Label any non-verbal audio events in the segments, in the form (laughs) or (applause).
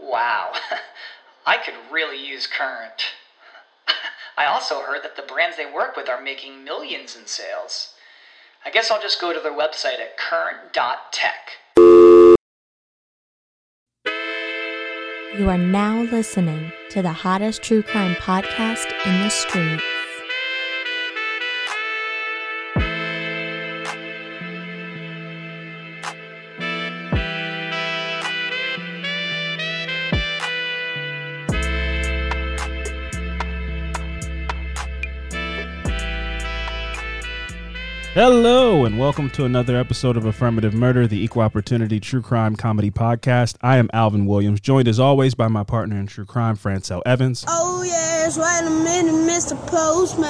Wow, (laughs) I could really use Current. (laughs) I also heard that the brands they work with are making millions in sales. I guess I'll just go to their website at current.tech. You are now listening to the hottest true crime podcast in the streets. Hello, and welcome to another episode of Affirmative Murder, the equal opportunity true crime comedy podcast. I am Alvin Williams, joined as always by my partner in true crime, Francel Evans. Oh yes, wait a minute, Mr. Postman.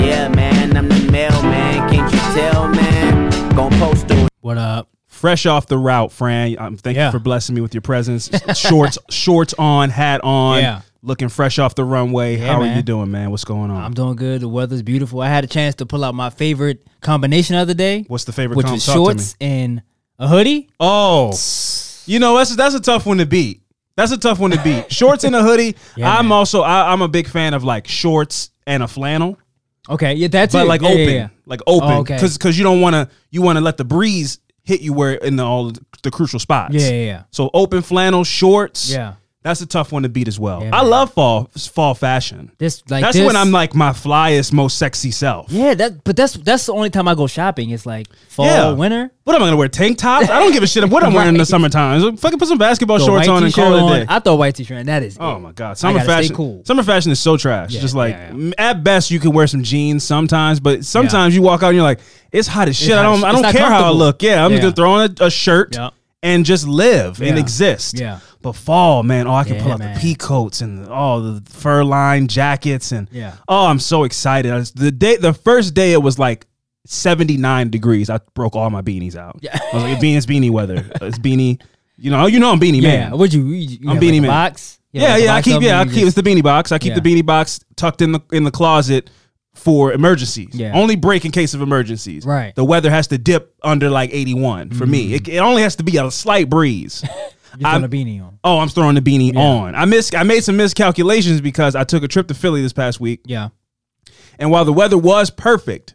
Yeah, man, I'm the mailman. Can't you tell, man? Gon' post to What up? Fresh off the route, Fran. Um, thank Yeah. you for blessing me with your presence. (laughs) shorts, shorts on, hat on, Yeah. Looking fresh off the runway. Yeah, How are you doing, man? What's going on? I'm doing good. The weather's beautiful. I had a chance to pull out my favorite combination of the day, What's the favorite? which comp? was Talk shorts and a hoodie. Oh, you know that's that's a tough one to beat. That's a tough one to beat. (laughs) Shorts and a hoodie. Yeah, I'm man. also I, I'm a big fan of like shorts and a flannel. Okay, yeah, that's but it. like Yeah, open, like open, Oh, okay. because you don't want to you want to let the breeze hit you where in the, all the crucial spots. Yeah, yeah, yeah. So open flannel shorts. Yeah. That's a tough one to beat as well. Yeah, I love fall fall fashion. This like that's this, when I'm like my flyest, most sexy self. yeah, that. But that's that's the only time I go shopping. It's like fall, Yeah. winter. What am I gonna wear? Tank tops? I don't give a shit what I'm wearing in the summertime. Fucking put some basketball shorts on and call it a day. I throw white t-shirt, and that is. Oh it. my god, summer fashion. cool. Summer fashion is so trash. Yeah, Just like at best, you can wear some jeans sometimes, but sometimes you walk out and you're like, it's hot as shit. I don't, as- I don't care how I look. Yeah, I'm just gonna throw on a, a shirt. And just live and exist. Yeah. But fall, man, oh, I can Yeah, pull out man. the pea coats and all the fur lined jackets and Yeah. oh, I'm so excited. Was- the day, the first day, it was like 79 degrees. I broke all my beanies out. Yeah. I was like, it's beanie, weather. It's beanie. You know, you know, I'm beanie (laughs) Yeah. man. Would you? you, you I'm Beanie like, Man. Box. You Yeah, have, like, a yeah, I keep yeah, I keep it's the beanie box. I keep the beanie box tucked in the in the closet for emergencies. Yeah. Only break in case of emergencies. Right. The weather has to dip under like 81 for me. It, it only has to be a slight breeze. (laughs) You're throwing I'm- a beanie on. oh, I'm throwing the beanie Yeah. on. I miss I made some miscalculations because I took a trip to Philly this past week. Yeah. And while the weather was perfect,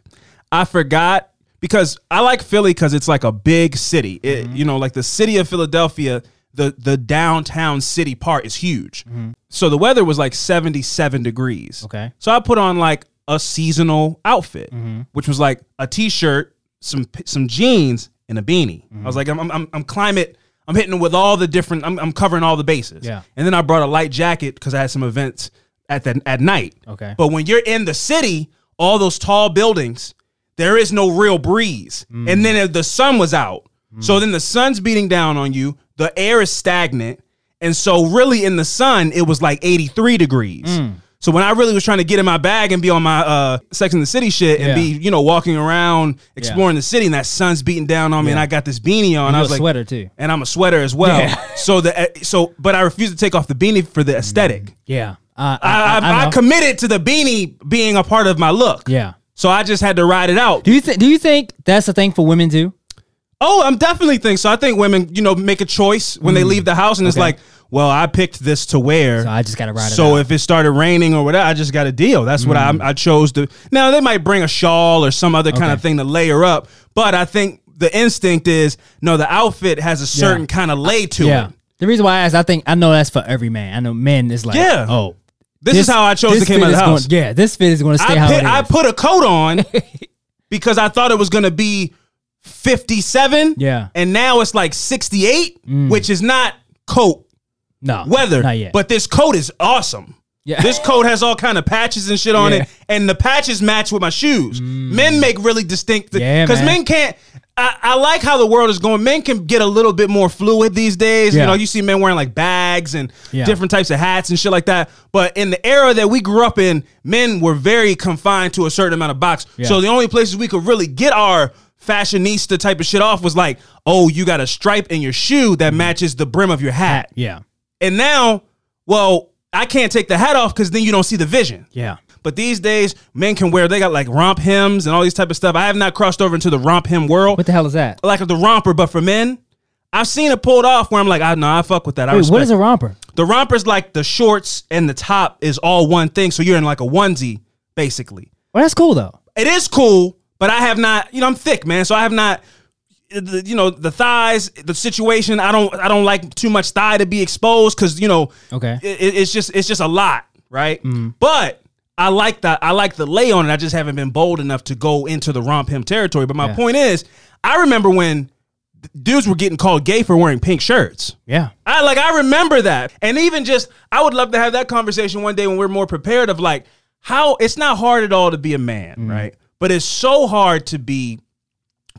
I forgot because I like Philly because it's like a big city. It, Mm-hmm. You know, like the city of Philadelphia, the the downtown city part is huge. So the weather was like 77 degrees. Mm-hmm. Okay. So I put on like a seasonal outfit, Mm-hmm. which was like a t-shirt, some some jeans, and a beanie. Mm-hmm. I was like, I'm, I'm I'm climate. I'm hitting with all the different. I'm, I'm covering all the bases. Yeah. And then I brought a light jacket because I had some events at the at night. Okay. But when you're in the city, all those tall buildings, there is no real breeze. Mm. And then if the sun was out. So then the sun's beating down on you. The air is stagnant. And so really in the sun, it was like 83 degrees. Mm. So when I really was trying to get in my bag and be on my uh, Sex in the City shit and Yeah. be, you know, walking around exploring the city, and that sun's beating down on me, and I got this beanie on, I was a like, sweater, too. and I'm a sweater as well. Yeah. (laughs) So the uh, so, but I refuse to take off the beanie for the aesthetic. Yeah. I, I, I, I, know. committed to the beanie being a part of my look. Yeah. So I just had to ride it out. Do you think? Do you think that's a thing for women too? Oh, I'm definitely think so. I think women, you know, make a choice when they leave the house, and it's Mm. Okay. like, well, I picked this to wear. So I just gotta ride it So out. if it started raining or whatever, I just got a deal. That's what I, I chose to. Now they might bring a shawl or some other kind of Mm. Okay. thing to layer up, but I think the instinct is no, the outfit has a certain kind of lay to it. The reason why I asked, I think I know that's for every man. I know men is like, Yeah. oh, This, is how I chose to came fit out of the is house. Going, yeah, this fit is going to stay I, how put, it is. I put a coat on (laughs) because I thought it was going to be 57. Yeah. Mm. And now it's like 68, which is not coat no weather. not yet. But this coat is awesome. Yeah. This coat has all kind of patches and shit on Yeah. Mm. it, and the patches match with my shoes. Men make really distinct Yeah, because man. men can't. I, I like how the world is going. Men can get a little bit more fluid these days. You know, you see men wearing like bags and Yeah. different types of hats and shit like that. But in the era that we grew up in, men were very confined to a certain amount of box. Yeah. So the only places we could really get our fashionista type of shit off was like, oh, you got a stripe in your shoe that mm-hmm. matches the brim of your hat. yeah, And now, well, I can't take the hat off because then you don't see the vision. yeah. But these days, men can wear, they got like romp hems and all these type of stuff. I have not crossed over into the romp hem world. What the hell is that? like the romper, but for men, I've seen it pulled off where I'm like, I know I fuck with that. I Wait, what is a romper? the romper's like the shorts and the top is all one thing. So you're in like a onesie, basically. Well, that's cool though. It is cool, but I have not, you know, I'm thick, man. So I have not the, you know, the thighs, the situation, I don't I don't like too much thigh to be exposed cuz you know, Okay. it, it- it's just it's just a lot, right? But I like that I like the lay on it. I just haven't been bold enough to go into the romp him territory. But my Yeah. point is, I remember when dudes were getting called gay for wearing pink shirts. Yeah. I like I remember that. And even just I would love to have that conversation one day when we're more prepared of like how it's not hard at all to be a man, Mm-hmm. right? But it's so hard to be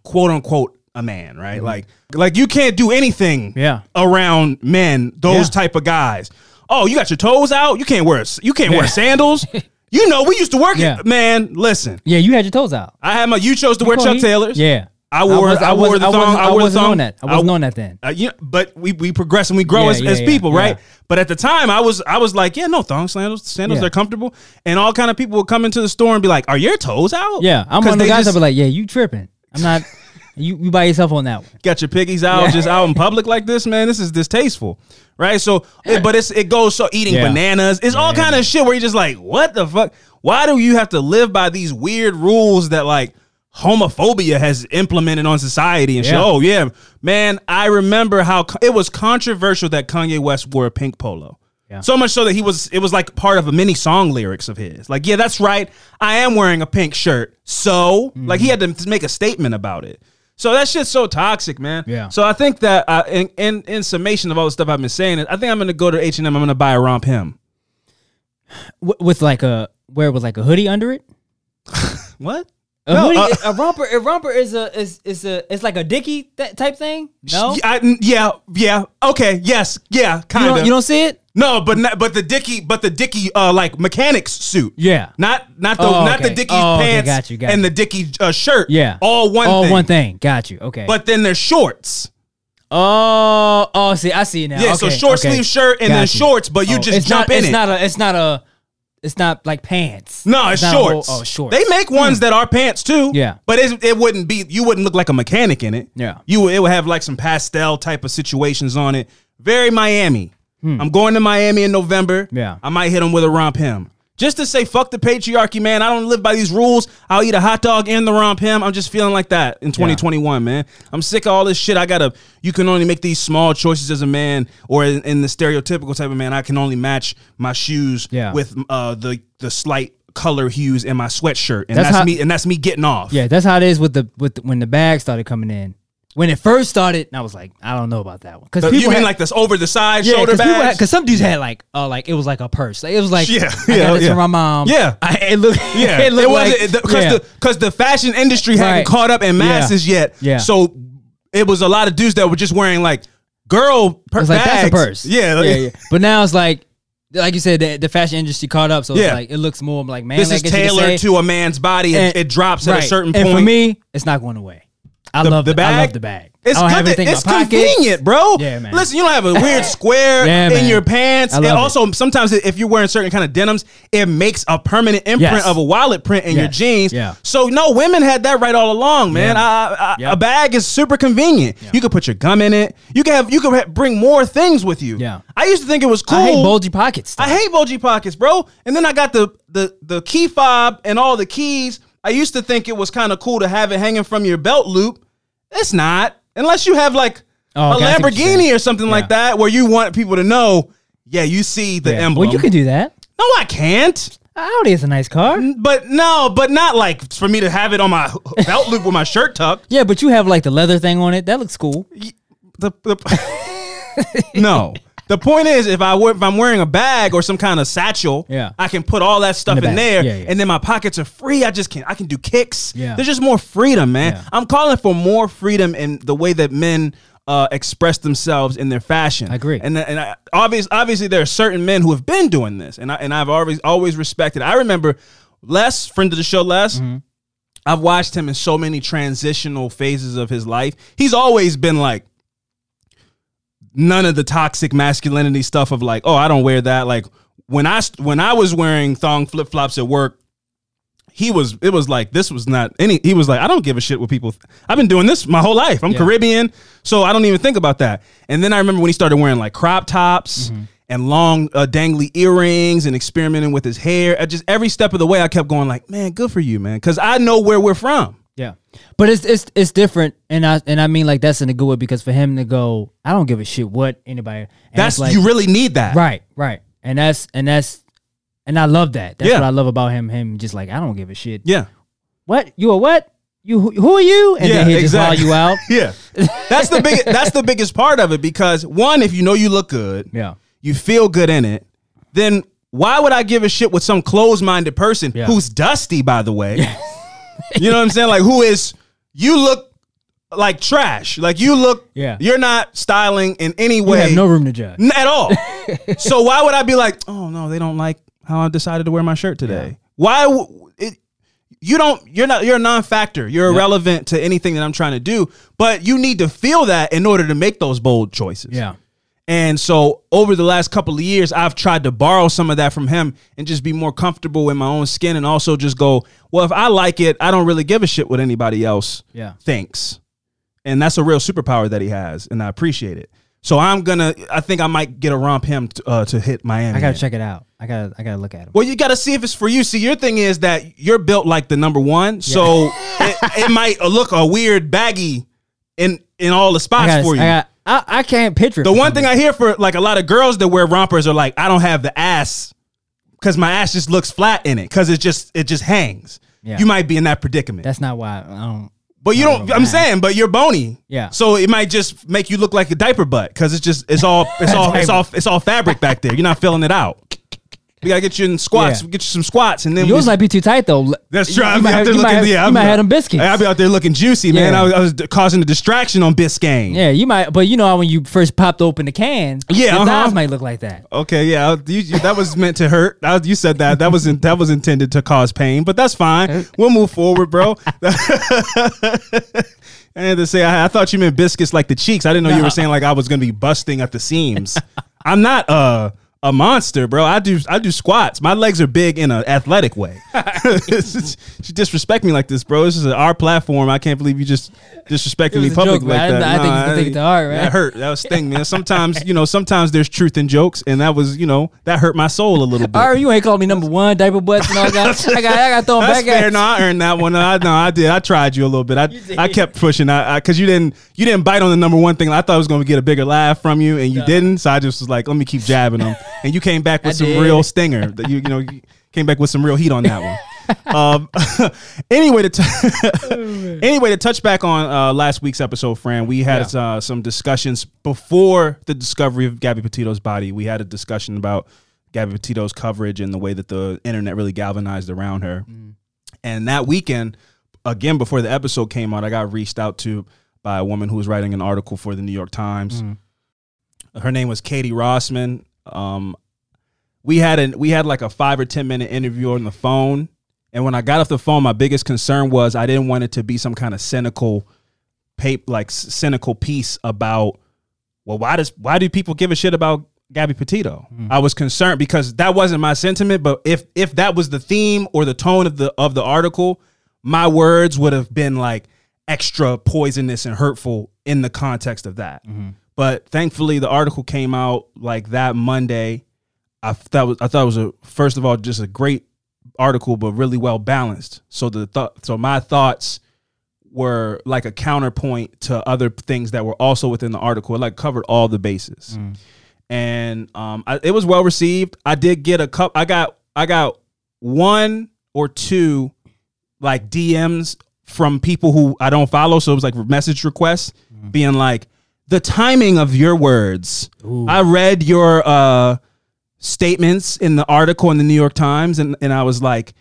quote unquote a man, right? Like like you can't do anything Mm-hmm. Yeah. around men, those Yeah. type of guys. Oh, you got your toes out? You can't wear you can't wear sandals. (laughs) you know, we used to work Yeah. it. Man, listen. Yeah, you had your toes out. I had my you chose to wear Chuck you- Taylors. Yeah. I wore was- I, wore was- the thong. wasn't- I, wore the thong. on that. I wasn't on that then. Uh, you, but we we progress and we grow Yeah, as, yeah, as yeah, people, right? But at the time, I was I was like, yeah, no thong sandals, sandals Yeah. they're comfortable, and all kind of people would come into the store and be like, "Are your toes out?" Yeah, I'm one of the guys just that be like, yeah, you tripping. I'm not. (laughs) you you by yourself on that one. got your piggies out Yeah. just out in public like this, man. This is distasteful, right? So, it, but it's it goes so eating Yeah. bananas. It's all kind of shit where you're just like, what the fuck? Why do you have to live by these weird rules that like homophobia has implemented on society and shit? Yeah. Oh yeah, man. I remember how co- it was controversial that Kanye West wore a pink polo. Yeah. So much so that he was it was like part of a mini song lyrics of his. Like, yeah, that's right. I am wearing a pink shirt. So, like he had to make a statement about it. So that shit's so toxic, man. Yeah. So I think that uh, in, in in summation of all the stuff I've been saying, I think I'm gonna go to H and M. I'm gonna buy a romp him. With like a where it was like a hoodie under it. (laughs) What? A No, hoodie, uh, a romper, a romper is a is is a it's like a dicky that type thing. No, Yeah, I- yeah, yeah. Okay. Yes. Yeah. Kind of. you don't see it. No, but not, but the Dicky, but the Dicky, uh, like mechanics suit. Yeah. Not not the Oh, not the. Dicky Oh, okay, pants got you, got and you. the Dicky uh, shirt. Yeah, All one. all thing. one thing. Got you. Okay. But then there's shorts. oh, oh, see, I see now. Yeah, so short okay. sleeve shirt and Got then you. shorts, but you Oh, just jump not, in it's it. Not a. It's not a. It's not like pants. no, it's, not a whole- shorts. oh, shorts. Hmm. They make ones that are pants too. Yeah. but it, it wouldn't be. You wouldn't look like a mechanic in it. Yeah. you would- it would have like some pastel type of situations on it. Very Miami. I'm going to Miami in November. Hmm. Yeah. I might hit him with a romp him. Just to say, fuck the patriarchy, man. I don't live by these rules. I'll eat a hot dog and the romp him. I'm just feeling like that in 2021, man. I'm sick of all this shit. I gotta. You can only make these small choices as a man, or in, in the stereotypical type of man. I can only match my shoes Yeah. with uh, the the slight color hues in my sweatshirt, and That's that's, how- me. And that's me getting off. Yeah, that's how it is with the with the, when the bag started coming in. When it first started, I was like, I don't know about that one because you mean like this over the side yeah, shoulder bags? because some dudes had like uh like it was like a purse. Like, it was like Yeah, I (laughs) yeah, yeah. from my mom. Yeah. I, it looked (laughs) Yeah, (laughs) it looked like wasn't because yeah. the because the fashion industry hadn't Right. caught up in Yeah. masses yet. Yeah. So it was a lot of dudes that were just wearing like girl per- like bags. that's a purse. Yeah, yeah, yeah. But now it's like like you said, the, the fashion industry caught up, so Yeah. it's like it looks more like man. this is tailored to a man's body. It, it drops at a certain and point. for me, it's not going away. I The- love the bag. I love the bag. It's I don't have good. anything To, in it's convenient, bro. Yeah, man. Listen, you don't have a weird (laughs) square Yeah, in man. your pants. And also, sometimes if you're wearing certain kind of denims, it makes a permanent imprint Yes. of a wallet print in your jeans. Yeah. So no, women had that right all along, man. Yeah. I, I, Yep. A bag is super convenient. You could put your gum in it. You can have. You can bring more things with you. Yeah. I used to think it was cool. I hate bulgy pockets. I hate bulgy pockets, bro. And then I got the the the key fob and all the keys. I used to think it was kind of cool to have it hanging from your belt loop. It's not unless you have like Oh, a okay, I see what you're Lamborghini or something like that, where you want people to know. Yeah, you see the Yeah. emblem. Well, you can do that. No, I can't. Audi is a nice car. But no, but not like for me to have it on my belt loop with my shirt tucked. Yeah, but you have like the leather thing on it. That looks cool. The, the (laughs) no. The point is, if I if I'm wearing a bag or some kind of satchel, Yeah. I can put all that stuff In in, there. Yeah, yeah. and then my pockets are free. I just can I can do kicks. Yeah. There's just more freedom, man. I'm calling for more freedom in the way that men uh, express themselves in their fashion. I agree. And and I, obvious, obviously there are certain men who have been doing this, and I and I've always always respected. I remember Les, friend of the show, Les. Mm-hmm. I've watched him in so many transitional phases of his life. He's always been like none of the toxic masculinity stuff of like, oh, I don't wear that. Like when I when I was wearing thong flip flops at work, he was it was like this was not any. He was like, I don't give a shit what people. I've been doing this my whole life. I'm Yeah. Caribbean, so I don't even think about that. And then I remember when he started wearing like crop tops. Mm-hmm. And long, uh, dangly earrings, and experimenting with his hair. I just every step of the way, I kept going like, "Man, good for you, man," because I know where we're from. But it's it's it's different, and I and I mean like that's in a good way because for him to go, I don't give a shit what anybody. and That's it's like, you really need that, right, right, and that's and that's and I love that. That's Yeah. what I love about him. Him just like I don't give a shit. Yeah, What you a what? You who, who are you? And yeah, then he exactly. just haul you out. (laughs) yeah, that's the big. That's the biggest part of it because one, if you know you look good, Yeah, you feel good in it, then why would I give a shit with some closed-minded person Yeah. who's dusty, by the way? (laughs) (laughs) you know what I'm saying? Like who is you look like trash. Like you look Yeah. you're not styling in any way. you have no room to judge. n- at all. (laughs) so why would I be like, "Oh no, they don't like how I decided to wear my shirt today." Why w- it, you don't you're not you're a non-factor. You're irrelevant to anything that I'm trying to do, but you need to feel that in order to make those bold choices. Yeah, And so over the last couple of years, I've tried to borrow some of that from him and just be more comfortable in my own skin and also just go, well, if I like it, I don't really give a shit what anybody else yeah. thinks. And that's a real superpower that he has, and I appreciate it. So I'm gonna, I think I might get a romp him to, uh, to hit Miami. I gotta check it out. I gotta I gotta look at him. Well, you got to see if it's for you. See, your thing is that you're built like the number one, so (laughs) it, it might look a weird baggy in in all the spots gotta, for you. I, got, I I can't picture it The one thing I hear for like a lot of girls that wear rompers are like, I don't have the ass because my ass just looks flat in it because it just it just hangs. Yeah. You might be in that predicament, That's not why I don't. but you don't. I'm saying, but you're bony. Yeah. So it might just make you look like a diaper butt because it's just it's all it's (laughs) all it's all it's all fabric back there. You're not filling it out. We gotta get you in squats. Yeah. Get you some squats, and then Yours we, might be too tight though. That's true. You, be might out have, there you looking. have, yeah, you I'm- might have them biscuits. I'll be out there looking juicy, man. Yeah. I was, I was causing a distraction on Biscayne. Yeah, you might, but you know how when you first popped open the can, Yeah, your uh-huh. thighs might look like that. Okay, yeah, you, you- that was meant to hurt. Was- you said that. That was in, that was intended to cause pain, but that's fine. We'll move forward, bro. (laughs) I had to say, I, I thought you meant biscuits like the cheeks. I didn't know you were saying like I was gonna be busting at the seams. (laughs) I'm not uh, a monster, bro. I do I do squats. My legs are big in an athletic way. (laughs) (laughs) she disrespect me like this, bro. This is our platform. I can't believe you just disrespected me publicly joke, like that. I think Nah, you can take it to heart, That hurt. That was sting, man. (laughs) Sometimes, you know, sometimes there's truth in jokes, and that was, you know, that hurt my soul a little bit. All right, you ain't called me number one, diaper butts and all that. I got, I got thrown That's back fair. at No, I earned that one. I no, I did. I tried you a little bit. I. I kept pushing. I because you didn't you didn't bite on the number one thing. I thought I was going to get a bigger laugh from you, and you didn't. So I just was like, let me keep jabbing them. And you came back with I some did. real stinger. That you you know you came back with some real heat on that one. um, (laughs) anyway, to t- (laughs) anyway to touch back on uh, last week's episode, Fran, we had uh, some discussions before the discovery of Gabby Petito's body. We had a discussion about Gabby Petito's coverage and the way that the internet really galvanized around her. And that weekend, again before the episode came out, I got reached out to by a woman who was writing an article for the New York Times. Her name was Katie Rosman. Um, we had an we had like a five or ten minute interview on the phone, and when I got off the phone, my biggest concern was I didn't want it to be some kind of cynical, pape like cynical piece about well, why does why do people give a shit about Gabby Petito? I was concerned because that wasn't my sentiment, but if if that was the theme or the tone of the of the article, my words would have been like extra poisonous and hurtful in the context of that. But thankfully, the article came out like that Monday. I thought was I thought it was a first of all just a great article, but really well balanced. So the thought, so my thoughts were like a counterpoint to other things that were also within the article. It like covered all the bases, and um, I, it was well received. I did get a cup. I got I got one or two like DMs from people who I don't follow. So it was like message requests being like, the timing of your words. I read your uh, statements in the article in the New York Times, and, and I was like,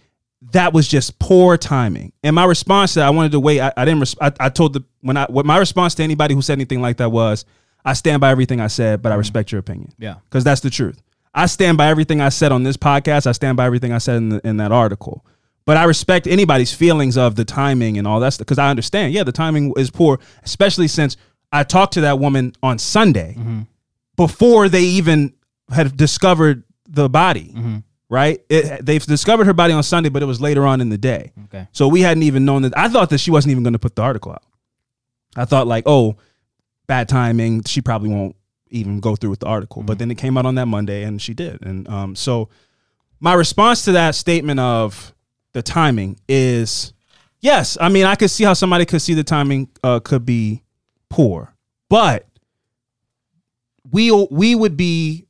that was just poor timing. And my response to that, I wanted to wait. I, I didn't. Res- I, I told the when I what my response to anybody who said anything like that was, I stand by everything I said, but I respect your opinion. Yeah. because that's the truth. I stand by everything I said on this podcast. I stand by everything I said in, the, in that article. But I respect anybody's feelings of the timing and all that stuff because I understand. Yeah, the timing is poor, especially since I talked to that woman on Sunday before they even had discovered the body. Right? It, they've discovered her body on Sunday, but it was later on in the day. Okay. So we hadn't even known that. I thought that she wasn't even going to put the article out. I thought like, oh, bad timing. She probably won't even go through with the article. But then it came out on that Monday, and she did. And um, so my response to that statement of the timing is yes. I mean, I could see how somebody could see the timing uh, could be poor, but we we would be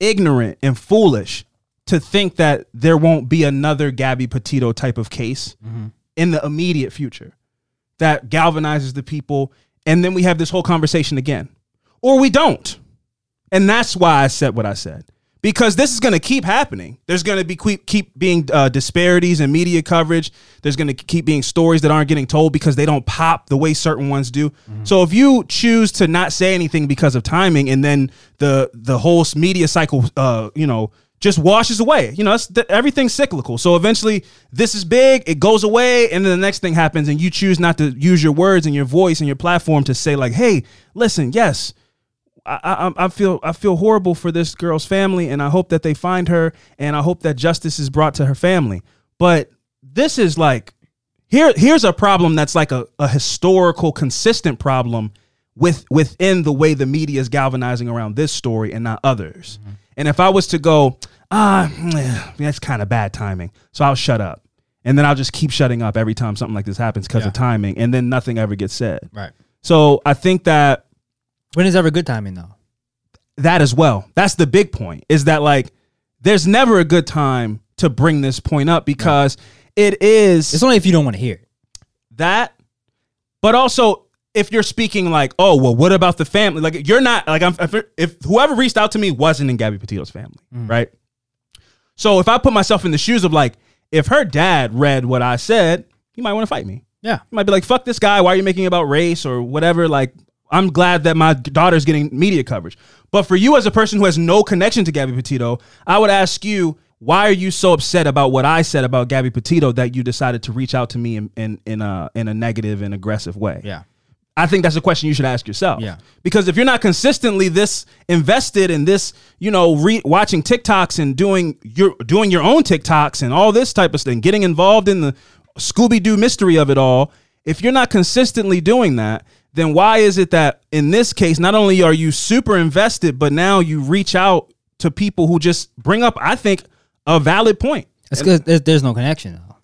ignorant and foolish to think that there won't be another Gabby Petito type of case mm-hmm. in the immediate future that galvanizes the people, and then we have this whole conversation again, or we don't, and that's why I said what I said because this is going to keep happening. There's going to be keep, keep being uh, disparities in media coverage. There's going to keep being stories that aren't getting told because they don't pop the way certain ones do. So if you choose to not say anything because of timing, and then the the whole media cycle, uh, you know, just washes away. You know, th- everything's cyclical. So eventually, this is big, it goes away, and then the next thing happens, and you choose not to use your words and your voice and your platform to say like, "Hey, listen, yes." I, I I feel I feel horrible for this girl's family, and I hope that they find her, and I hope that justice is brought to her family. But this is like here here's a problem that's like a, a historical, consistent problem with within the way the media is galvanizing around this story and not others. And if I was to go, ah, that's kind of bad timing, so I'll shut up, and then I'll just keep shutting up every time something like this happens because Yeah. of timing, and then nothing ever gets said. Right. So I think that When is ever good timing though? that as well. That's the big point is that like there's never a good time to bring this point up because it is It's only if you don't want to hear it. that, but also if you're speaking like, oh, well, what about the family? Like you're not like I'm if, if whoever reached out to me wasn't in Gabby Petito's family, mm. right? So if I put myself in the shoes of like, if her dad read what I said, he might want to fight me. Yeah. He might be like, fuck this guy. Why are you making about race or whatever? Like, I'm glad that my daughter's getting media coverage. But for you as a person who has no connection to Gabby Petito, I would ask you, why are you so upset about what I said about Gabby Petito that you decided to reach out to me in, in, in a in a negative and aggressive way? Yeah. I think that's a question you should ask yourself. Yeah. Because if you're not consistently this invested in this, you know, re- watching TikToks and doing your doing your own TikToks and all this type of thing, getting involved in the Scooby Doo mystery of it all, if you're not consistently doing that, then why is it that in this case, not only are you super invested, but now you reach out to people who just bring up, I think, a valid point. It's because there's, there's no connection though.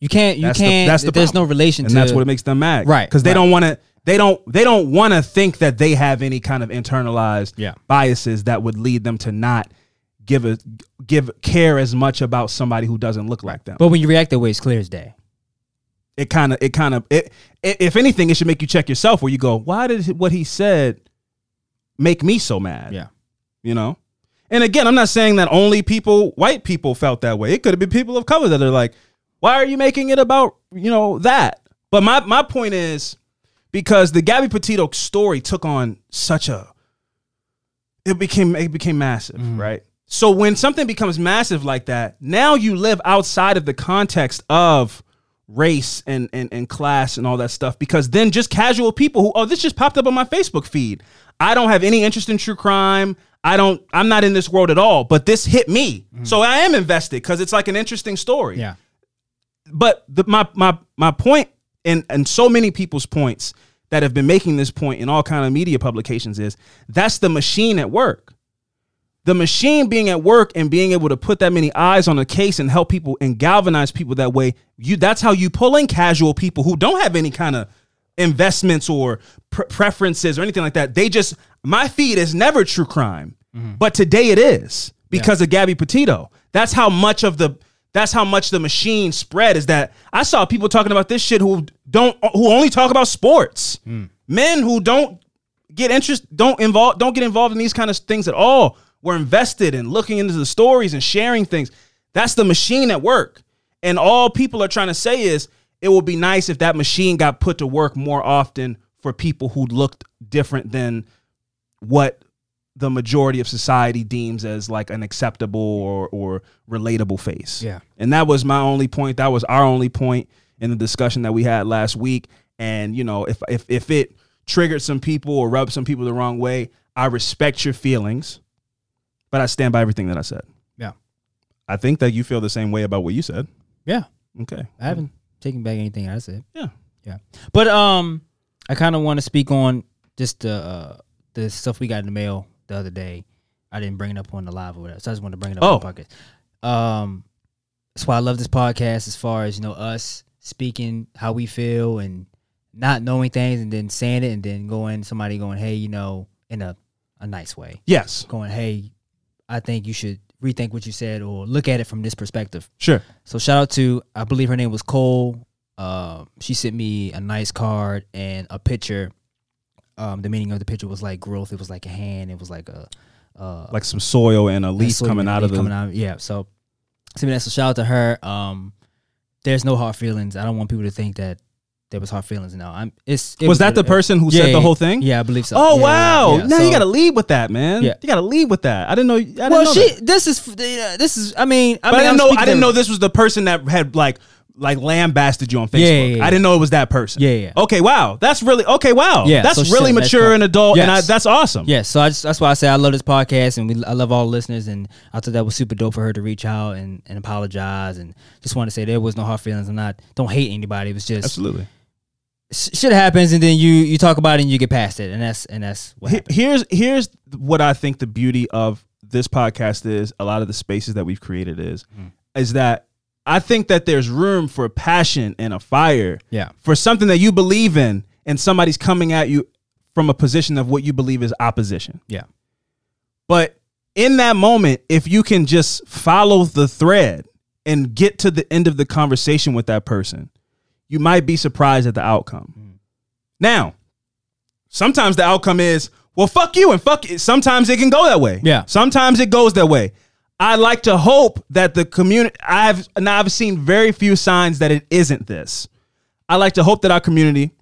You can't. You That's can't. that's the there's problem. no relation and to. that's what it makes them mad Right, because they right. don't want to they don't they don't want to think that they have any kind of internalized Yeah. biases that would lead them to not give a give care as much about somebody who doesn't look like them But when you react that way, it's clear as day. It kind of it kind of it, it if anything it should make you check yourself where you go why did what he said make me so mad? Yeah. you know? And again i'm not saying that only people white people felt that way. It could have been people of color that are like why are you making it about you know that? But my my point is because the gabby petito story took on such a it became it became massive mm-hmm. right? So when something becomes massive like that, now you live outside of the context of race and, and, and class and all that stuff because then just casual people who oh this just popped up on my Facebook feed. I don't have any interest in true crime. I don't I'm not in this world at all, but this hit me. Mm-hmm. So I am invested cuz it's like an interesting story Yeah. but the, my my my point and and so many people's points that have been making this point in all kind of media publications is that's the machine at work the machine being at work and being able to put that many eyes on a case and help people and galvanize people that way you that's how you pull in casual people who don't have any kind of investments or pre- preferences or anything like that. They just my feed is never true crime mm-hmm. but today it is because of Gabby Petito. That's how much of the that's how much the machine spread is that I saw people talking about this shit who don't who only talk about sports. Hmm. Men who don't get interest don't involve don't get involved in these kind of things at all. Were invested in looking into the stories and sharing things. That's the machine at work. And all people are trying to say is it would be nice if that machine got put to work more often for people who looked different than what the majority of society deems as like an acceptable or or relatable face. Yeah. And that was my only point. That was our only point in the discussion that we had last week. And you know, if if if it triggered some people or rubbed some people the wrong way, I respect your feelings, but I stand by everything that I said. Yeah. I think that you feel the same way about what you said. Yeah. Okay. I haven't taken back anything I said. Yeah. Yeah. But um I kind of want to speak on just the uh, the stuff we got in the mail the other day. I didn't bring it up on the live or whatever. So I just wanted to bring it up Oh. on the podcast. Um that's why I love this podcast as far as, you know, us speaking how we feel and not knowing things and then saying it and then going somebody going, Hey, you know, in a, a nice way. Yes. Going, Hey, I think you should rethink what you said or look at it from this perspective. Sure. So shout out to I believe her name was Cole. Uh, she sent me a nice card and a picture. Um, the meaning of the picture was like growth. It was like a hand. It was like a uh, Like some soil and a leaf coming out leaf of the coming out. Yeah. So, send me that. So shout out to her. Um, there's no hard feelings. I don't want people to think that there was hard feelings. Now I'm. It's it Was that the person who said the whole thing? Yeah, I believe so. Oh Yeah, wow! yeah. Now So- you got to lead with that, man. Yeah. You got to lead with that. I didn't know. I didn't Well, know she. that. This is. This is. I mean. I but mean, I didn't I'm know. I didn't know this was the person that had like like lambasted you on Facebook. Yeah, yeah, yeah. I didn't know it was that person. Yeah, yeah. Okay, wow. That's really okay. Wow. Yeah, that's so really said mature and adult, and I, that's awesome. Yeah, so I just, that's why I say I love this podcast and we I love all the listeners and I thought that was super dope for her to reach out and, and apologize and just want to say there was no hard feelings. I'm not don't hate anybody. It was just absolutely. shit happens and then you you talk about it and you get past it and that's and that's what happened. Here's here's what I think the beauty of this podcast is. A lot of the spaces that we've created is Mm. is that I think that there's room for passion and a fire. Yeah. For something that you believe in, and somebody's coming at you from a position of what you believe is opposition. Yeah. But in that moment, if you can just follow the thread and get to the end of the conversation with that person, you might be surprised at the outcome. Mm. Now, sometimes the outcome is, well, fuck you and fuck it. Sometimes it can go that way. Yeah. Sometimes it goes that way. I like to hope that the community, I've, now I've seen very few signs that it isn't this. I like to hope that our community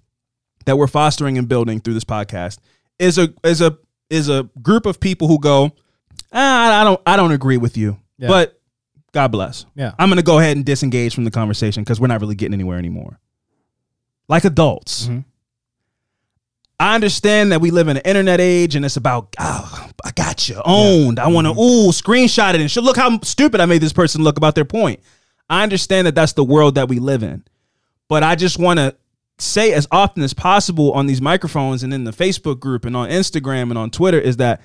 that we're fostering and building through this podcast is a is a is a group of people who go, ah, I don't I don't agree with you, Yeah. but God bless. Yeah. I'm gonna go ahead and disengage from the conversation because we're not really getting anywhere anymore. Like adults. Mhm. I understand that we live in an internet age and it's about, oh, I got you, owned. I want to, mm-hmm. ooh, screenshot it and should look how stupid I made this person look about their point. I understand that that's the world that we live in. But I just want to say as often as possible on these microphones and in the Facebook group and on Instagram and on Twitter is that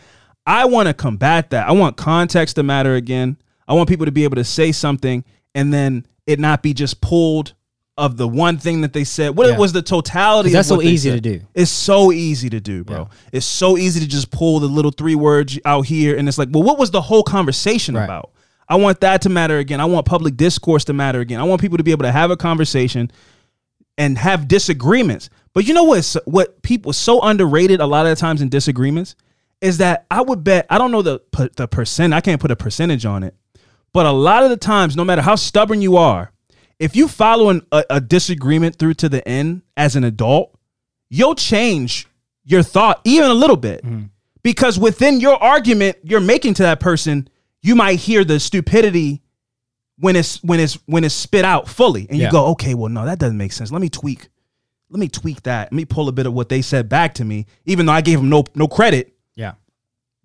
I want to combat that. I want context to matter again. I want people to be able to say something and then it not be just pulled of the one thing that they said. What Yeah. was the totality. that's so easy said. to do. It's so easy to do, bro. It's so easy to just pull the little three words out here and it's like, well, what was the whole conversation Right. about? I want that to matter again. I want public discourse to matter again. I want people to be able to have a conversation and have disagreements. But you know what's what people so underrated a lot of the times in disagreements is that I would bet I don't know the the percent I can't put a percentage on it, but a lot of the times, no matter how stubborn you are, if you follow an, a, a disagreement through to the end as an adult, you'll change your thought even a little bit mm-hmm. because within your argument you're making to that person, you might hear the stupidity when it's when it's when it's spit out fully, and you go, okay, well, no, that doesn't make sense. Let me tweak. Let me tweak that. Let me pull a bit of what they said back to me, even though I gave them no no credit Yeah.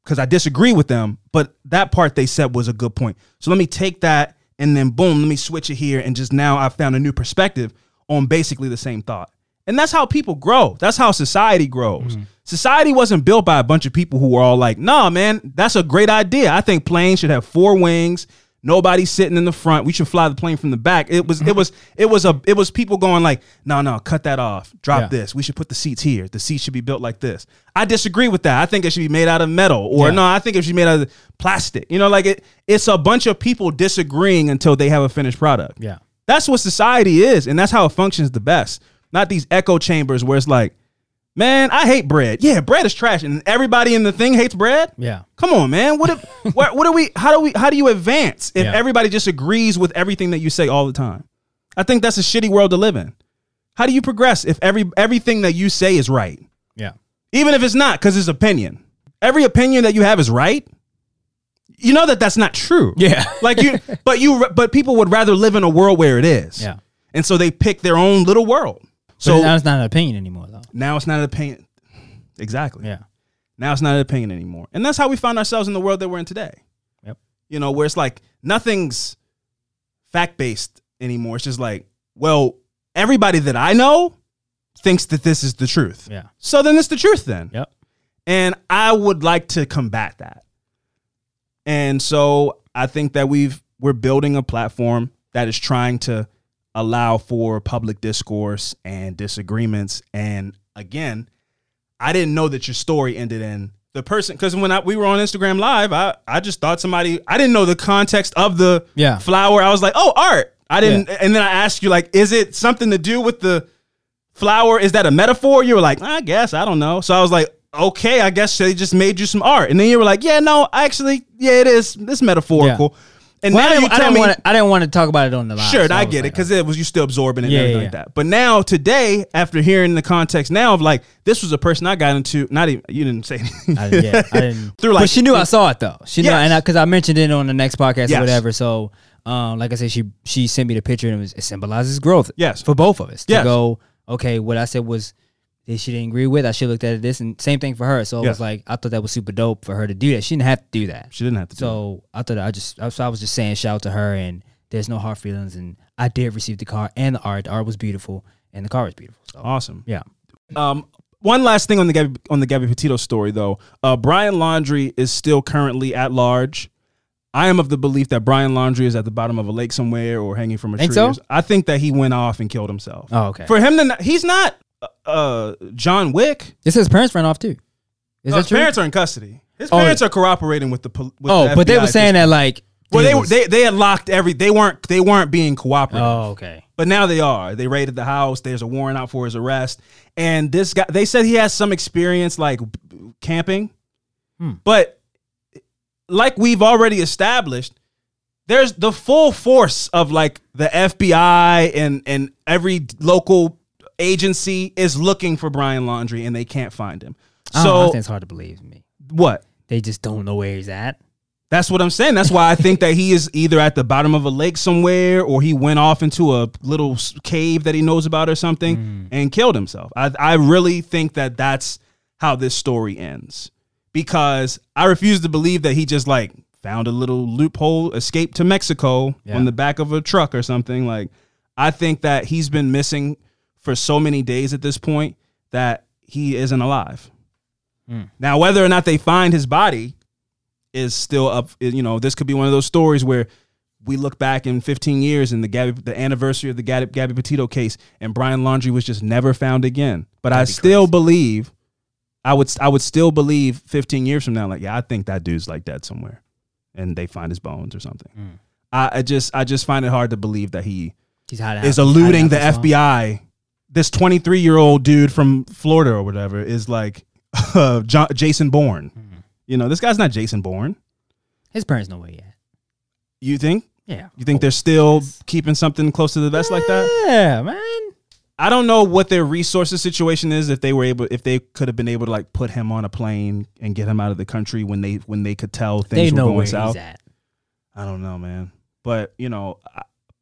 because I disagree with them. But that part they said was a good point. So let me take that and then boom, let me switch it here, and just now I found a new perspective on basically the same thought. And that's how people grow. That's how society grows. Mm-hmm. Society wasn't built by a bunch of people who were all like, "Nah, man, that's a great idea. I think planes should have four wings. Nobody sitting in the front. We should fly the plane from the back." It was, it was, it was a, it was people going like, "No, no, cut that off. Drop Yeah. this. We should put the seats here. The seats should be built like this." I disagree with that. I think it should be made out of metal, or Yeah. no, I think it should be made out of plastic. You know, like it, it's a bunch of people disagreeing until they have a finished product. Yeah. That's what society is, and that's how it functions the best. Not these echo chambers where it's like, man, I hate bread. Yeah, bread is trash, and everybody in the thing hates bread. Yeah. Come on, man. What if, (laughs) what, what do we? How do we? How do you advance if Yeah. everybody just agrees with everything that you say all the time? I think that's a shitty world to live in. How do you progress if every everything that you say is right, Yeah. even if it's not because it's opinion? Every opinion that you have is right. You know that that's not true. Yeah. like you, (laughs) but you, but people would rather live in a world where it is. Yeah. and so they pick their own little world. So now it's not an opinion anymore. Now it's not an opinion. Exactly. Yeah. Now it's not an opinion anymore. And that's how we find ourselves in the world that we're in today. Yep. You know, where it's like nothing's fact based anymore. It's just like, well, everybody that I know thinks that this is the truth. Yeah. So then it's the truth then. Yep. And I would like to combat that. And so I think that we've we're building a platform that is trying to allow for public discourse and disagreements. And again, I didn't know that your story ended in the person because when I, we were on Instagram Live, I I just thought somebody I didn't know the context of the Yeah. flower. I was like, oh, art. I didn't, and then I asked you like, is it something to do with the flower? Is that a metaphor? You were like, I guess I don't know. So I was like, okay, I guess they just made you some art, and then you were like, yeah, no, actually, yeah, it is. This metaphorical. And Well, now you didn't, I tell didn't me, want to. I didn't want to talk about it on the live. Sure, so I was get it like, because it was you still absorbing it and everything yeah, like that. But now today, after hearing the context now of like this was a person I got into, not even you didn't say anything. I, yeah, I didn't. (laughs) Through, like- but she knew I saw it though. She knew, and because I, mentioned it on the next podcast Yes. or whatever. So, um, like I said, she she sent me the picture and it, was, it symbolizes growth. Yes. for both of us to Yes. go. Okay, what I said was that she didn't agree with. I should looked at this and same thing for her. So it was like I thought that was super dope for her to do that. She didn't have to do that. she didn't have to. So I thought I just so I was just saying shout out to her and there's no hard feelings and I did receive the car and the art. The art was beautiful and the car was beautiful. So awesome. yeah. Um, one last thing on the Gabby, on the Gabby Petito story though. Uh, Brian Laundrie is still currently at large. I am of the belief that Brian Laundrie is at the bottom of a lake somewhere or hanging from a Think tree. so? I think that he went off and killed himself. Oh, okay. For him to, not, he's not uh, John Wick. This his parents ran off too. Is No, that his true? parents are in custody. His Oh, parents are cooperating with the. pol- With oh, the but they FBI were saying that like Well, they, was- they they had locked every. They weren't they weren't being cooperative. Oh, okay. But now they are. They raided the house. There's a warrant out for his arrest. And this guy, they said he has some experience like camping. Hmm. But like we've already established, there's the full force of like the FBI and and every local agency is looking for Brian Laundrie and they can't find him. I don't know, I So think it's hard to believe me. what? They just don't know where he's at. That's what I'm saying. That's why I think that he is either at the bottom of a lake somewhere or he went off into a little cave that he knows about or something mm. and killed himself. I, I really think that that's how this story ends because I refuse to believe that he just like found a little loophole, escaped to Mexico Yeah. on the back of a truck or something. Like, I think that he's been missing for so many days at this point that he isn't alive. Now, whether or not they find his body is still up. You know, this could be one of those stories where we look back in 15 years and the Gabby, the anniversary of the Gabby, Gabby Petito case, and Brian Laundrie was just never found again. But I That'd be still crazy. believe, I would, I would still believe 15 years from now, like, yeah, I think that dude's like dead somewhere, and they find his bones or something. Mm. I, I just, I just find it hard to believe that he He's is eluding the. FBI. This 23 year old dude from Florida or whatever is like (laughs) uh, Jo- Jason Bourne. Mm-hmm. You know, this guy's not Jason Bourne. His parents know where he at. You think? Yeah. You think they're still keeping something close to the vest like that? Yeah, man. I don't know what their resources situation is. If they were able, if they could have been able to like put him on a plane and get him out of the country when they when they could tell They things were know going where south. I don't know, man. But you know,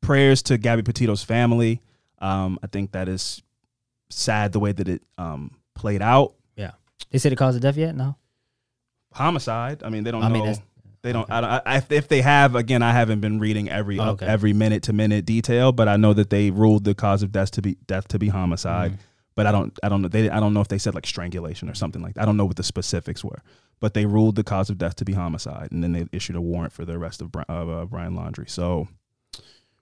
prayers to Gabby Petito's family. Um, I think that is sad the way that it um played out. Yeah, they said the cause of death yet? No. Homicide. I mean, they don't I know. mean, they don't. I, don't I, if, if they have, again, I haven't been reading every Oh, okay. every minute to minute detail, but I know that they ruled the cause of death to be death to be homicide. Mm-hmm. But I don't. I don't know. They. I don't know if they said like strangulation or something like that. I don't know what the specifics were. But they ruled the cause of death to be homicide, and then they issued a warrant for the arrest of, Bri- of uh, Brian Laundrie. So,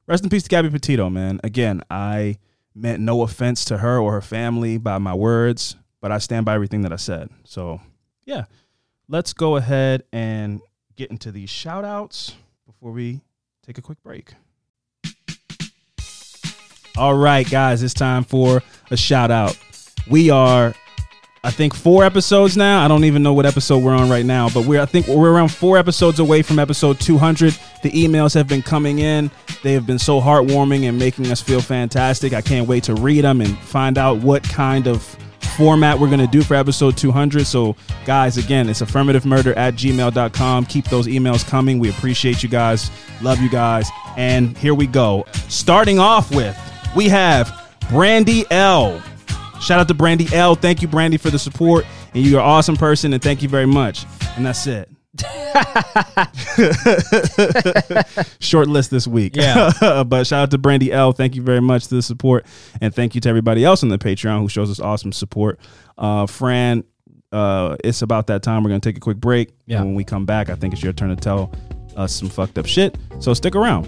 rest in peace to Gabby Petito, man. Again, I meant no offense to her or her family by my words, but I stand by everything that I said. So, yeah, let's go ahead and get into these shout outs before we take a quick break. All right, guys, it's time for a shout out. We are, I think, four episodes now. I don't even know what episode we're on right now, but we're, I think we're around four episodes away from episode 200. The emails have been coming in. They have been so heartwarming and making us feel fantastic. I can't wait to read them and find out what kind of format we're going to do for episode 200. So, guys, again, it's affirmative murder at gmail.com. Keep those emails coming. We appreciate you guys. Love you guys. And here we go. Starting off with, we have Brandy L. Shout out to Brandy L. Thank you, Brandy, for the support. And you're an awesome person, and thank you very much. And that's it. (laughs) Short list this week. Yeah. (laughs) but shout out to Brandy L. Thank you very much to the support. And thank you to everybody else on the Patreon who shows us awesome support. Uh, Fran, uh, it's about that time. We're going to take a quick break. Yeah. And when we come back, I think it's your turn to tell us some fucked up shit. So stick around.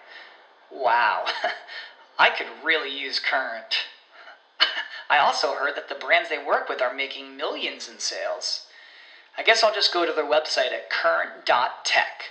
Wow, (laughs) I could really use Current. (laughs) I also heard that the brands they work with are making millions in sales. I guess I'll just go to their website at current.tech.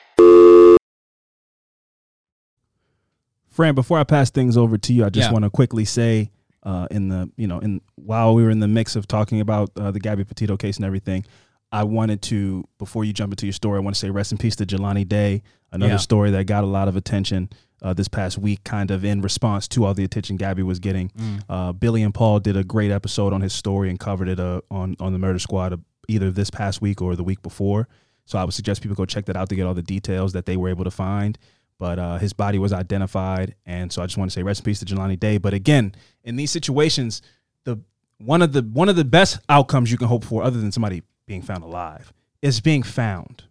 Fran, before I pass things over to you, I just Yeah. want to quickly say, uh, in the you know, in while we were in the mix of talking about uh, the Gabby Petito case and everything, I wanted to before you jump into your story, I want to say rest in peace to Jelani Day, another Yeah. story that got a lot of attention uh, this past week, kind of in response to all the attention Gabby was getting. Mm. Uh, Billy and Paul did a great episode on his story and covered it uh, on on the Murder Squad uh, either this past week or the week before. So I would suggest people go check that out to get all the details that they were able to find. But uh, his body was identified, and so I just want to say rest in peace to Jelani Day. But again, in these situations, the one of the one of the best outcomes you can hope for, other than somebody being found alive, is being found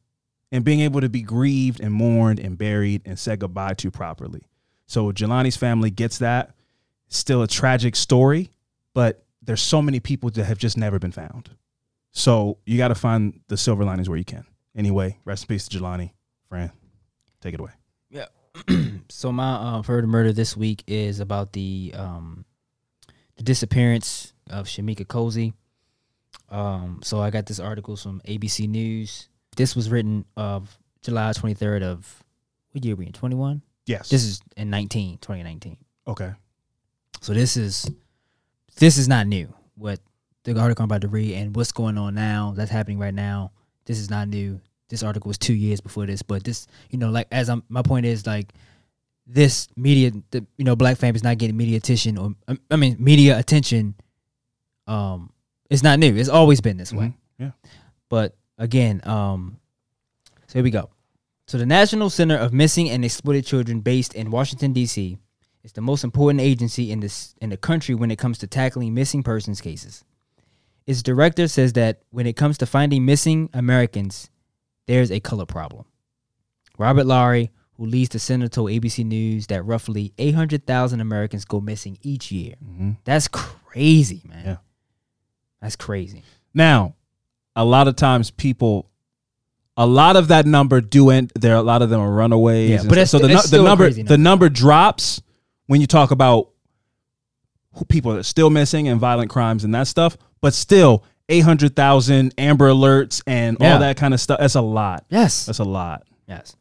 and being able to be grieved and mourned and buried and said goodbye to properly. So Jelani's family gets that. Still a tragic story, but there's so many people that have just never been found. So you got to find the silver linings where you can. Anyway, rest in peace to Jelani. Fran, take it away. Yeah. (clears throat) so my uh, heard murder this week is about the um, the disappearance of Shamika Cozy. Um, so I got this article from ABC News. This was written of July 23rd of what year we in? 21? Yes. This is in 19, 2019. okay. So this is this is not new. What the article I'm about to read and what's going on now that's happening right now. This is not new. This article was two years before this, but this, you know, like as I'm, my point is like this media, the you know, black family's not getting media attention or um, I mean media attention. Um, it's not new. It's always been this way. Mhm. Yeah. But again, um, so here we go. So the National Center of Missing and Exploited Children, based in Washington D.C., is the most important agency in this in the country when it comes to tackling missing persons cases. Its director says that when it comes to finding missing Americans, there's a color problem. Robert Lowery, who leads the center, told ABC News that roughly 800,000 Americans go missing each year. That's crazy, man. Yeah. That's crazy. Now, a lot of times people a lot of that number do end there a lot of them are runaways yeah, but it's, so the, it's the number the number. drops when you talk about people that are still missing and violent crimes and that stuff but still 800,000 amber alerts and yeah. all that kind of stuff that's a lot. Yes. That's a lot. Yes.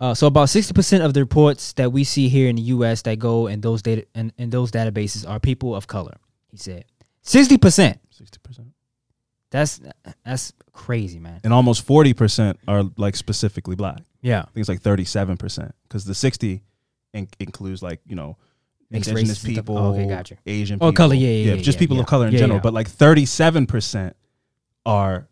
Uh, so about 60% of the reports that we see here in the US that go in those data in, in those databases are people of color he said. 60% 60% that's that's crazy, man. And almost forty percent are like specifically black. Yeah. I think it's like thirty-seven percent because the sixty in- includes like you know Mixed indigenous people, Oh, okay, gotcha. Asian Oh, people, color, yeah, yeah, yeah, just yeah, people yeah. of color in general. But like thirty-seven percent are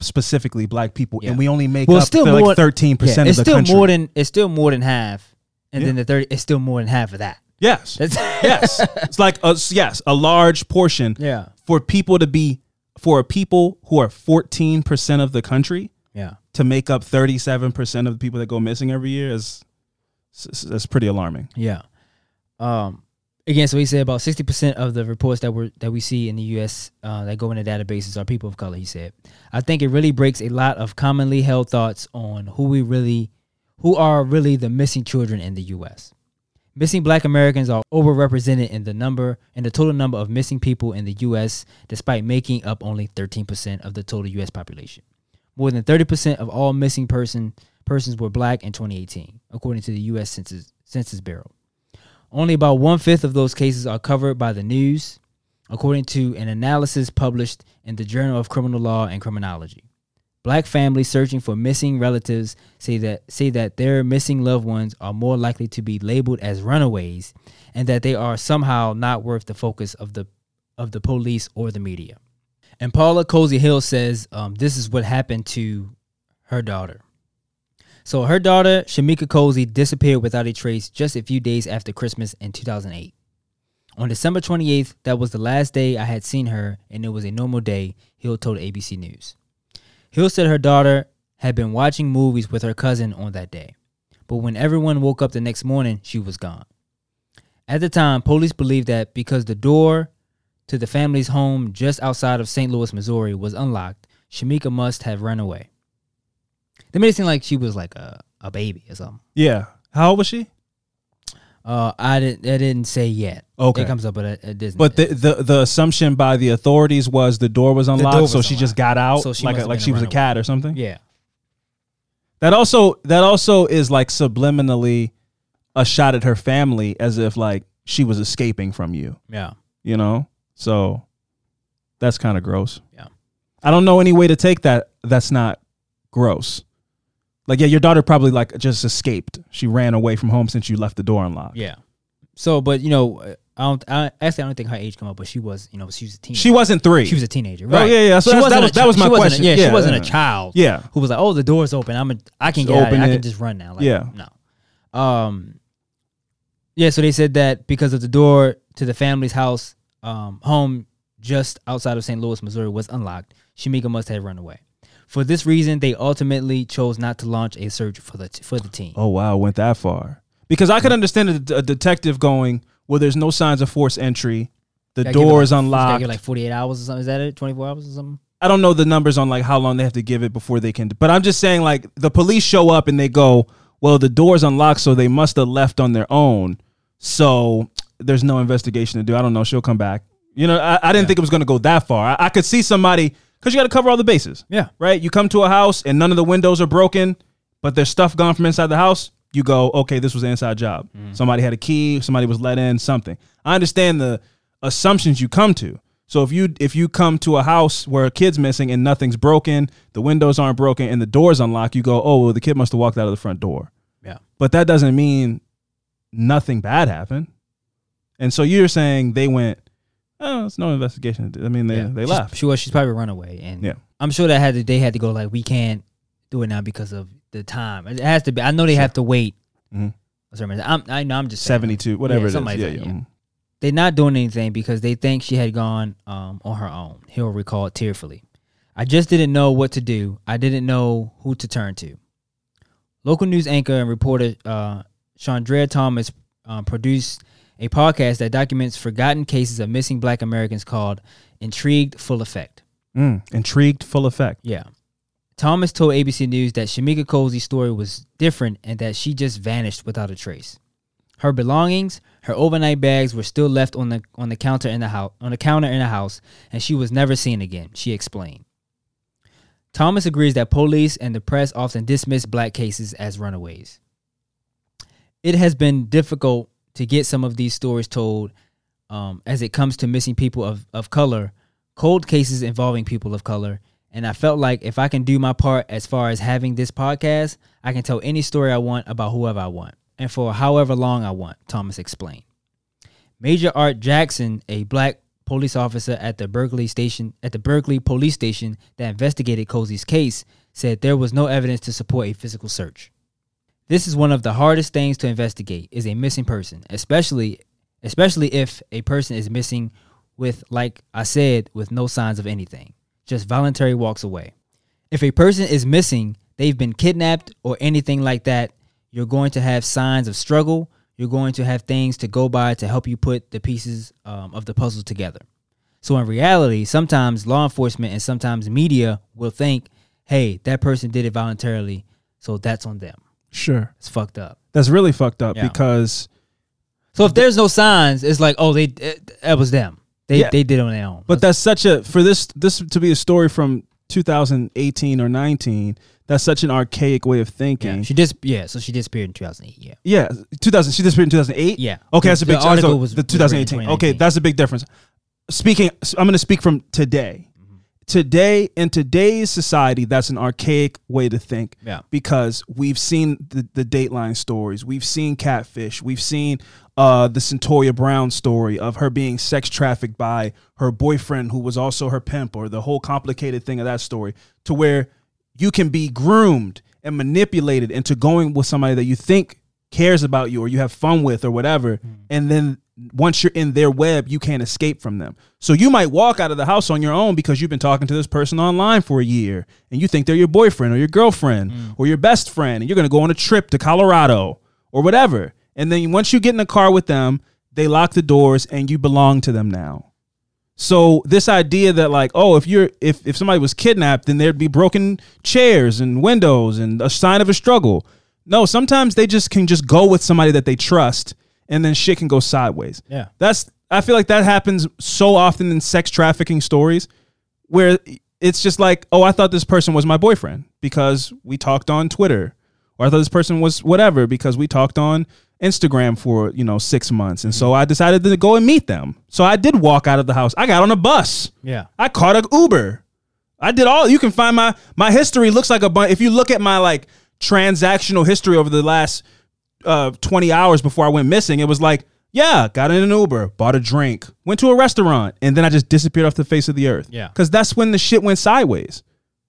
specifically black people, and we only make Well, up still more like thirteen percent it's the still country. more than it's still more than half, and then the thirty it's still more than half of that. yes, yes, (laughs) it's like a, yes, a large portion Yeah. for people to be for people who are fourteen percent of the country Yeah. to make up thirty-seven percent of the people that go missing every year is is- that's pretty alarming. Yeah. Um. Again, so he said about sixty percent of the reports that were that we see in the U.S. Uh, that go into databases are people of color. He said, "I think it really breaks a lot of commonly held thoughts on who we really, who are really the missing children in the U.S. Missing Black Americans are overrepresented in the number and the total number of missing people in the U.S. Despite making up only thirteen percent of the total U.S. population, more than thirty percent of all missing person persons were Black in 2018, according to the U.S. Census Census Bureau." Only about one fifth of those cases are covered by the news, according to an analysis published in the Journal of Criminal Law and Criminology. Black families searching for missing relatives say that say that their missing loved ones are more likely to be labeled as runaways and that they are somehow not worth the focus of the of the police or the media. And Paula Cozy Hill says um, this is what happened to her daughter. So her daughter, Shamika Cozy, disappeared without a trace just a few days after Christmas in 2008. On December 28th, that was the last day I had seen her, and it was a normal day, Hill told ABC News. Hill said her daughter had been watching movies with her cousin on that day, but when everyone woke up the next morning, she was gone. At the time, police believed that because the door to the family's home just outside of St. Louis, Missouri was unlocked, Shamika must have run away. They made it seem like she was like a, a baby or something. Yeah, how old was she? Uh, I didn't. I didn't say yet. Okay. it comes up but it at Disney. But the, the the assumption by the authorities was the door was unlocked, door so was she just got out So she like a, like she was a cat or something. yeah, That also that also is like subliminally a shot at her family as if like she was escaping from you, yeah, you know? So that's kind of gross. Yeah. I don't know any way to take that that's not gross. Like yeah, your daughter probably like just escaped. She ran away from home since you left the door unlocked. yeah. So, but you know, I don't. I, actually, I don't think her age come up, but she was. You know, she was a teenager. She wasn't 3. She was a teenager. Oh, Right. yeah, yeah. So She wasn't that was- that was my wasn't a- question. yeah, Yeah, she wasn't yeah. a child. Yeah. Who was like, oh, the door's open. I'm a. I can Just get out. of open here. I can just run now. Like, Yeah. No. Um. Yeah. So they said that because of the door to the family's house, um, home just outside of St. Louis, Missouri, was unlocked. Shamika must have run away. For this reason, they ultimately chose not to launch a search for the for the team. Oh wow, went that far. Because I could understand a, a detective going, well, there's no signs of forced entry. The Gotta give it door like- is unlocked. give it like 48 hours or something. Is that it? 24 hours or something? I don't know the numbers on like how long they have to give it before they can. But I'm just saying, like the police show up and they go, well, the door's unlocked, so they must have left on their own. So there's no investigation to do. I don't know. She'll come back. You know, I, I didn't think it was going to go that far. I, I could see somebody because you got to cover all the bases. Yeah. right? You come to a house and none of the windows are broken, but there's stuff gone from inside the house. You go, okay, this was an inside job. Mm. Somebody had a key, somebody was let in, something. I understand the assumptions you come to. So if you if you come to a house where a kid's missing and nothing's broken, the windows aren't broken, and the door's unlocked, you go, oh, well, the kid must have walked out of the front door. Yeah. But that doesn't mean nothing bad happened. And so you're saying they went, oh, it's no investigation. I mean, they Yeah. they She's- left. She was. She's probably a runaway, and Yeah. I'm sure that had to. They had to go like, we can't do it now because of the time. It has to be. I know they have to wait. Mhm. a. I'm, I know. I'm just. Seventy two, whatever Yeah, it is. like yeah, that, yeah. yeah. mhm. They're not doing anything because they think she had gone um, on her own. He'll recall tearfully. I just didn't know what to do. I didn't know who to turn to. Local news anchor and reporter uh, Chandra Thomas um, produced a podcast that documents forgotten cases of missing black Americans called Intrigued Full Effect. Mm, intrigued, full effect. Yeah. Thomas told ABC News that Shamika Cozy's story was different and that she just vanished without a trace. Her belongings, her overnight bags were still left on the on the counter in the house on the counter in the house, and she was never seen again, she explained. Thomas agrees that police and the press often dismiss black cases as runaways. It has been difficult to get some of these stories told um, as it comes to missing people of, of color, cold cases involving people of color, and I felt like if I can do my part as far as having this podcast, I can tell any story I want about whoever I want and for however long I want, Thomas explained. Major Art Jackson, a black police officer at the Berkeley station at the Berkeley police station that investigated Cozy's case, said there was no evidence to support a physical search. This is one of the hardest things to investigate is a missing person, especially especially if a person is missing with like I said with no signs of anything, just voluntary walks away. If a person is missing, they've been kidnapped or anything like that, you're going to have signs of struggle. You're going to have things to go by to help you put the pieces um, of the puzzle together. So, in reality, sometimes law enforcement and sometimes media will think, hey, that person did it voluntarily, so that's on them. Sure. It's fucked up. That's really fucked up Yeah. because So, if there's no signs, it's like, oh, they it, that was them. They, Yeah. they did it on their own. But that's such a for this this to be a story from 2018 or 19. That's such an archaic way of thinking. yeah, she dis- yeah, so she disappeared in 2008. Yeah. Yeah, 2000. She disappeared in 2008. Yeah. Okay, that's a big. the article was- the written in 2018. Okay, 2019. that's a big difference. Speaking, I'm going to speak from today. Today in today's society, that's an archaic way to think. Yeah. Because we've seen the, the Dateline stories, we've seen Catfish, we've seen uh, the Cyntoia Brown story of her being sex trafficked by her boyfriend, who was also her pimp, or the whole complicated thing of that story, to where you can be groomed and manipulated into going with somebody that you think cares about you or you have fun with or whatever mm. and then once you're in their web you can't escape from them. So you might walk out of the house on your own because you've been talking to this person online for a year and you think they're your boyfriend or your girlfriend mm. or your best friend and you're going to go on a trip to Colorado or whatever. And then once you get in the car with them they lock the doors and you belong to them now. So this idea that like, oh, if you're if if somebody was kidnapped, then there'd be broken chairs and windows and a sign of a struggle. No, sometimes they just can just go with somebody that they trust and then shit can go sideways. Yeah. That's I feel like that happens so often in sex trafficking stories where it's just like, oh, I thought this person was my boyfriend because we talked on Twitter. Or I thought this person was whatever because we talked on Instagram for, you know, six months. And so mm-hmm. I decided to go and meet them. So I did walk out of the house. I got on a bus. Yeah. I caught a Uber. I did all you can find my my history looks like a bunch if you look at my like transactional history over the last uh 20 hours before I went missing, it was like, yeah, got in an Uber, bought a drink, went to a restaurant, and then I just disappeared off the face of the earth. Yeah. Cause that's when the shit went sideways.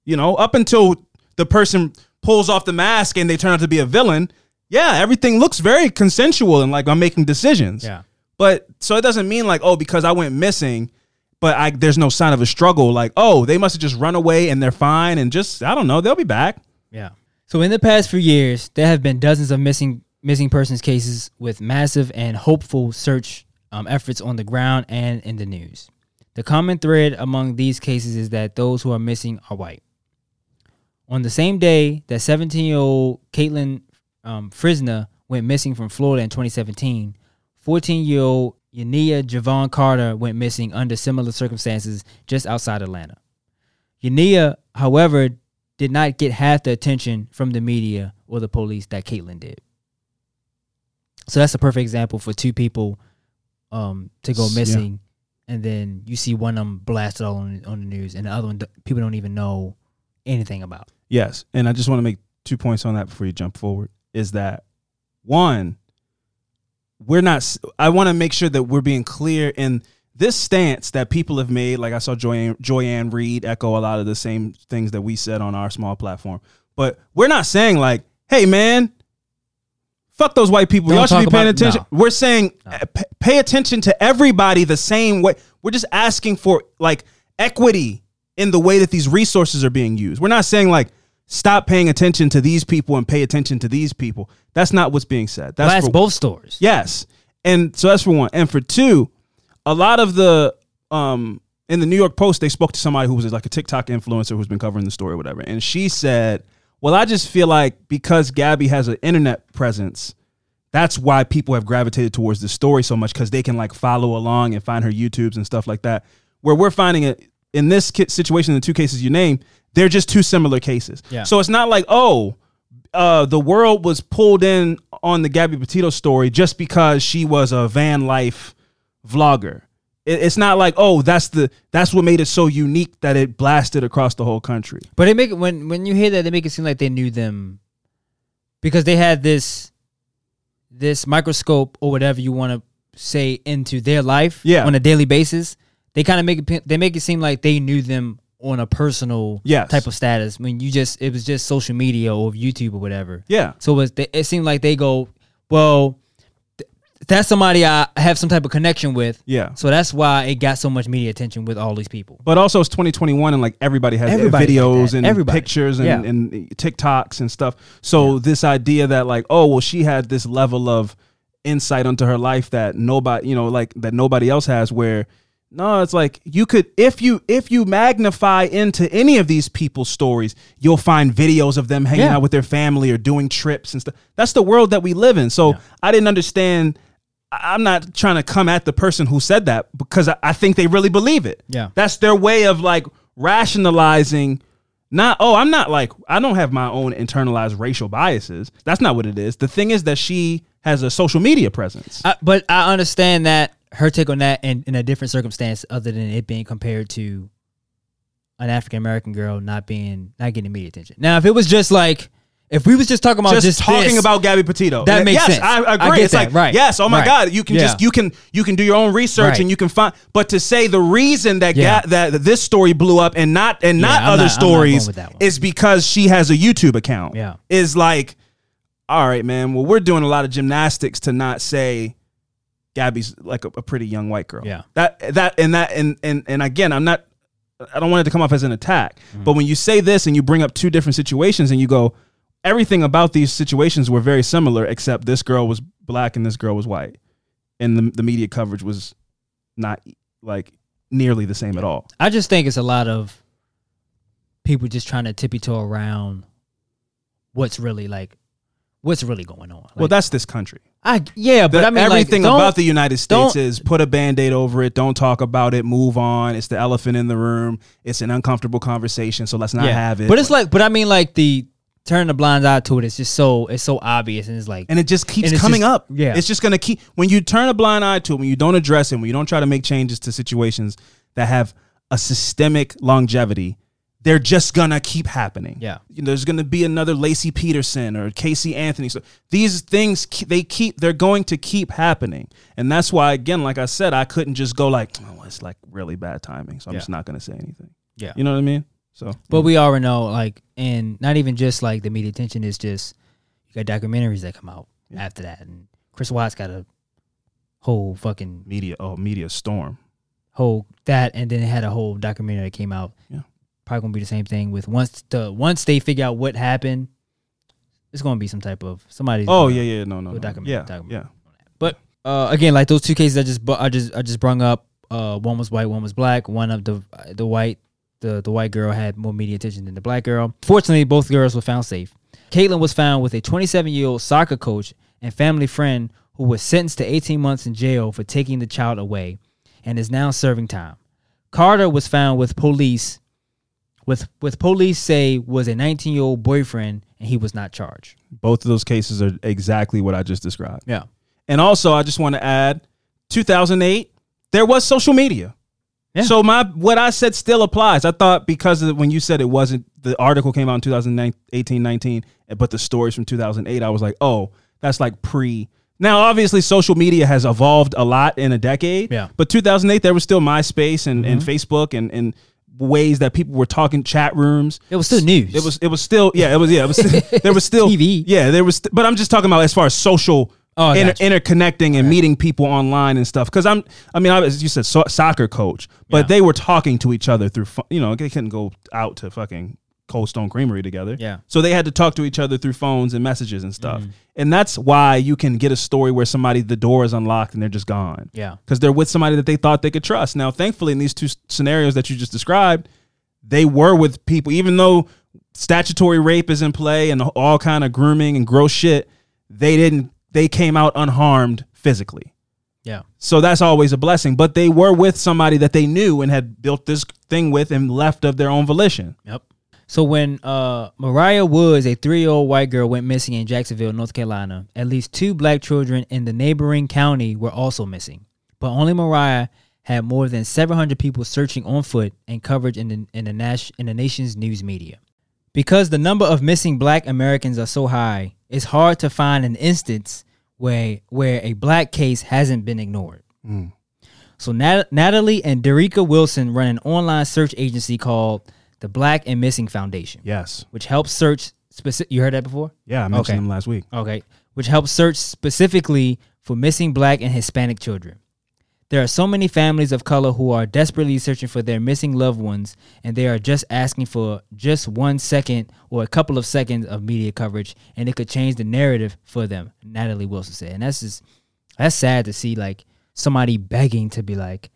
You know, up until the person pulls off the mask and they turn out to be a villain, yeah, everything looks very consensual and like I'm making decisions. Yeah. But so it doesn't mean like, oh, because I went missing, but I there's no sign of a struggle. Like, oh, they must have just run away and they're fine and just I don't know, they'll be back. Yeah. So in the past few years, there have been dozens of missing missing persons cases with massive and hopeful search um, efforts on the ground and in the news. The common thread among these cases is that those who are missing are white. On the same day that 17 year old Caitlin um, Frisina went missing from Florida in 2017, 14 year old Yania Javon Carter went missing under similar circumstances just outside Atlanta. Yania, however, did not get half the attention from the media or the police that Caitlyn did. So that's a perfect example for two people um, to go S- yeah. missing and then you see one of them blasted all on, on the news, and the other one people don't even know anything about. Yes, and I just want to make two points on that before you jump forward. Is that one? We're not. I want to make sure that we're being clear in this stance that people have made. Like I saw Joy-Ann, Joy-Ann Reid echo a lot of the same things that we said on our small platform. But we're not saying like, "Hey, man, fuck those white people. Don't Y'all should be paying about- attention." no. We're saying uh, p- pay attention to everybody the same way. We're just asking for like equity in the way that these resources are being used. We're not saying like stop paying attention to these people and pay attention to these people. That's not what's being said. That's That's for, both stores. Yes. And so that's for one. And for two, a lot of the um in the New York Post, they spoke to somebody who was like a TikTok influencer who's been covering the story or whatever. And she said, Well, I just feel like because Gabby has an internet presence, that's why people have gravitated towards this story so much because they can like follow along and find her YouTubes and stuff like that. Where we're finding it in this situation, in the two cases you name, they're just two similar cases. Yeah. So it's not like, oh, uh, the world was pulled in on the Gabby Petito story just because she was a van life vlogger. It, it's not like, oh, that's the that's what made it so unique that it blasted across the whole country. But they make it when when you hear that they make it seem like they knew them because they had this this microscope or whatever you want to say into their life Yeah. on a daily basis. They kind of make it they make it seem like they knew them on a personal Yes. type of status. When you just it was just social media or YouTube or whatever. Yeah. So it, was, it seemed like they go, well, that's somebody I have some type of connection with. Yeah. So that's why it got so much media attention with all these people. But also it's 2021 and like everybody has Everybody's like videos and Everybody. pictures and, Yeah. and TikToks and stuff. So this idea that like, oh, well, she had this level of insight onto her life that nobody, you know, like that nobody else has where no, it's like you could if you if you magnify into any of these people's stories, you'll find videos of them hanging Yeah. out with their family or doing trips and stuff. That's the world that we live in. So I didn't understand I'm not trying to come at the person who said that because I, I think they really believe it. Yeah. That's their way of like rationalizing not oh, I'm not like I don't have my own internalized racial biases. That's not what it is. The thing is that she has a social media presence. I, but I understand that her take on that in, in a different circumstance, other than it being compared to an African American girl not being not getting media attention. Now, if it was just like if we was just talking about just, just, talking this, about Gabby Petito. That makes yes, sense. I I agree. get it's that, like right, yes, oh my right. God, you can Yeah. just you can you can do your own research Right. and you can find. But to say the reason that Yeah. Ga- that this story blew up and not and Yeah, not I'm other not- not stories with is because she has a YouTube account. Yeah. is like, all right, man. Well, we're doing a lot of gymnastics to not say Gabby's like a, a pretty young white girl. Yeah. That that and that and and and again, I'm not. I don't want it to come off as an attack, Mm-hmm. but when you say this and you bring up two different situations and you go, everything about these situations were very similar, except this girl was black and this girl was white, and the the media coverage was not like nearly the same at all. I just think it's a lot of people just trying to tippy toe around what's really like what's really going on. well, that's this country. I yeah, but The- I mean everything don't- about the United States is put a band-aid over it. Don't talk about it. Move on. It's the elephant in the room. It's an uncomfortable conversation, so let's not have it. But it's like, but I mean, like the turn the blind eye to it. It's just so it's so obvious, and it's like, and it just keeps coming just- up. yeah. it's just gonna keep when you turn a blind eye to it, when you don't address it, when you don't try to make changes to situations that have a systemic longevity. They're just gonna keep happening. Yeah. You know, there's gonna be another Laci Peterson or Casey Anthony. So these things they keep they're going to keep happening, and that's why again, like I said, I couldn't just go like, oh, it's like really bad timing, so I'm Yeah. just not gonna say anything. Yeah. you know what I mean. So, but we already know, like, and not even just like the media attention is just you got documentaries that come out after that, and Chris Watts got a whole fucking media, oh, media storm. whole that, and then it had a whole documentary that came out. Yeah. probably gonna be the same thing with once the once they figure out what happened, it's gonna be some type of somebody. Oh yeah, yeah, no, no, no. document- yeah, document. yeah. But uh, again, like those two cases I just I just I just brung up. Uh, one was white, one was black. One of the the white the the white girl had more media attention than the black girl. Fortunately, both girls were found safe. Caitlin was found with a 27 year old soccer coach and family friend who was sentenced to 18 months in jail for taking the child away, and is now serving time. Carter was found with police. With, with police say was a 19 year old boyfriend and he was not charged. Both of those cases are exactly what I just described. Yeah. And also, I just want to add 2008, there was social media. Yeah. So my what I said still applies. I thought because of when you said it wasn't the article came out in 2018 19 but the stories from 2008 I was like, "Oh, that's like pre now, obviously, social media has evolved a lot in a decade. Yeah. Mm-hmm. But 2008, there was still MySpace and, and Facebook and, and ways that people were talking chat rooms. It was still news. It was it was still yeah it was yeah it was (laughs) there was still (laughs) TV. yeah there was but I'm just talking about as far as social Oh, inter- interconnecting and meeting people online and stuff because I'm I mean I was you said so- soccer coach but Yeah. they were talking to each other through you know they couldn't go out to fucking Cold Stone Creamery together Yeah. so they had to talk to each other through phones and messages and stuff Mm-hmm. and that's why you can get a story where somebody the door is unlocked and they're just gone Yeah. because they're with somebody that they thought they could trust. Now, thankfully, in these two scenarios that you just described, they were with people, even though statutory rape is in play and all kind of grooming and gross shit. They didn't. They came out unharmed physically. Yeah. So that's always a blessing. But they were with somebody that they knew and had built this thing with and left of their own volition. Yep. So when uh, Mariah Woods, a three-year-old white girl, went missing in Jacksonville, North Carolina, at least two black children in the neighboring county were also missing. But only Mariah had more than 700 people searching on foot and coverage in the in the, nas- in the nation's news media. Because the number of missing black Americans are so high, it's hard to find an instance where where a black case hasn't been ignored. Hmm. So Nat- Natalie and Derica Wilson run an online search agency called the Black and Missing Foundation, Yes. which helps search specific. You heard that before? Yeah, I mentioned Okay. them last week. Okay, which helps search specifically for missing black and Hispanic children. There are so many families of color who are desperately searching for their missing loved ones, and they are just asking for just one second or a couple of seconds of media coverage, and it could change the narrative for them. Natalie Wilson said, and that's just that's sad to see like somebody begging to be like,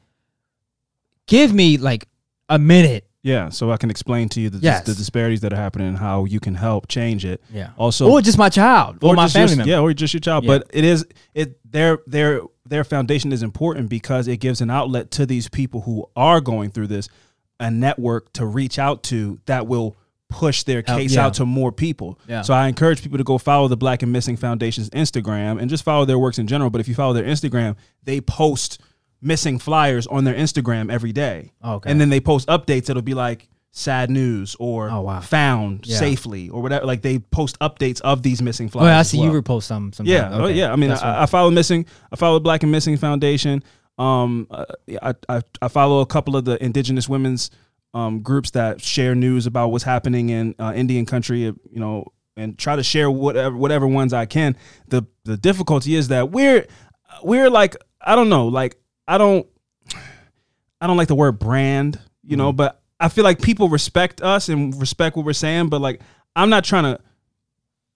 give me like a minute. Yeah, so I can explain to you the, Yes. the disparities that are happening and how you can help change it. Yeah. Also, or just my child or, my family your- member. Yeah, or just your child. Yeah. But it is it their their their foundation is important because it gives an outlet to these people who are going through this, a network to reach out to that will push their case yeah. out to more people. Yeah. So I encourage people to go follow the Black and Missing Foundation's Instagram and just follow their works in general. But if you follow their Instagram, they post missing flyers on their Instagram every day. Okay. And then they post updates. It'll be like sad news or Oh, wow. found Yeah. safely or whatever. Like they post updates of these missing flyers. Oh, I see well. you repost some. some Yeah, oh yeah. I mean, I, I follow missing. I follow Black and Missing Foundation. Um, uh, I, I I follow a couple of the Indigenous women's um groups that share news about what's happening in uh, Indian country. uh, You know, and try to share whatever whatever ones I can. The the difficulty is that we're we're like I don't know, like I don't I don't like the word brand, you know, mm. but I feel like people respect us and respect what we're saying, but like I'm not trying to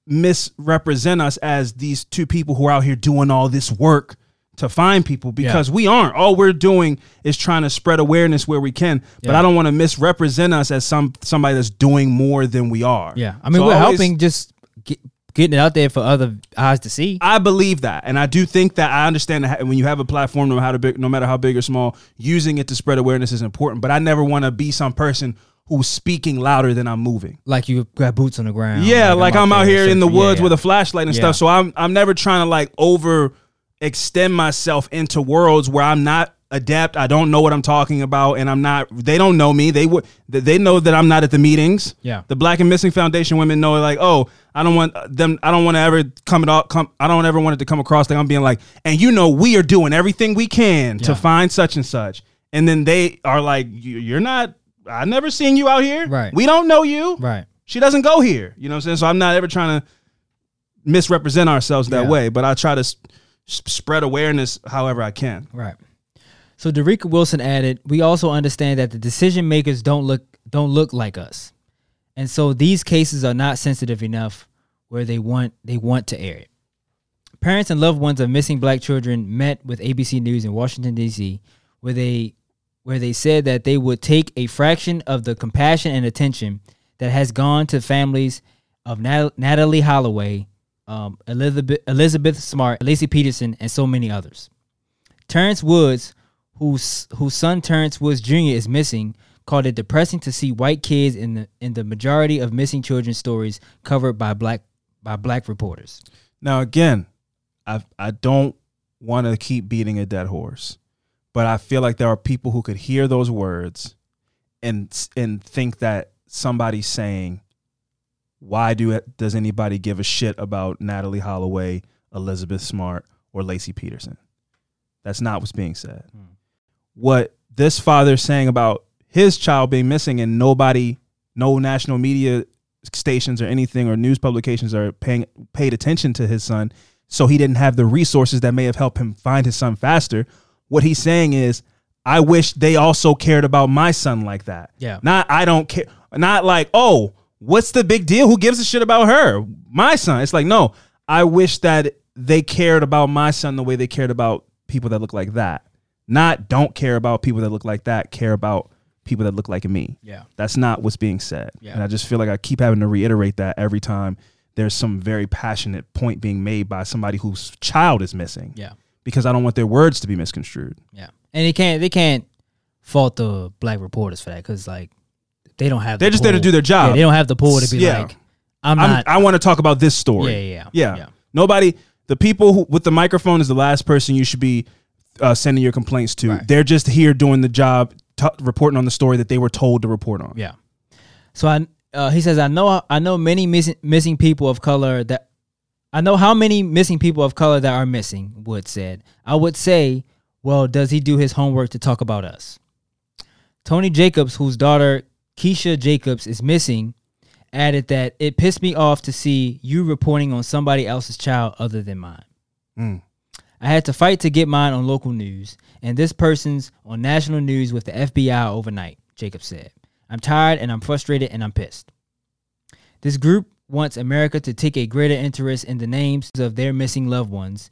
misrepresent us as these two people who are out here doing all this work to find people because we aren't. All we're doing is trying to spread awareness where we can. But I don't want to misrepresent us as some somebody that's doing more than we are. Yeah, I mean So we're always- helping just get, getting it out there for other eyes to see. I believe that, and I do think that I understand that when you have a platform, no matter how big, no matter how big or small, using it to spread awareness is important. But I never want to be some person who's speaking louder than I'm moving. Like you got boots on the ground. Yeah, like, I'm, out there here in the searching. Yeah, woods yeah. with a flashlight and Yeah. stuff. So I'm I'm never trying to like over extend myself into worlds where I'm not adept. I don't know what I'm talking about, and I'm not. They don't know me. They would. They know that I'm not at the meetings. Yeah. The Black and Missing Foundation women know like, oh, I don't want uh, them. I don't want to ever come it all. Come. I don't ever want it to come across like I'm being like, and you know, we are doing everything we can to find such and such, and then they are like, "You- you're not. I never seen you out here. Right. We don't know you Right. she doesn't go here. You know what I'm saying? So I'm not ever trying to misrepresent ourselves that Yeah. way, but I try to spread awareness however I can. Right. So Derica Wilson added, "We also understand that the decision makers don't look don't look like us, and so these cases are not sensitive enough where they want they want to air it." Parents and loved ones of missing black children met with ABC News in Washington D.C., where they where they said that they would take a fraction of the compassion and attention that has gone to families of Nat- Natalee Holloway, um, Elizabeth Elizabeth Smart, Laci Peterson, and so many others. Terrence Woods, whose whose son Terrence Woods Jr. is missing, called it depressing to see white kids in the in the majority of missing children stories covered by black by black reporters. Now again, I I don't want to keep beating a dead horse, but I feel like there are people who could hear those words and and think that somebody's saying, "Why do it, does anybody give a shit about Natalee Holloway, Elizabeth Smart, or Laci Peterson?" That's not what's being said. Hmm. What this father's saying about his child being missing and nobody, no national media stations or anything or news publications are paying paid attention to his son, so he didn't have the resources that may have helped him find his son faster. What he's saying is, I wish they also cared about my son like that. Yeah. Not I don't care. Not like, oh, what's the big deal? Who gives a shit about her? My son. It's like, no, I wish that they cared about my son the way they cared about people that look like that. Not don't care about people that look like that, care about people that look like me. Yeah. That's not what's being said. Yeah. And I just feel like I keep having to reiterate that every time there's some very passionate point being made by somebody whose child is missing. Yeah. Because I don't want their words to be misconstrued. Yeah, and they can't they can't fault the black reporters for that because like they don't have. They're the just there to do their job. Yeah, they don't have the pull to be Yeah. like, I'm I'm- not. I want to talk about this story. Yeah, yeah, yeah. yeah. Nobody, the people who, with the microphone is the last person you should be uh, sending your complaints to. Right. They're just here doing the job, t- reporting on the story that they were told to report on. yeah. So I uh, he says I know I know many missing missing people of color that I know how many missing people of color that are missing. Wood said. I would say, well, does he do his homework to talk about us? Tony Jacobs, whose daughter Keisha Jacobs is missing, added that it pissed me off to see you reporting on somebody else's child other than mine. Mm. I had to fight to get mine on local news, and this person's on national news with the FBI overnight, Jacob said. I'm tired and I'm frustrated and I'm pissed. This group wants America to take a greater interest in the names of their missing loved ones.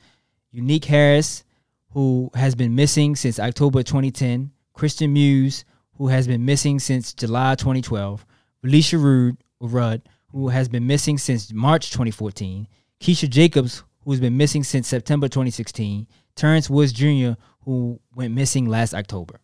Unique Harris, who has been missing since October 2010, Christian Muse, who has been missing since July 2012, Alicia Rudd, who has been missing since March 2014, Keisha Jacobs, who has been missing since September 2016, Terrence Woods Jr., who went missing last October.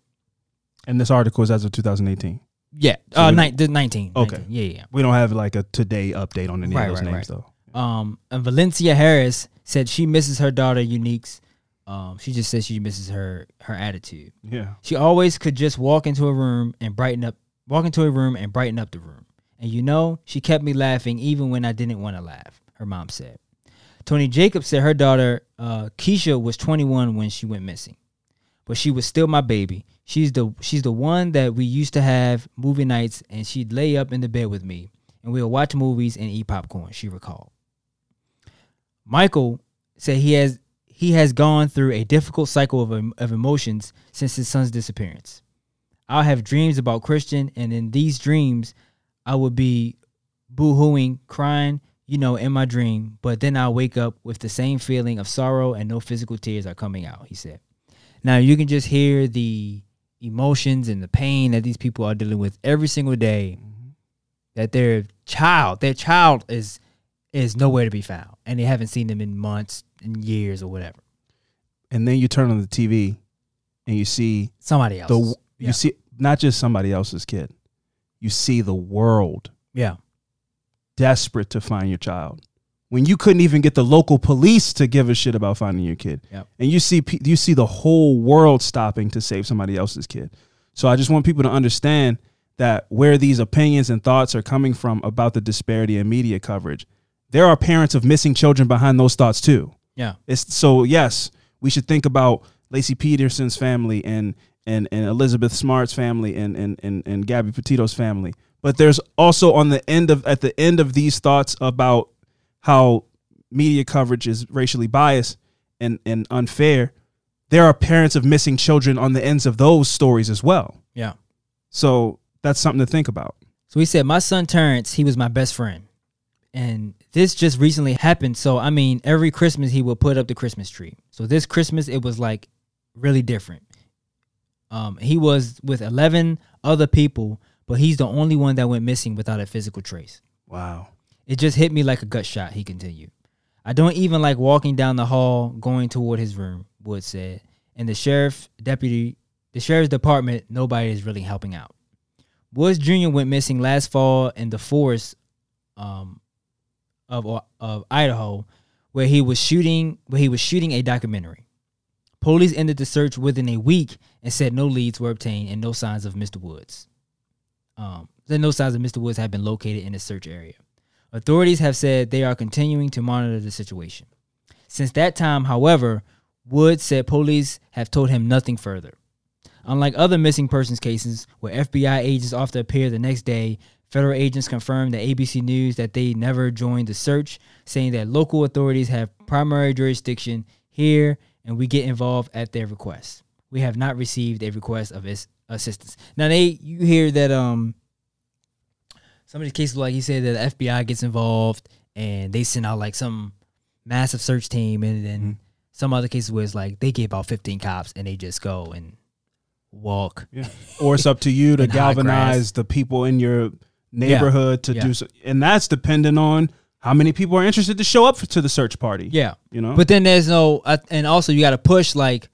And this article is as of 2018. Yeah, So uh, the 19. Okay. 19. Yeah, yeah. We don't have like a today update on any Right, of those right, names right. though. Um, and Valencia Harris said she misses her daughter Unique's. Um, she just says she misses her her attitude. Yeah. She always could just walk into a room and brighten up, walk into a room and brighten up the room. And you know, she kept me laughing even when I didn't want to laugh. Her mom said. Tony Jacobs said her daughter uh, Keisha was 21 when she went missing, but she was still my baby. She's the she's the one that we used to have movie nights, and she'd lay up in the bed with me, and we'll watch movies and eat popcorn. She recalled. Michael said he has he has gone through a difficult cycle of, of emotions since his son's disappearance. I'll have dreams about Christian, and in these dreams, I would be boo-hooing, crying, you know, in my dream. But then I'll wake up with the same feeling of sorrow, and no physical tears are coming out. He said. Now you can just hear the emotions and the pain that these people are dealing with every single day. Mm-hmm. That their child, their child is is nowhere to be found, and they haven't seen them in months and years or whatever. And then you turn on the TV and you see Somebody the else. you Yeah. see not just somebody else's kid. You see the world Yeah. Desperate to find your child. When you couldn't even get the local police to give a shit about finding your kid, Yep. and you see you see the whole world stopping to save somebody else's kid. So I just want people to understand that where these opinions and thoughts are coming from about the disparity in media coverage, there are parents of missing children behind those thoughts too. Yeah. It's so yes, we should think about Laci Peterson's family and and and Elizabeth Smart's family and and and, and Gabby Petito's family. But there's also on the end of at the end of these thoughts about how media coverage is racially biased and and unfair. There are parents of missing children on the ends of those stories as well. Yeah. So that's something to think about. So he said, My son Terrence, he was my best friend. And this just recently happened. So, I mean, every Christmas he would put up the Christmas tree. So, this Christmas, it was like really different. Um, he was with 11 other people, but he's the only one that went missing without a physical trace. Wow. It just hit me like a gut shot, he continued. I don't even like walking down the hall going toward his room, Wood said. And the sheriff deputy, the sheriff's department, nobody is really helping out. Woods Jr. went missing last fall in the forest um, of of Idaho, where he was shooting where he was shooting a documentary. Police ended the search within a week and said no leads were obtained and no signs of Mr. Woods. Um, no signs of Mr. Woods have been located in the search area. Authorities have said they are continuing to monitor the situation. Since that time, however, Woods said police have told him nothing further. Unlike other missing persons cases where FBI agents often appear the next day, federal agents confirmed to ABC News that they never joined the search, saying that local authorities have primary jurisdiction here and we get involved at their request. We have not received a request of assistance. Now they you hear that um some of these cases like he said that the FBI gets involved and they send out like some massive search team and then some other cases where it's like they get about 15 cops and they just go and walk. Yeah. (laughs) Or it's up to you to galvanize the people in your neighborhood to Yeah. do so. And that's dependent on how many people are interested to show up for, to the search party. Yeah. You know? But then there's no, uh, and also you got to push like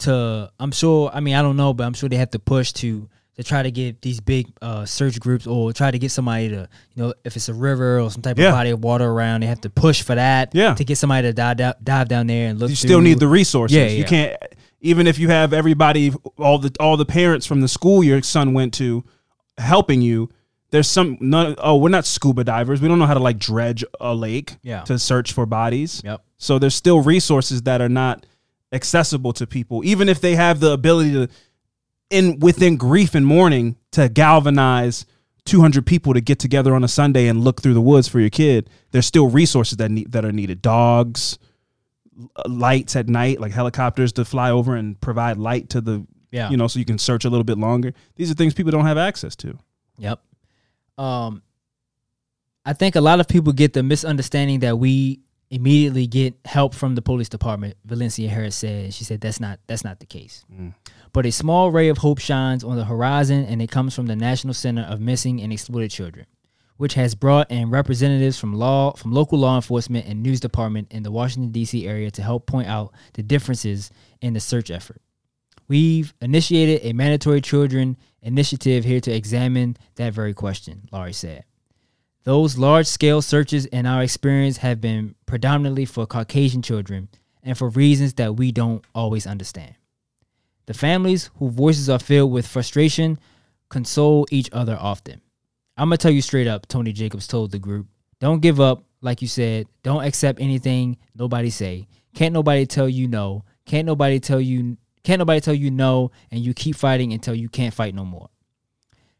to. I'm sure. I mean, I don't know, but I'm sure they have to push to to try to get these big uh, search groups or try to get somebody to, you know, if it's a river or some type Yeah. of body of water around, they have to push for that. Yeah. To get somebody to dive down, dive down there and look. you still need the resources. Yeah, You yeah. can't even if you have everybody all the all the parents from the school your son went to helping you. There's some none, oh we're not scuba divers. We don't know how to like dredge a lake Yeah. to search for bodies. Yep. So there's still resources that are not accessible to people, even if they have the ability to, in within grief and mourning, to galvanize 200 people to get together on a Sunday and look through the woods for your kid. There's still resources that need that are needed. Dogs, lights at night, like helicopters to fly over and provide light to the, Yeah. you know, so you can search a little bit longer. These are things people don't have access to. Yep. Um, I think a lot of people get the misunderstanding that we immediately get help from the police department. Valencia Harris said she said that's not that's not the case. Mm. But a small ray of hope shines on the horizon, and it comes from the National Center of Missing and Exploited Children, which has brought in representatives from law from local law enforcement and news department in the Washington D.C. area to help point out the differences in the search effort. We've initiated a mandatory children initiative here to examine that very question, Laurie said. Those large scale searches in our experience have been predominantly for Caucasian children and for reasons that we don't always understand. The families whose voices are filled with frustration console each other often. I'm to tell you straight up, Tony Jacobs told the group don't give up, like you said. Don't accept anything nobody say. Can't nobody tell you no. Can't nobody tell you can't nobody tell you no and you keep fighting until you can't fight no more.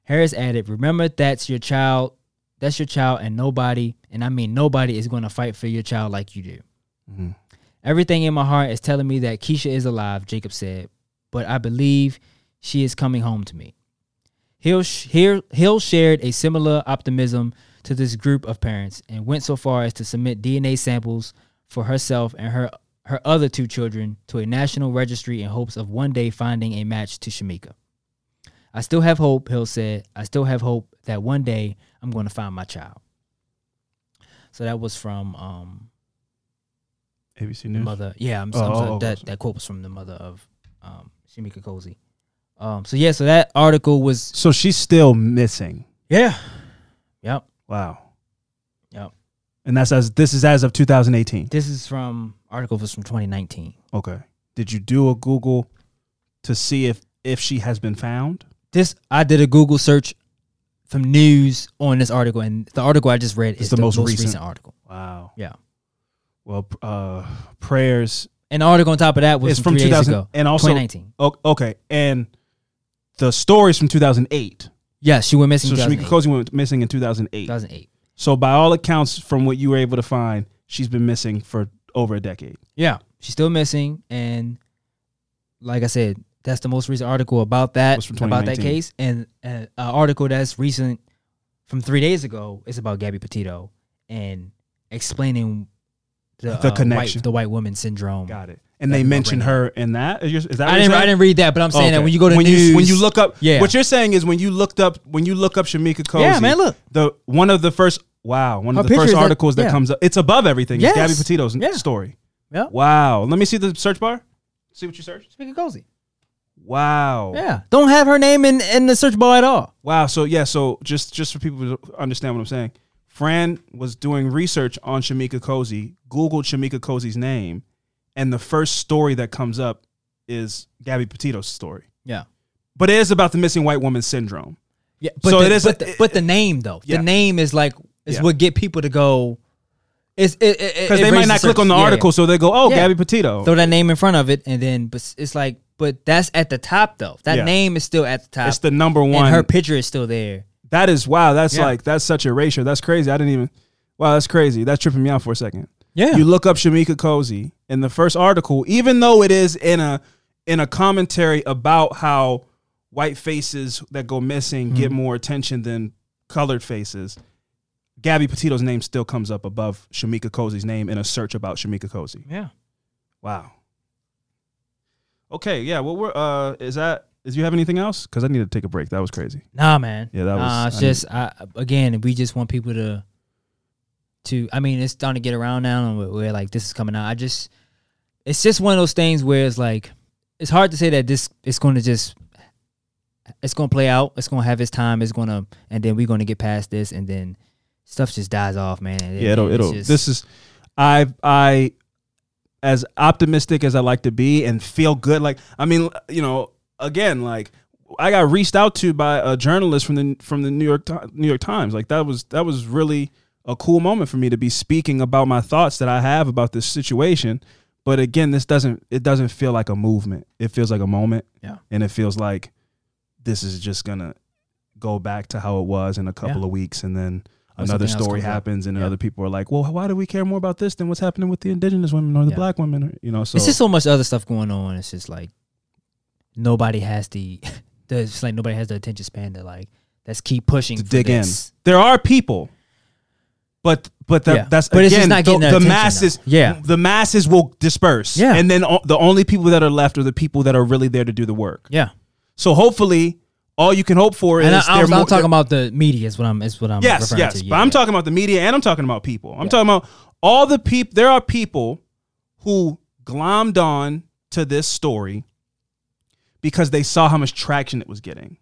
Harris added, "Remember that's your child. That's your child and nobody, and I mean nobody is going to fight for your child like you do." Mm-hmm. Everything in my heart is telling me that Keisha is alive, Jacob said, but I believe she is coming home to me. Hill, Hill, Hill shared a similar optimism to this group of parents and went so far as to submit DNA samples for herself and her, her other two children to a national registry in hopes of one day finding a match to Shamika. I still have hope, Hill said. I still have hope that one day I'm going to find my child. So that was from um, ABC News. mother. Yeah, I'm, Oh, I'm sorry. oh, oh, that that quote was from the mother of um, Shamika Cozy. Um, so yeah, so that article was So she's still missing. yeah, yep, Wow. yep. And that's as this is as of 2018. This is from article was from 2019. Okay. Did you do a Google to see if if she has been found? This I did a Google search from news on this article, and the article I just read is the the, most most, recent. recent. article. Wow. Yeah, Well, uh, prayers An article on top of that was is from, from 2000 ago, and also 2019. okay, and the story's from 2008. Yeah, she went missing. So Shamika 2008. Cozy went missing in 2008. 2008. So by all accounts, from what you were able to find, she's been missing for over a decade. Yeah, she's still missing, and like I said, that's the most recent article about that from about that case, and uh, an article that's recent from three days ago is about Gabby Petito and explaining the, The uh, connection. white, the white woman syndrome. Got it. And they we mentioned her in that. Is, your- is that what I didn't, I didn't read that, but I'm saying that when you go to when news, you when you look up, Yeah. what you're saying is when you looked up when you look up Shamika Cozy, Yeah, man, look. the one of the first wow, one Her of the first picture is that- articles that yeah. comes up, it's above everything. Yes. It's Gabby Petito's Yeah. story. Yeah. Wow. Let me see the search bar. See what you search. Shamika Cozy. Wow. Yeah, don't have her name in in the search bar at all. Wow. So yeah. So just just for people to understand what I'm saying, Fran was doing research on Shamika Cozy, Googled Shamika Cozy's name, and the first story that comes up is Gabby Petito's story. Yeah. But it is about the missing white woman syndrome. Yeah, but So the, it is But, a- the, but the name though, Yeah. the name is like is Yeah. what get people to go. It's it Because they might not click on the article, so they go, "Oh, Yeah. Gabby Petito." Throw that name in front of it, and then but it's like, but that's at the top though. That Yeah. name is still at the top. It's the number one. and her picture is still there. that is wow. That's Yeah. like that's such erasure. That's crazy. I didn't even. Wow, that's crazy. That's tripping me out for a second. Yeah. You look up Shamika Cozy in the first article, even though it is in a in a commentary about how white faces that go missing get Mm-hmm. more attention than colored faces. Gabby Petito's name still comes up above Shamika Cozy's name in a search about Shamika Cozy. Yeah. Wow. Okay, yeah. Well, we're uh, is that is you have anything else? Because I need to take a break. That was crazy. Nah, man. Yeah, that was- Nah, it's I just I, again, we just want people to, to. I mean, it's starting to get around now, and where, where like this is coming out. I just, it's just one of those things where it's like, it's hard to say that this it's going to just, it's going to play out. It's going to have its time. It's going to, and then we're going to get past this, and then stuff just dies off, man. And Yeah, it'll it'll. just- this is, I I, as optimistic as I like to be and feel good. Like I mean, you know, again, like I got reached out to by a journalist from the from the New York New York Times. Like that was that was really a cool moment for me to be speaking about my thoughts that I have about this situation. But again, this doesn't it doesn't feel like a movement. It feels like a moment. Yeah. And it feels like this is just gonna go back to how it was in a couple Yeah. of weeks and then another story up. happens and Yeah. other people are like, Well, why do we care more about this than what's happening with the indigenous women or the Yeah. black women? Or, you know, so it's just so much other stuff going on. It's just like nobody has the, (laughs) the it's like nobody has the attention span to like let's keep pushing to dig this. in. There are people, but but the, Yeah. that's But again not getting the, the masses. though. Yeah. the masses will disperse. Yeah. and then o- the only people that are left are the people that are really there to do the work. Yeah, So hopefully, all you can hope for is and I, more- talking about the media. Is what I'm. Is what I'm. yes, referring yes. To. but I'm talking about the media and I'm talking about people. I'm talking about all the people. There are people who glommed on to this story because they saw how much traction it was getting.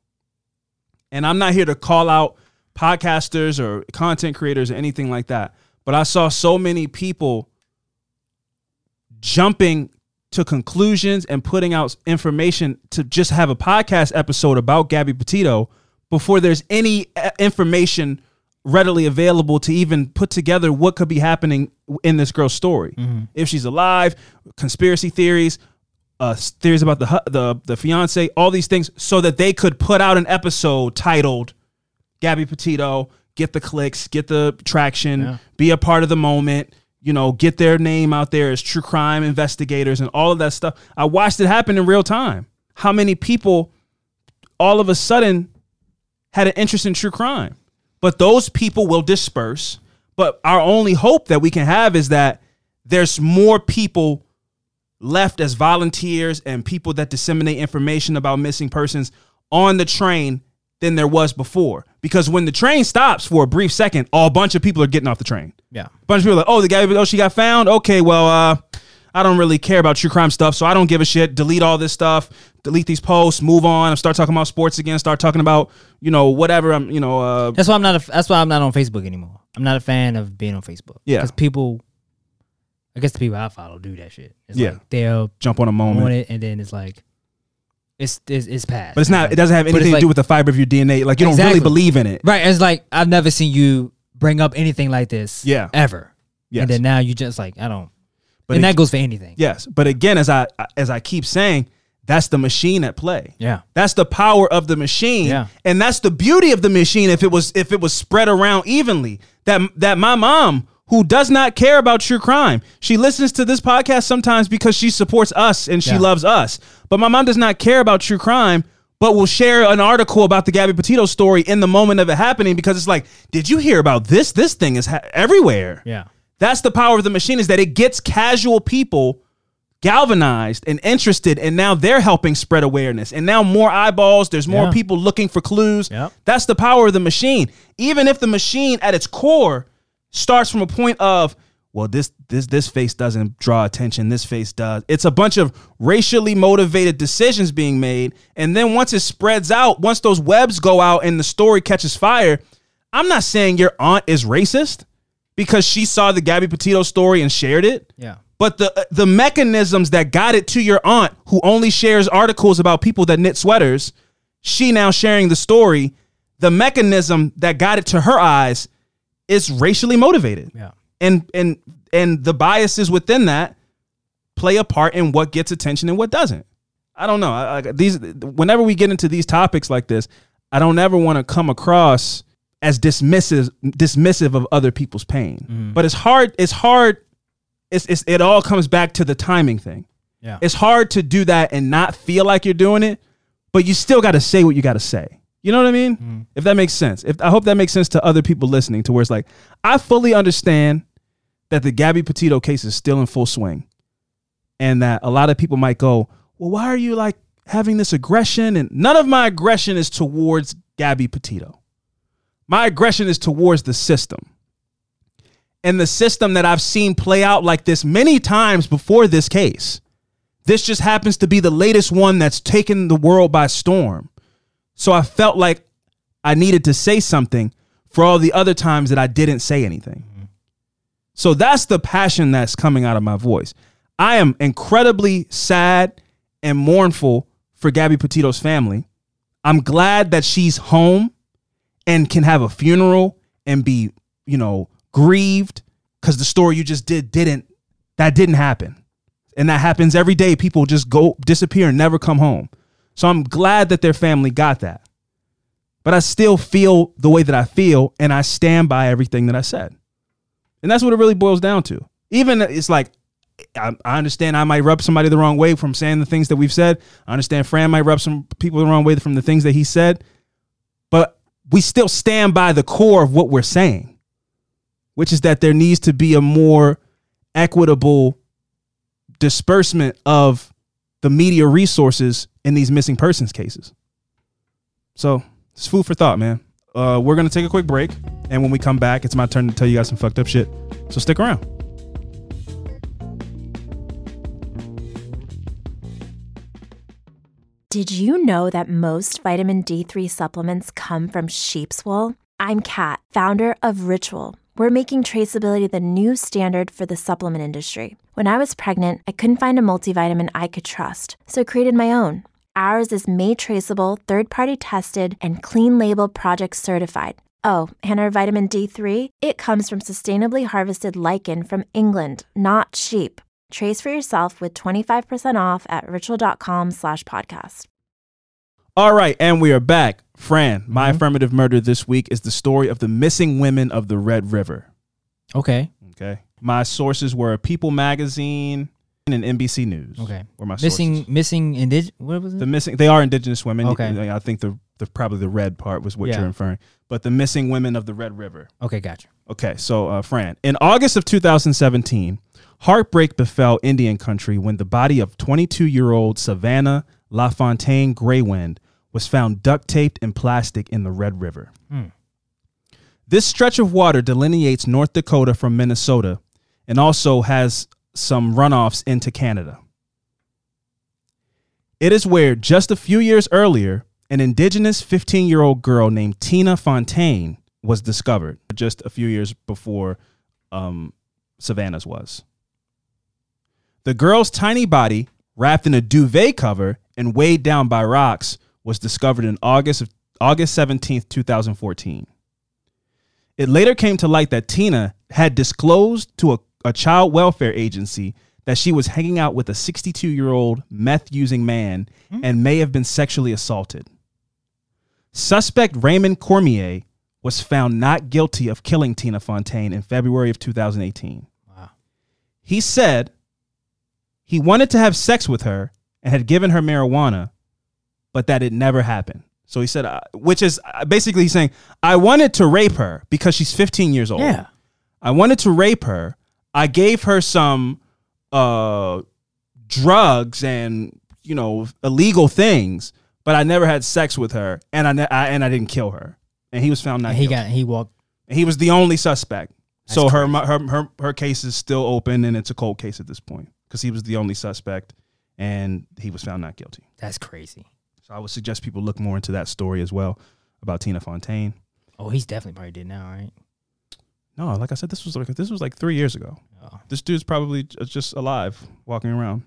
And I'm not here to call out podcasters or content creators or anything like that, but I saw so many people jumping to conclusions and putting out information to just have a podcast episode about Gabby Petito before there's any uh, information readily available to even put together what could be happening in this girl's story. If she's alive, conspiracy theories, uh, theories about the the the fiance, all these things, so that they could put out an episode titled "Gabby Petito." Get the clicks, get the traction, be a part of the moment. You know, get their name out there as true crime investigators and all of that stuff. I watched it happen in real time. How many people all of a sudden had an interest in true crime? But those people will disperse. But our only hope that we can have is that there's more people left as volunteers and people that disseminate information about missing persons on the train than there was before. Because when the train stops for a brief second, a bunch of people are getting off the train. Yeah. A bunch of people are like, oh, the guy, oh, she got found. Okay, well, uh, I don't really care about true crime stuff, so I don't give a shit. Delete all this stuff. Delete these posts. Move on. and Start talking about sports again. Start talking about you know whatever. I'm you know uh, That's why I'm not. A, that's why I'm not on Facebook anymore. I'm not a fan of being on Facebook. Yeah. because people. I guess the people I follow do that shit. It's Yeah. like they'll jump on a moment. on it, and then it's like, it's it's, it's past. But it's not. It doesn't have anything to do with the fiber of your DNA. Like you don't really believe in it. Right. It's like I've never seen you bring up anything like this. Yeah. Ever. Yes. And then now you just like I don't. But and it- that goes for anything. Yes, but again, as I as I keep saying, that's the machine at play. Yeah. That's the power of the machine. Yeah. And that's the beauty of the machine if it was if it was spread around evenly. That that my mom who does not care about true crime. She listens to this podcast sometimes because she supports us and she Yeah. loves us. But my mom does not care about true crime, but will share an article about the Gabby Petito story in the moment of it happening because it's like, did you hear about this? This thing is ha- everywhere. Yeah. That's the power of the machine is that it gets casual people galvanized and interested and now they're helping spread awareness and now more eyeballs there's more Yeah. people looking for clues Yep. that's the power of the machine even if the machine at its core starts from a point of well this this this face doesn't draw attention this face does it's a bunch of racially motivated decisions being made and then once it spreads out once those webs go out and the story catches fire i'm not saying your aunt is racist because she saw the Gabby Petito story and shared it. Yeah. But the uh, the mechanisms that got it to your aunt, who only shares articles about people that knit sweaters, she now sharing the story. The mechanism that got it to her eyes is racially motivated. Yeah. And and and the biases within that play a part in what gets attention and what doesn't. I don't know. I, I, these whenever we get into these topics like this, I don't ever want to come across as dismissive dismissive of other people's pain. Mm-hmm. But it's hard. It's hard. It's, it's it all comes back to the timing thing. Yeah. It's hard to do that and not feel like you're doing it, but you still got to say what you got to say. You know what I mean? Mm. If that makes sense. If I hope that makes sense to other people listening, to where it's like I fully understand that the Gabby Petito case is still in full swing, and that a lot of people might go, "Well, why are you like having this aggression?" And none of my aggression is towards Gabby Petito. My aggression is towards the system. And the system that I've seen play out like this many times before this case. This just happens to be the latest one that's taken the world by storm. So I felt like I needed to say something for all the other times that I didn't say anything. So that's the passion that's coming out of my voice. I am incredibly sad and mournful for Gabby Petito's family. I'm glad that she's home and can have a funeral and be, you know, grieved because the story you just did didn't that didn't happen. And that happens every day. People just go disappear and never come home. So I'm glad that their family got that. But I still feel the way that I feel and I stand by everything that I said. And that's what it really boils down to. Even it's like I, I understand I might rub somebody the wrong way from saying the things that we've said. I understand Fran might rub some people the wrong way from the things that he said. But we still stand by the core of what we're saying, which is that there needs to be a more equitable disbursement of the media resources in these missing persons cases. So it's food for thought, man. Uh, we're gonna take a quick break, and when we come back, it's my turn to tell you guys some fucked up shit. So stick around. Did you know that most vitamin D3 supplements come from sheep's wool? I'm Kat, founder of Ritual. We're making traceability the new standard for the supplement industry. When I was pregnant, I couldn't find a multivitamin I could trust, so I created my own. Ours is made traceable, third party tested, and clean label project certified. Oh, and our vitamin D3? It comes from sustainably harvested lichen from England, not sheep. Trace for yourself with 25% off at ritual.com slash podcast. All right, and we are back. Fran, my mm-hmm. affirmative murder this week is the story of the missing women of the Red River. Okay. Okay. My sources were People Magazine and NBC News. Okay. Were my Missing sources. missing indig what was it? The missing they are indigenous women. Okay. I think the, the probably the red part was what Yeah. you're inferring. But the missing women of the Red River. okay, gotcha. Okay, so uh, Fran, in August of 2017, heartbreak befell Indian country when the body of 22-year-old Savannah LaFontaine Greywind was found duct taped in plastic in the Red River. This stretch of water delineates North Dakota from Minnesota and also has some runoffs into Canada. It is where just a few years earlier, an indigenous 15 year old girl named Tina Fontaine was discovered, just a few years before um, Savannah's was. The girl's tiny body, wrapped in a duvet cover and weighed down by rocks, was discovered in August of August 17th, 2014. It later came to light that Tina had disclosed to a, a child welfare agency that she was hanging out with a 62 year old meth using man and may have been sexually assaulted. Suspect Raymond Cormier was found not guilty of killing Tina Fontaine in February of 2018. Wow. He said he wanted to have sex with her and had given her marijuana, but that it never happened. So he said, uh, which is uh, basically he's saying, I wanted to rape her because she's 15 years old. Yeah. I wanted to rape her. I gave her some uh, drugs and you know illegal things, but I never had sex with her, and I, ne- I and I didn't kill her. And he was found not And he guilty. got he walked And he was the only suspect. so That's her, her her her case is still open, and it's a cold case at this point because he was the only suspect, and he was found not guilty. that's crazy. So I would suggest people look more into that story as well about Tina Fontaine. Oh, he's definitely probably did now, right? No, like I said, this was like this was like three years ago. Oh. This dude's probably just alive, walking around.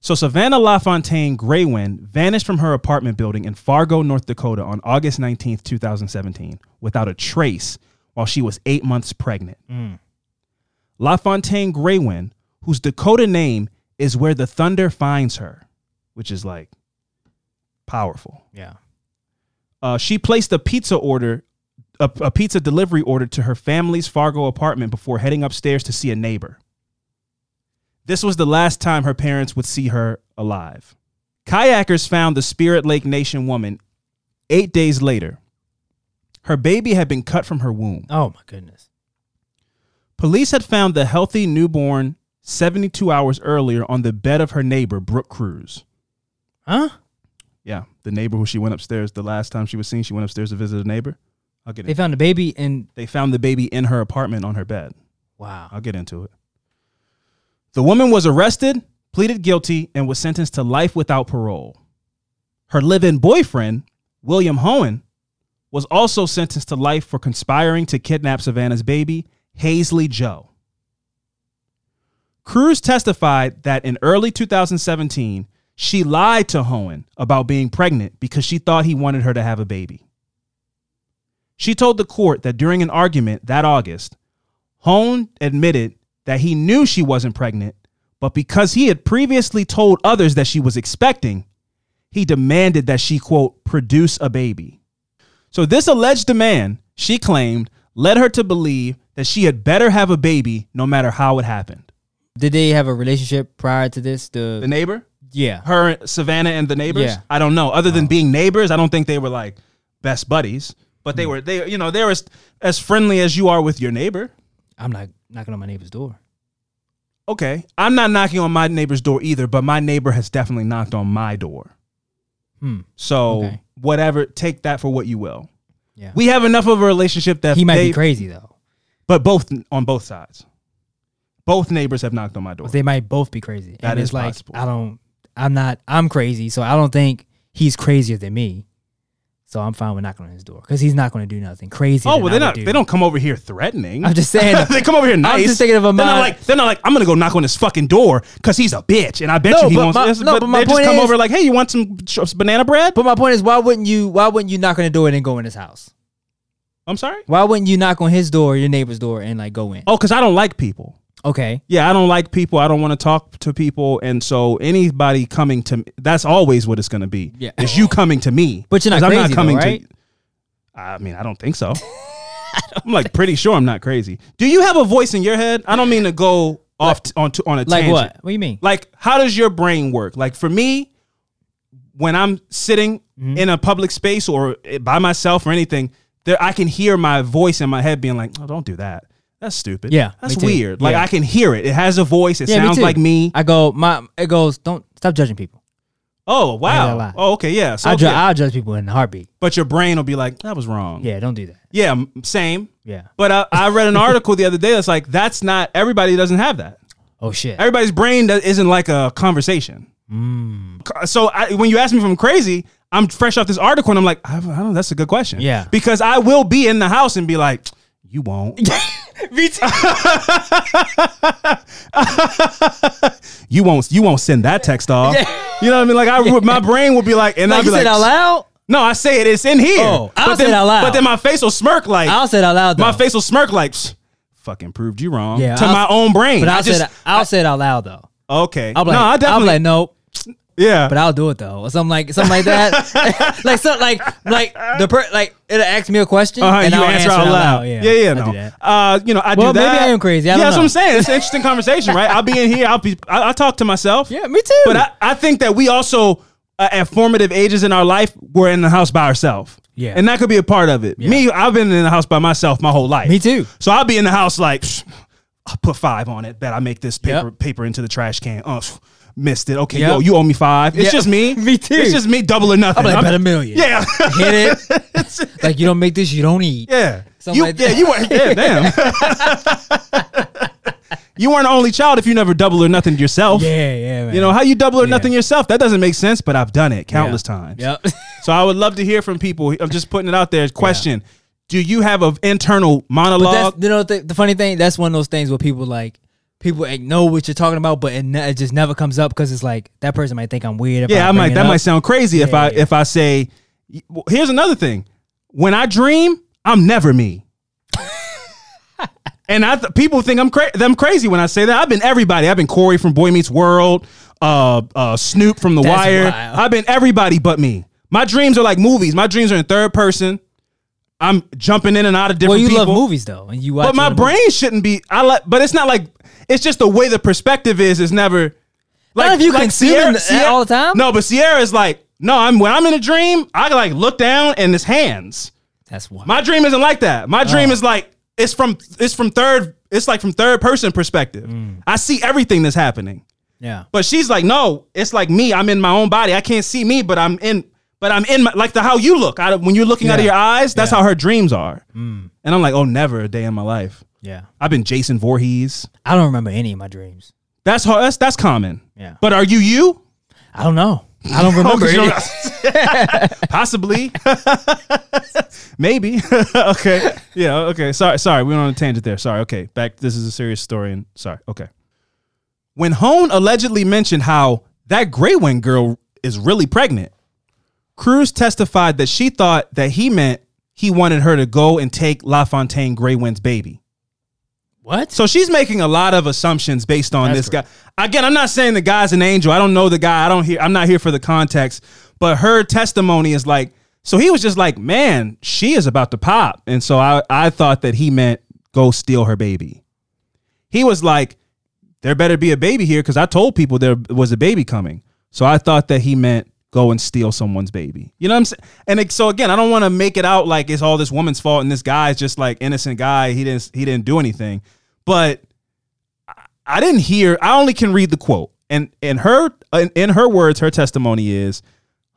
So Savannah LaFontaine Greywind vanished from her apartment building in Fargo, North Dakota on August 19th, 2017, without a trace while she was eight months pregnant. LaFontaine Greywind, whose Dakota name is where the thunder finds her, which is like powerful. Yeah. Uh, she placed a pizza order, a, a pizza delivery order to her family's Fargo apartment before heading upstairs to see a neighbor. This was the last time her parents would see her alive. Kayakers found the Spirit Lake Nation woman eight days later. Her baby had been cut from her womb. Oh my goodness. Police had found the healthy newborn 72 hours earlier on the bed of her neighbor, Brooke Crews. Huh? Yeah, the neighbor who she went upstairs the last time she was seen. She went upstairs to visit a neighbor. I'll get They it. found the baby and They found the baby in her apartment on her bed. wow. I'll get into it. The woman was arrested, pleaded guilty, and was sentenced to life without parole. Her live in boyfriend, William Hoehn, was also sentenced to life for conspiring to kidnap Savannah's baby, Haisley Jo. Crews testified that in early 2017, she lied to Hoehn about being pregnant because she thought he wanted her to have a baby. She told the court that during an argument that August, Hoehn admitted that he knew she wasn't pregnant, but because he had previously told others that she was expecting, he demanded that she, quote, produce a baby. So, this alleged demand, she claimed, led her to believe that she had better have a baby no matter how it happened. Did they have a relationship prior to this? The, The neighbor? yeah. Her, Savannah, and the neighbors? Yeah. I don't know. Other than being neighbors, I don't think they were like best buddies, but they were, they, you know, they were as, as friendly as you are with your neighbor. I'm not knocking on my neighbor's door. Okay. I'm not knocking on my neighbor's door either, but my neighbor has definitely knocked on my door. Hmm. So Okay. whatever, take that for what you will. Yeah. We have enough of a relationship that he might they, be crazy though. but both on both sides. Both neighbors have knocked on my door. They might both be crazy. That and is it's like possible. I don't I'm not I'm crazy, so I don't think he's crazier than me. So I'm fine with knocking on his door because he's not going to do nothing crazy. oh well, they're not. do. They don't come over here threatening. I'm just saying. (laughs) they come over here nice. I'm just thinking of a They're not like they're not like I'm gonna go knock on his fucking door because he's a bitch, and I bet No, you he wants. my- this, no, but but my they just come is- over like, hey, you want some banana bread? But my point is, why wouldn't you? Why wouldn't you knock on the door and then go in his house? I'm sorry. Why wouldn't you knock on his door, your neighbor's door, and like go in? Oh, because I don't like people. Okay. Yeah, I don't like people. I don't want to talk to people, and so anybody coming to me, that's always what it's going to be. Yeah. is you coming to me. But you're not 'Cause I'm crazy though, coming right? to. I mean, I don't think so. (laughs) I'm like pretty sure I'm not crazy. Do you have a voice in your head? I don't mean to go off t- on to, on a Like tangent. what? What do you mean? Like, how does your brain work? Like for me, when I'm sitting Mm-hmm. in a public space or by myself or anything, there I can hear my voice in my head being like, "Oh, don't do that. That's stupid. Yeah, that's weird. Like Yeah. I can hear it. It has a voice. It Yeah, sounds too. like me. I go. My it goes. Don't stop judging people. Oh wow. Oh okay, yeah. So I ju-. I'll judge people in a heartbeat. but your brain will be like, that was wrong. Yeah, don't do that. Yeah, same. Yeah. But I, I read an (laughs) article the other day that's like, that's not everybody doesn't have that. Oh shit. Everybody's brain that isn't like a conversation. Mm. So I, when you ask me if I'm crazy, I'm fresh off this article and I'm like, I, I don't know. That's a good question. Yeah. Because I will be in the house and be like, you won't. (laughs) Me too. (laughs) you won't. You won't send that text off. You know what I mean? Like I, would- my brain will be like, and I'll like be like, out loud. no, I say it. It's in here. Oh, I'll but say then, it out loud. But then my face will smirk like, I'll say it out loud. Though. my face will smirk like, fucking proved you wrong. Yeah, to I'll- my own brain. But I I'll say just, it. I'll say it out loud though. okay. I'll be like, no, I I'll definitely. be like, nope. Yeah. But I'll do it though, or something like something like that. (laughs) (laughs) like so, like like the per like it'll ask me a question Uh-huh, and you I'll answer out loud. Yeah, yeah, I no. Uh, you know, I Well, do that. maybe I am crazy. I yeah, don't that's know. what I'm saying. It's an interesting conversation, right? I'll be in here. I'll be. I, will talk to myself. Yeah, me too. But I, I think that we also, uh, at formative ages in our life, we're in the house by ourselves. Yeah. And that could be a part of it. Me, I've been in the house by myself my whole life. Me too. So I'll be in the house like, "Psh, I'll put five on it. Bet I make this paper Yep. paper into the trash can. Oh, psh, missed it. Okay, Yep. yo, you owe me five. It's just me. (laughs) Me too. It's just me, double or nothing. I'm like, bet a million. Yeah. hit it. (laughs) like you don't make this, you don't eat. Yeah. Something you, like yeah, that. you weren't. Yeah, damn. (laughs) you weren't an only child if you never double or nothing yourself. Yeah, yeah, man. You know how you double or Yeah. nothing yourself? That doesn't make sense, but I've done it countless times. Yep. So I would love to hear from people. I'm just putting it out there. Question: do you have an internal But monologue? that's you know the, the funny thing. That's one of those things where people like people know what you're talking about, but it, ne- it just never comes up because it's like that person might think I'm weird. If yeah, I bring might. That up. might sound crazy if Yeah, I yeah. if I say. Here's another thing. When I dream, I'm never me. (laughs) and I th- people think I'm cra- them crazy when I say that. I've been everybody. I've been Corey from Boy Meets World, uh, uh, Snoop from The That's Wire. wild. I've been everybody but me. My dreams are like movies. My dreams are in third person. I'm jumping in and out of different. Well, you people. love movies though, and you watch. But my the movies. brain shouldn't be. I like, but it's not like. It's just the way the perspective is. Is never. Not if you consuming that all the time? No, but Sierra is like, no. I'm when I'm in a dream, I like look down and it's hands. That's why. My dream isn't like that. My Oh. dream is like it's from it's from third. It's like from third person perspective. Mm. I see everything that's happening. yeah. But she's like, no, it's like me. I'm in my own body. I can't see me, but I'm in. But I'm in my, like the how you look. I, when you're looking out of your eyes, that's Yeah. how her dreams are. Mm. And I'm like, oh, never a day in my life. Yeah. I've been Jason Voorhees. I don't remember any of my dreams. That's hard. That's that's common. Yeah. But are you you? I don't know. I don't (laughs) remember. Oh, 'cause you any. don't- (laughs) Possibly. (laughs) Maybe. okay. Yeah. Okay. Sorry. Sorry. We went on a tangent there. Sorry. Okay. Back. This is a serious story. And sorry. Okay. When Hoehn allegedly mentioned how that Greywind girl is really pregnant, Crews testified that she thought that he meant he wanted her to go and take LaFontaine Greywind's baby. What? So she's making a lot of assumptions based on That's this guy. Again, I'm not saying the guy's an angel. I don't know the guy. I don't hear. I'm not here for the context. But her testimony is like, so he was just like, man, she is about to pop, and so I I thought that he meant go steal her baby. He was like, there better be a baby here because I told people there was a baby coming. So I thought that he meant go and steal someone's baby. You know what I'm saying? And it, so again, I don't want to make it out like it's all this woman's fault and this guy's just like innocent guy. He didn't he didn't do anything. But I- didn't hear. I only can read the quote. And in her in, in her words, her testimony is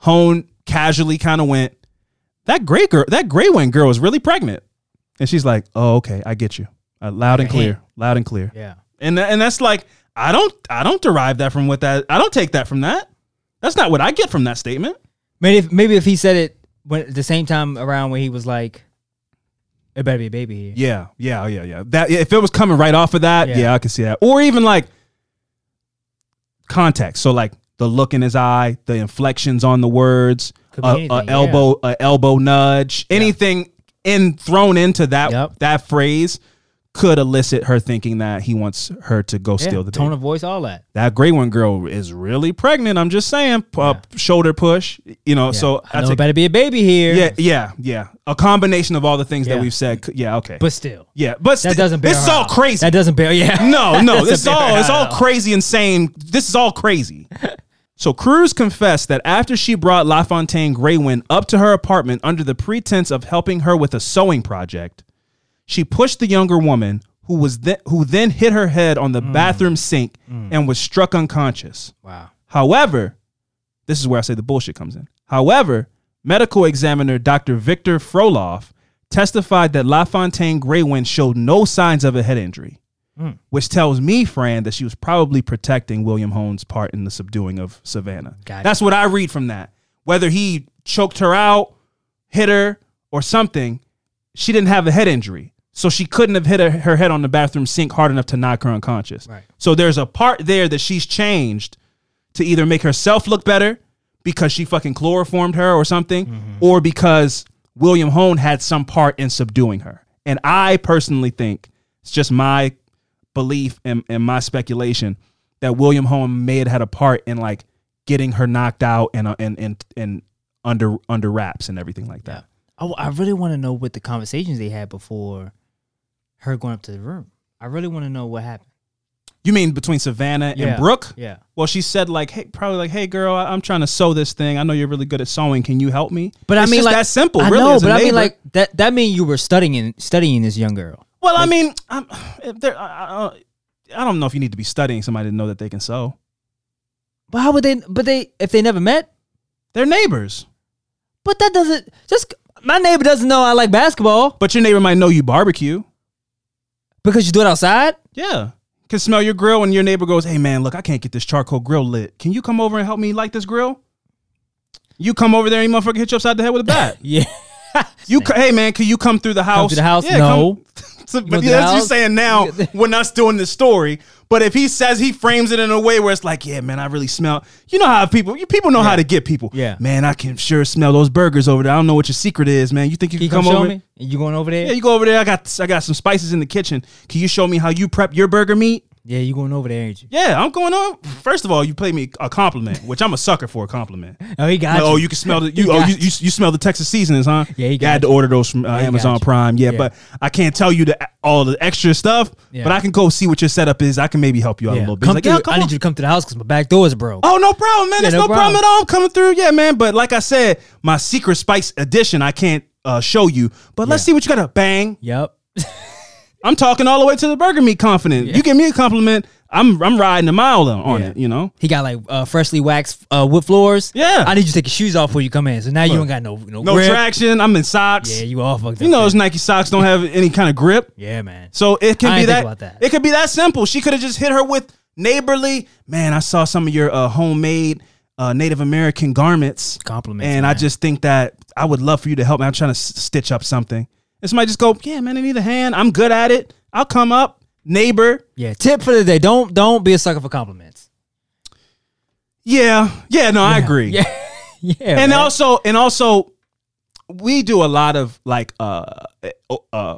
Hoehn casually kind of went, that gray girl, that gray wing girl is really pregnant. And she's like, oh, okay, I get you. Uh, loud and Like a hint. clear. Loud and clear. Yeah. And and that's like I don't I don't derive that from what that I don't take that from that. That's not what I get from that statement. Maybe if, maybe if he said it when at the same time around when he was like, "It better be a baby here." Yeah, yeah, oh, yeah, yeah. That if it was coming right off of that, yeah, Yeah. I could see that. Or even like context. So like the look in his eye, the inflections on the words, Could be a, a yeah. elbow, a elbow nudge, anything in thrown into that Yep. that phrase could elicit her thinking that he wants her to go Yeah, steal the tone baby. of voice, all that. that gray one girl is really pregnant. I'm just saying, uh, shoulder push. You know, Yeah. so I know take- better be a baby here. yeah, yeah, yeah. A combination of all the things that we've said. Yeah, okay. but still, yeah, but that st- doesn't bear. This is her all crazy. That doesn't bear. Yeah. no, (laughs) no, this is all it's all crazy, insane. This is all crazy. So Crews confessed that after she brought LaFontaine Greywind up to her apartment under the pretense of helping her with a sewing project, she pushed the younger woman, who was th- who then hit her head on the Mm. bathroom sink and was struck unconscious. Wow. However, this is where I say the bullshit comes in. However, medical examiner Dr. Victor Froloff testified that LaFontaine Greywind showed no signs of a head injury, Mm. which tells me, Fran, that she was probably protecting William Hoehn's part in the subduing of Savannah. Gotcha. That's what I read from that. Whether he choked her out, hit her, or something, she didn't have a head injury. So she couldn't have hit her, her head on the bathroom sink hard enough to knock her unconscious. Right. So there's a part there that she's changed to either make herself look better because she fucking chloroformed her or something, Mm-hmm. or because William Hoehn had some part in subduing her. And I personally think it's just my belief and, and my speculation that William Hoehn may have had a part in like getting her knocked out and uh, and and and under under wraps and everything like that. I, I really want to know what the conversations they had before her going up to the room. I really want to know what happened. You mean between Savannah Yeah. and Brooke? Yeah. Well, she said like, hey, probably like, hey, girl, I- I'm trying to sew this thing. I know you're really good at sewing. Can you help me? But I mean, just like that simple. I really, know, but I mean, like that. That mean you were studying studying this young girl. well, I mean, I'm, if they're, I, I, I don't know if you need to be studying somebody to know that they can sew. But how would they? But they if they never met. They're neighbors. But that doesn't just my neighbor doesn't know I like basketball But your neighbor might know you barbecue. Because you do it outside. Yeah. Can smell your grill when your neighbor goes, hey, man, look, I can't get this charcoal grill lit. Can you come over and help me light this grill? You come over there and you motherfucker hit you upside the head with a bat. (laughs) Yeah. (laughs) you, co- hey man, can you come through the house? to the house? Yeah, No. come- So, but yeah, that's what you're house? saying now (laughs) when us doing this story. But if he says he frames it in a way where it's like, yeah, man, I really smell. You know how people, you people know how to get people. Yeah. man, I can sure smell those burgers over there. I don't know what your secret is, man. You think you Can can, you come, come, show over? me? And you going over there? Yeah, you go over there. I got I got some spices in the kitchen. Can you show me how you prep your burger meat? Yeah, you going over there, ain't you? Yeah, I'm going on. First of all, you play me a compliment, which I'm a sucker for a compliment. (laughs) Oh, he got Like, you. oh, you can smell the (laughs) you oh you, you you smell the Texas seasonings, huh? Yeah, he You got had to order those from uh, Yeah, Amazon. Prime. Yeah, Yeah. but I can't tell you the all the extra stuff. Yeah. But I can go see what your setup is. I can maybe help you out a little bit. Come like, through. come I need on. you to come to the house because my back door is broke. Oh, no problem, man. Yeah, There's no no, problem. problem. at all. I'm coming through. Yeah, man. But like I said, my secret spice edition, I can't uh, show you. But let's see what you got to bang. Yep. (laughs) I'm talking all the way to the burger meat confident. You give me a compliment, I'm I'm riding a mile on Yeah. it. You know. He got like uh, freshly waxed uh, wood floors. Yeah. I need you to take your shoes off before you come in. So now you Look, don't got no no, No grip. traction. I'm in socks. Yeah, you all fucked up. you know those. Nike socks don't have any kind of grip. (laughs) Yeah, man. So it can I be that, that. It could be that simple. She could have just hit her with neighborly. Man, I saw some of your uh, homemade uh, Native American garments. Compliments, And I just think that I would love for you to help me. I'm trying to s- stitch up something. And somebody just go, yeah, man, I need a hand. I'm good at it. I'll come up. Neighbor. Yeah. Tip for the day: don't don't be a sucker for compliments. Yeah. Yeah, no, I agree. (laughs) Yeah. yeah. and man. also and also we do a lot of like uh uh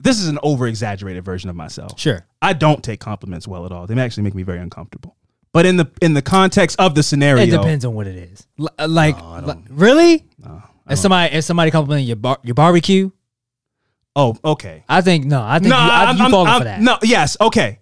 this is an over exaggerated version of myself sure. i don't take compliments well at all they actually make me very uncomfortable but in the in the context of the scenario It depends on what it is. L- like, like- really? If somebody if somebody complimenting your bar, your barbecue, oh okay I think no. I think no you, I, I'm, you I'm- falling I'm- for that. no yes okay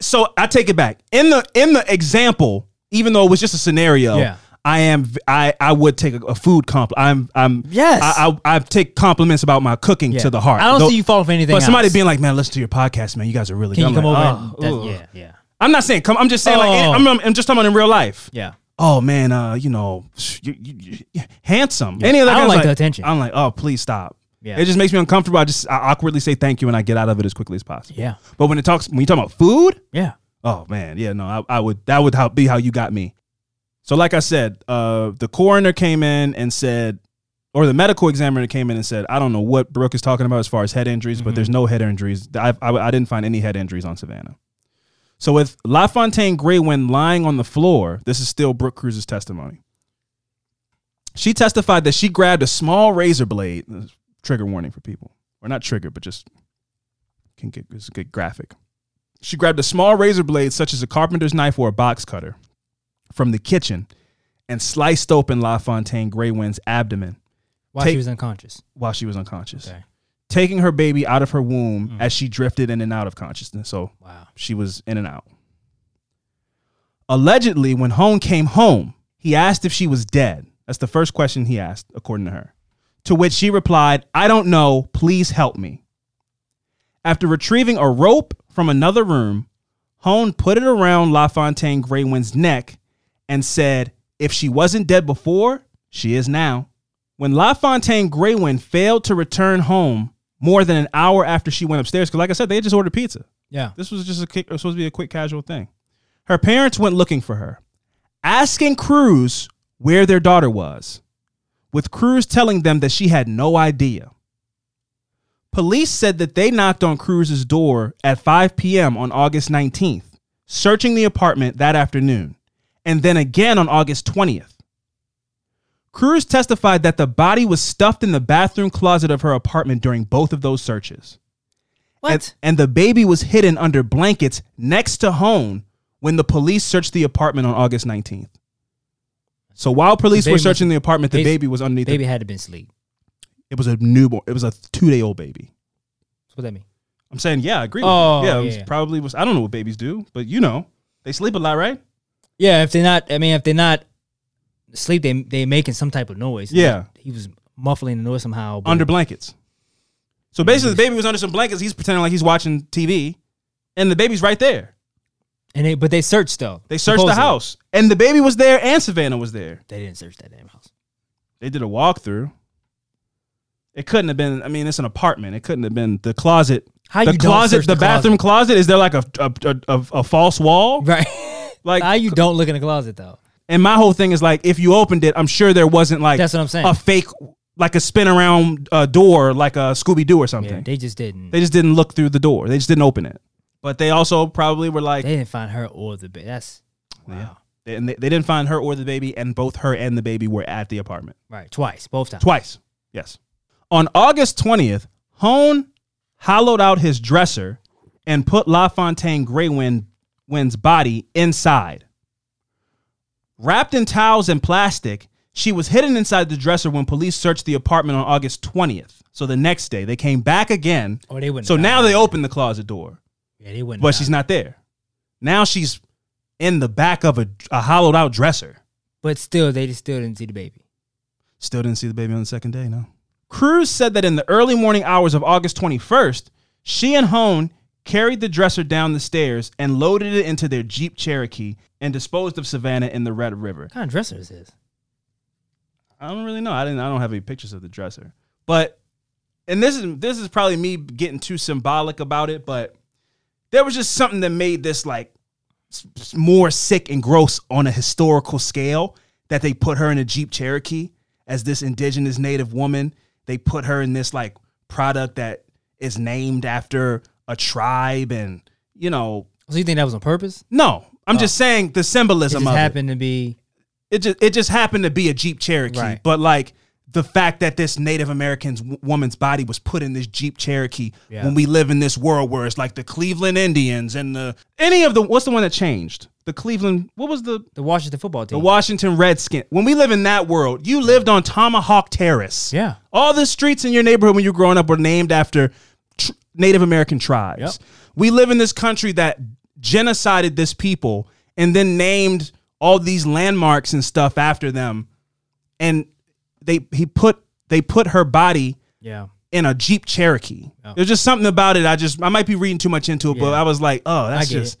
so i take it back in the in the example even though it was just a scenario Yeah. I am. I I would take a, a food comp. I'm. I'm. Yes. I, I I take compliments about my cooking Yeah. to the heart. I don't Though- see you falling for anything. But somebody else. being like, "Man, listen to your podcast, man. You guys are really can good." you come I'm over? like, and, "Oh, that- yeah, yeah, I'm not saying come. I'm just saying like eh, Oh. I'm, I'm, I'm just talking about in real life. yeah. Oh man, uh, you know, you, you, you, handsome. Any of that I don't guy's like the attention. I'm like, oh, please stop. Yeah. It just makes me uncomfortable. I just I awkwardly say thank you and I get out of it as quickly as possible. Yeah. But when it talks, when you talk about food, Yeah. Oh man, yeah, no, I, I would that would how, be how you got me. So like I said, uh, the coroner came in and said, or the medical examiner came in and said, I don't know what Brooke is talking about as far as head injuries, but there's no head injuries. I, I, I didn't find any head injuries on Savannah. So with LaFontaine Greywind lying on the floor, this is still Brooke Crews's testimony. She testified that she grabbed a small razor blade. Trigger warning for people, or not trigger, but just can get it's a good graphic. She grabbed a small razor blade, such as a carpenter's knife or a box cutter, from the kitchen and sliced open LaFontaine Greywind's abdomen While Take- she was unconscious. while she was unconscious, Okay. Taking her baby out of her womb mm. as she drifted in and out of consciousness. So Wow. she was in and out. Allegedly, when Hoehn came home, he asked if she was dead. That's the first question he asked, according to her. To which she replied, I don't know. Please help me. After retrieving a rope from another room, Hoehn put it around LaFontaine Greywind's neck and said, If she wasn't dead before, she is now. When LaFontaine Greywind failed to return home more than an hour after she went upstairs, because like I said, they had just ordered pizza. Yeah. This was just a it was supposed to be a quick casual thing. Her parents went looking for her, asking Crews where their daughter was, with Crews telling them that she had no idea. Police said that they knocked on Crews's door at 5 p.m. on August 19th, searching the apartment that afternoon, and then again on August 20th. Crews testified that the body was stuffed in the bathroom closet of her apartment during both of those searches. What? And, and the baby was hidden under blankets next to Hoehn when the police searched the apartment on August 19th. So while police were must- searching the apartment, the basi- baby was underneath. The baby The, had to been asleep. it was a newborn. It was a two day old baby. That's what that mean. I'm saying, yeah, I agree. Oh, with you. Oh, yeah, it was yeah. probably was. I don't know what babies do, but you know, they sleep a lot, right? Yeah, if they're not, I mean, if they're not asleep, they they making some type of noise. Yeah. he was muffling the noise somehow. Under blankets. So basically, the baby was under some blankets. He's pretending like he's watching TV, and the baby's right there. and they but they searched though. They searched the house, and the baby was there, and Savannah was there. They didn't search that damn house. They did a walkthrough. It couldn't have been. I mean, it's an apartment. It couldn't have been the closet. How the you closet, the, the bathroom closet. Is there like a a, a, a, a false wall? Right. Like (laughs) How you don't look in the closet though? And my whole thing is like, if you opened it, I'm sure there wasn't like That's what I'm saying. a fake like a spin around uh, door, like a Scooby Doo or something. Yeah, they just didn't. They just didn't look through the door. They just didn't open it. But they also probably were like, They didn't find her or the baby. That's wow. Yeah. They- and they, they didn't find her or the baby, and both her and the baby were at the apartment Right, twice, both times. twice. Yes. On August twentieth, Hoehn hollowed out his dresser and put LaFontaine Greywind Wind's body inside. Wrapped in towels and plastic, she was hidden inside the dresser when police searched the apartment on August twentieth. So the next day, they came back again. Or they wouldn't. So now they opened the closet door. Yeah, they wouldn't. but she's not there. Now she's in the back of a, a hollowed out dresser. But still, they just still didn't see the baby. Still didn't see the baby on the second day, no. Crews said that in the early morning hours of August 21st, she and Hoehn carried the dresser down the stairs and loaded it into their Jeep Cherokee and disposed of Savannah in the Red River. What kind of dresser is this? I don't really know. I didn't. I don't have any pictures of the dresser. But and this is this is probably me getting too symbolic about it. But there was just something that made this like more sick and gross on a historical scale. That they put her in a Jeep Cherokee as this indigenous native woman. They put her in this like product that is named after a tribe, and you know, So you think that was on purpose? no. I'm oh. just saying the It symbolism just of it happened to be. it just it just happened to be a Jeep Cherokee, Right. but like the fact that this Native American w- woman's body was put in this Jeep Cherokee Yeah. when we live in this world where it's like the Cleveland Indians and the any of the what's the one that changed the Cleveland what was the The Washington football team. the Washington Redskin when we live in that world you lived on Tomahawk Terrace Yeah. all the streets in your neighborhood when you were growing up were named after Native American tribes. Yep. We live in this country that genocided this people and then named all these landmarks and stuff after them. And they he put they put her body Yeah. in a Jeep Cherokee. Oh. There's just something about it. I just I might be reading too much into it, but I was like, oh, that's just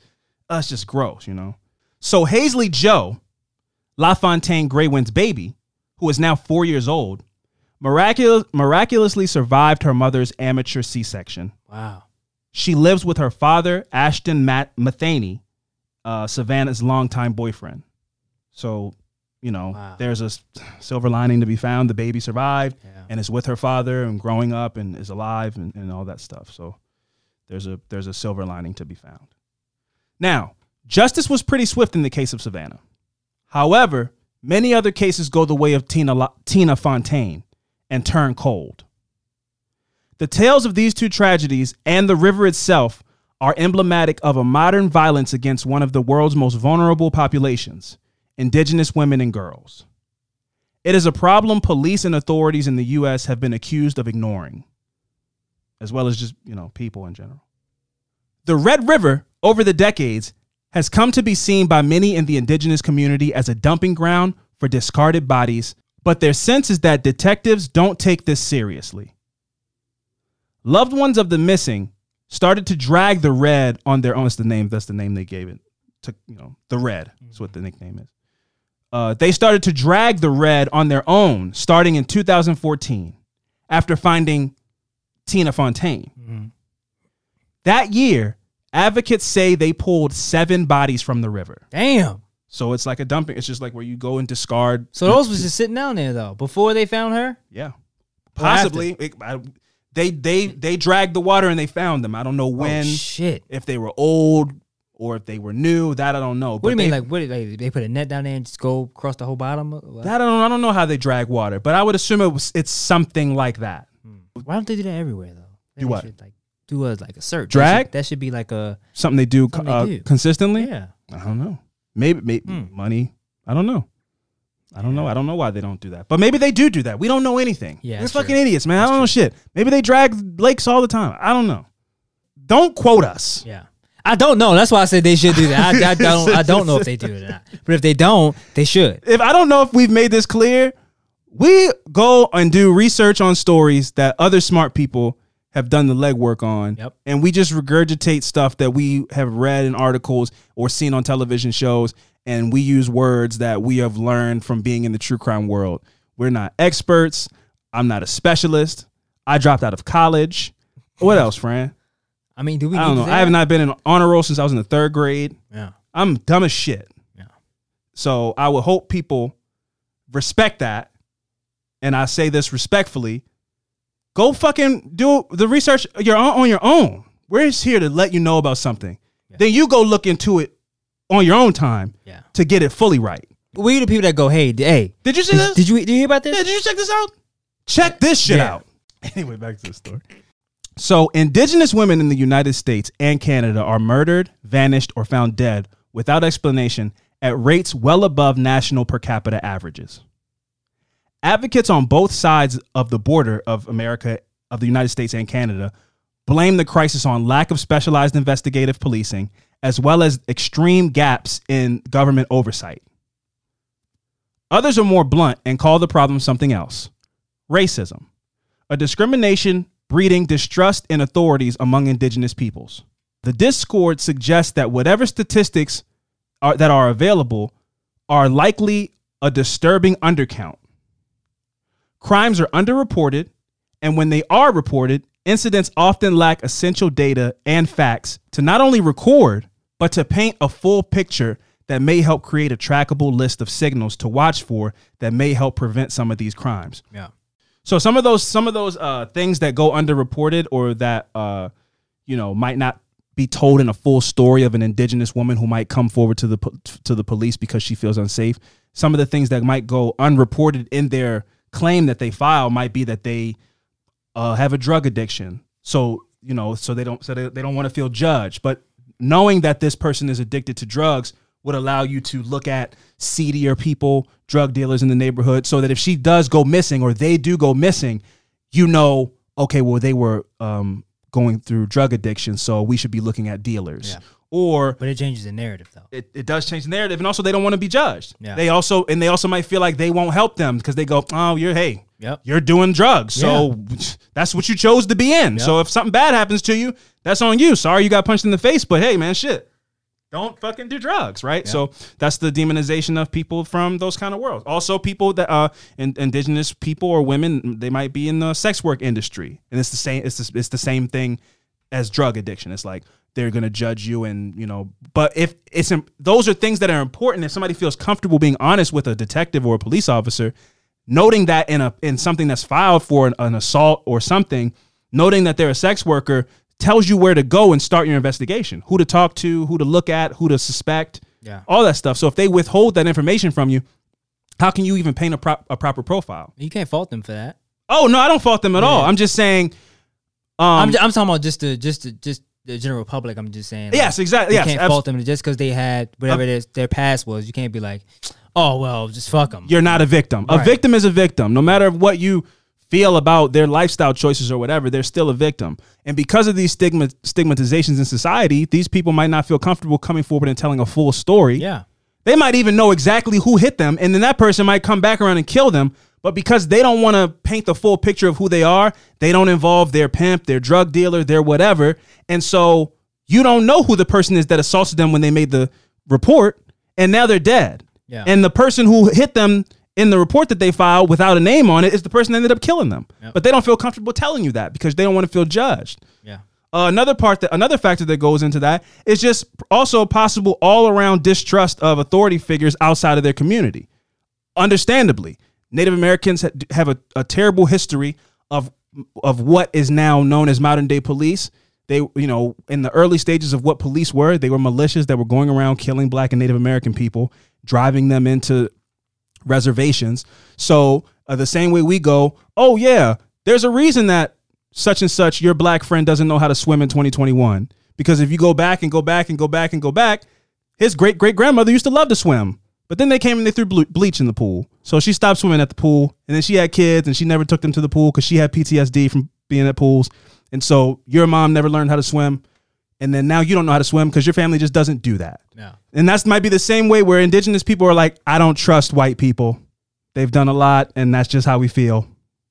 that's just gross, you know. So Haisley Jo, LaFontaine Greywind's baby, who is now four years old, miraculous, miraculously survived her mother's amateur C-section. Wow. She lives with her father, Ashton Matt Matheny, uh, Savannah's longtime boyfriend. So, you know, Wow. there's a silver lining to be found. The baby survived Yeah. and is with her father and growing up and is alive and, and all that stuff. So there's a there's a silver lining to be found. Now, justice was pretty swift in the case of Savannah. However, many other cases go the way of Tina, La- Tina Fontaine and turn cold. The tales of these two tragedies and the river itself are emblematic of a modern violence against one of the world's most vulnerable populations, indigenous women and girls. It is a problem police and authorities in the US have been accused of ignoring, as well as just, you know, people in general. The Red River, over the decades, has come to be seen by many in the indigenous community as a dumping ground for discarded bodies, but their sense is that detectives don't take this seriously. Loved ones of the missing started to drag the red on their own. That's the name. That's the name they gave it. To you know, the red. That's what the nickname is. Uh, they started to drag the red on their own starting in 2014 after finding Tina Fontaine. That year, advocates say they pulled seven bodies from the river. Damn. So it's like a dumping. It's just like where you go and discard. So those was just sitting down there though before they found her. Yeah, possibly. It- I- they they they dragged the water and they found them. I don't know when, oh, shit. if they were old or if they were new. That I don't know. What do you mean? they- Like what? Like they put a net down there and just go across the whole bottom? That I don't I don't know how they drag water, but I would assume it was it's something like that. Why don't they do that everywhere though? They Do what? Should, like do a like a search. Drag? That should, that should be like a Something they do, Something they uh, do. consistently. yeah. I don't know. Maybe, maybe Hmm. money. I don't know. I don't know. I don't know why they don't do that. But maybe they do do that. We don't know anything. Yeah, we're fucking true. idiots, man. That's I don't know shit. Maybe they drag lakes all the time. I don't know. Don't quote us. Yeah. I don't know. That's why I said they should do that. I, I (laughs) don't. I don't know if they do it or not. But if they don't, they should. If I don't know if we've made this clear, we go and do research on stories that other smart people have done the legwork on. Yep. And we just regurgitate stuff that we have read in articles or seen on television shows. And we use words that we have learned from being in the true crime world. We're not experts. I'm not a specialist. I dropped out of college. What else, Fran? I mean, do we? I don't know. I have not been in honor roll since I was in the third grade. Yeah. I'm dumb as shit. Yeah. So I would hope people respect that and I say this respectfully, go fucking do the research your own, on your own. We're just here to let you know about something. Then you go look into it on your own time Yeah. to get it fully right. We the people that go, hey, d- hey. Did you see did, this? Did you did you hear about this? Yeah, did you check this out? Check this shit Yeah. out. (laughs) Anyway, back to the story. So, indigenous women in the United States and Canada are murdered, vanished, or found dead without explanation at rates well above national per capita averages. Advocates on both sides of the border of America, of the United States and Canada, blame the crisis on lack of specialized investigative policing as well as extreme gaps in government oversight. Others are more blunt and call the problem something else racism, a discrimination breeding distrust in authorities among indigenous peoples. The discord suggests that whatever statistics are, that are available are likely a disturbing undercount. Crimes are underreported, and when they are reported, incidents often lack essential data and facts to not only record, but to paint a full picture that may help create a trackable list of signals to watch for that may help prevent some of these crimes. Yeah. So some of those some of those uh, things that go underreported or that uh, you know might not be told in a full story of an indigenous woman who might come forward to the to the police because she feels unsafe. Some of the things that might go unreported in their claim that they file might be that they uh, have a drug addiction. So you know, so they don't so they, they don't want to feel judged. But knowing that this person is addicted to drugs would allow you to look at seedier people, drug dealers in the neighborhood, so that if she does go missing or they do go missing, you know, okay, well they were um, going through drug addiction, so we should be looking at dealers. Yeah. Or But it changes the narrative though. it, it does change the narrative, and also they don't want to be judged. Yeah. They also and they also might feel like they won't help them because they go, oh, you're hey, Yep. you're doing drugs, so (laughs) that's what you chose to be in. So if something bad happens to you, that's on you. Sorry you got punched in the face, but hey, man, shit. Don't fucking do drugs, right? So that's the demonization of people from those kind of worlds. Also, people that uh, in, indigenous people or women, they might be in the sex work industry, and it's the same. It's the, it's the same thing as drug addiction. It's like they're gonna judge you, and you know. But if it's those are things that are important. If somebody feels comfortable being honest with a detective or a police officer, noting that in a in something that's filed for an, an assault or something, noting that they're a sex worker tells you where to go and start your investigation, who to talk to, who to look at, who to suspect, Yeah. all that stuff. So if they withhold that information from you, how can you even paint a, prop, a proper profile? You can't fault them for that. Oh no, I don't fault them at all. I'm just saying. Um, I'm, I'm talking about just the just the, just the general public. I'm just saying. like, Yes, exactly. You Yes, can't abs- fault them just because they had whatever it is their past was. You can't be like, oh well, just fuck them. You're not a victim. A victim is a victim. No matter what you feel about their lifestyle choices or whatever, they're still a victim. And because of these stigma stigmatizations in society, these people might not feel comfortable coming forward and telling a full story. Yeah. They might even know exactly who hit them, and then that person might come back around and kill them. But because they don't want to paint the full picture of who they are, they don't involve their pimp, their drug dealer, their whatever. And so you don't know who the person is that assaulted them when they made the report, and now they're dead. Yeah. And the person who hit them in the report that they filed without a name on it is the person that ended up killing them. But they don't feel comfortable telling you that because they don't want to feel judged. Yeah. Uh, another part that another factor that goes into that is just also possible all around distrust of authority figures outside of their community. Understandably, Native Americans have a, a terrible history of of what is now known as modern day police. They, you know, in the early stages of what police were, they were militias that were going around killing black and Native American people, driving them into reservations. So uh, the same way we go, oh yeah, there's a reason that such and such your black friend doesn't know how to swim in 2021 because if you go back and go back and go back and go back, his great great grandmother used to love to swim. But then they came and they threw ble- bleach in the pool. So she stopped swimming at the pool. And then she had kids and she never took them to the pool because she had PTSD from being at pools. And so your mom never learned how to swim. And then now you don't know how to swim because your family just doesn't do that. Yeah. And that's might be the same way where indigenous people are like, I don't trust white people. They've done a lot, and that's just how we feel.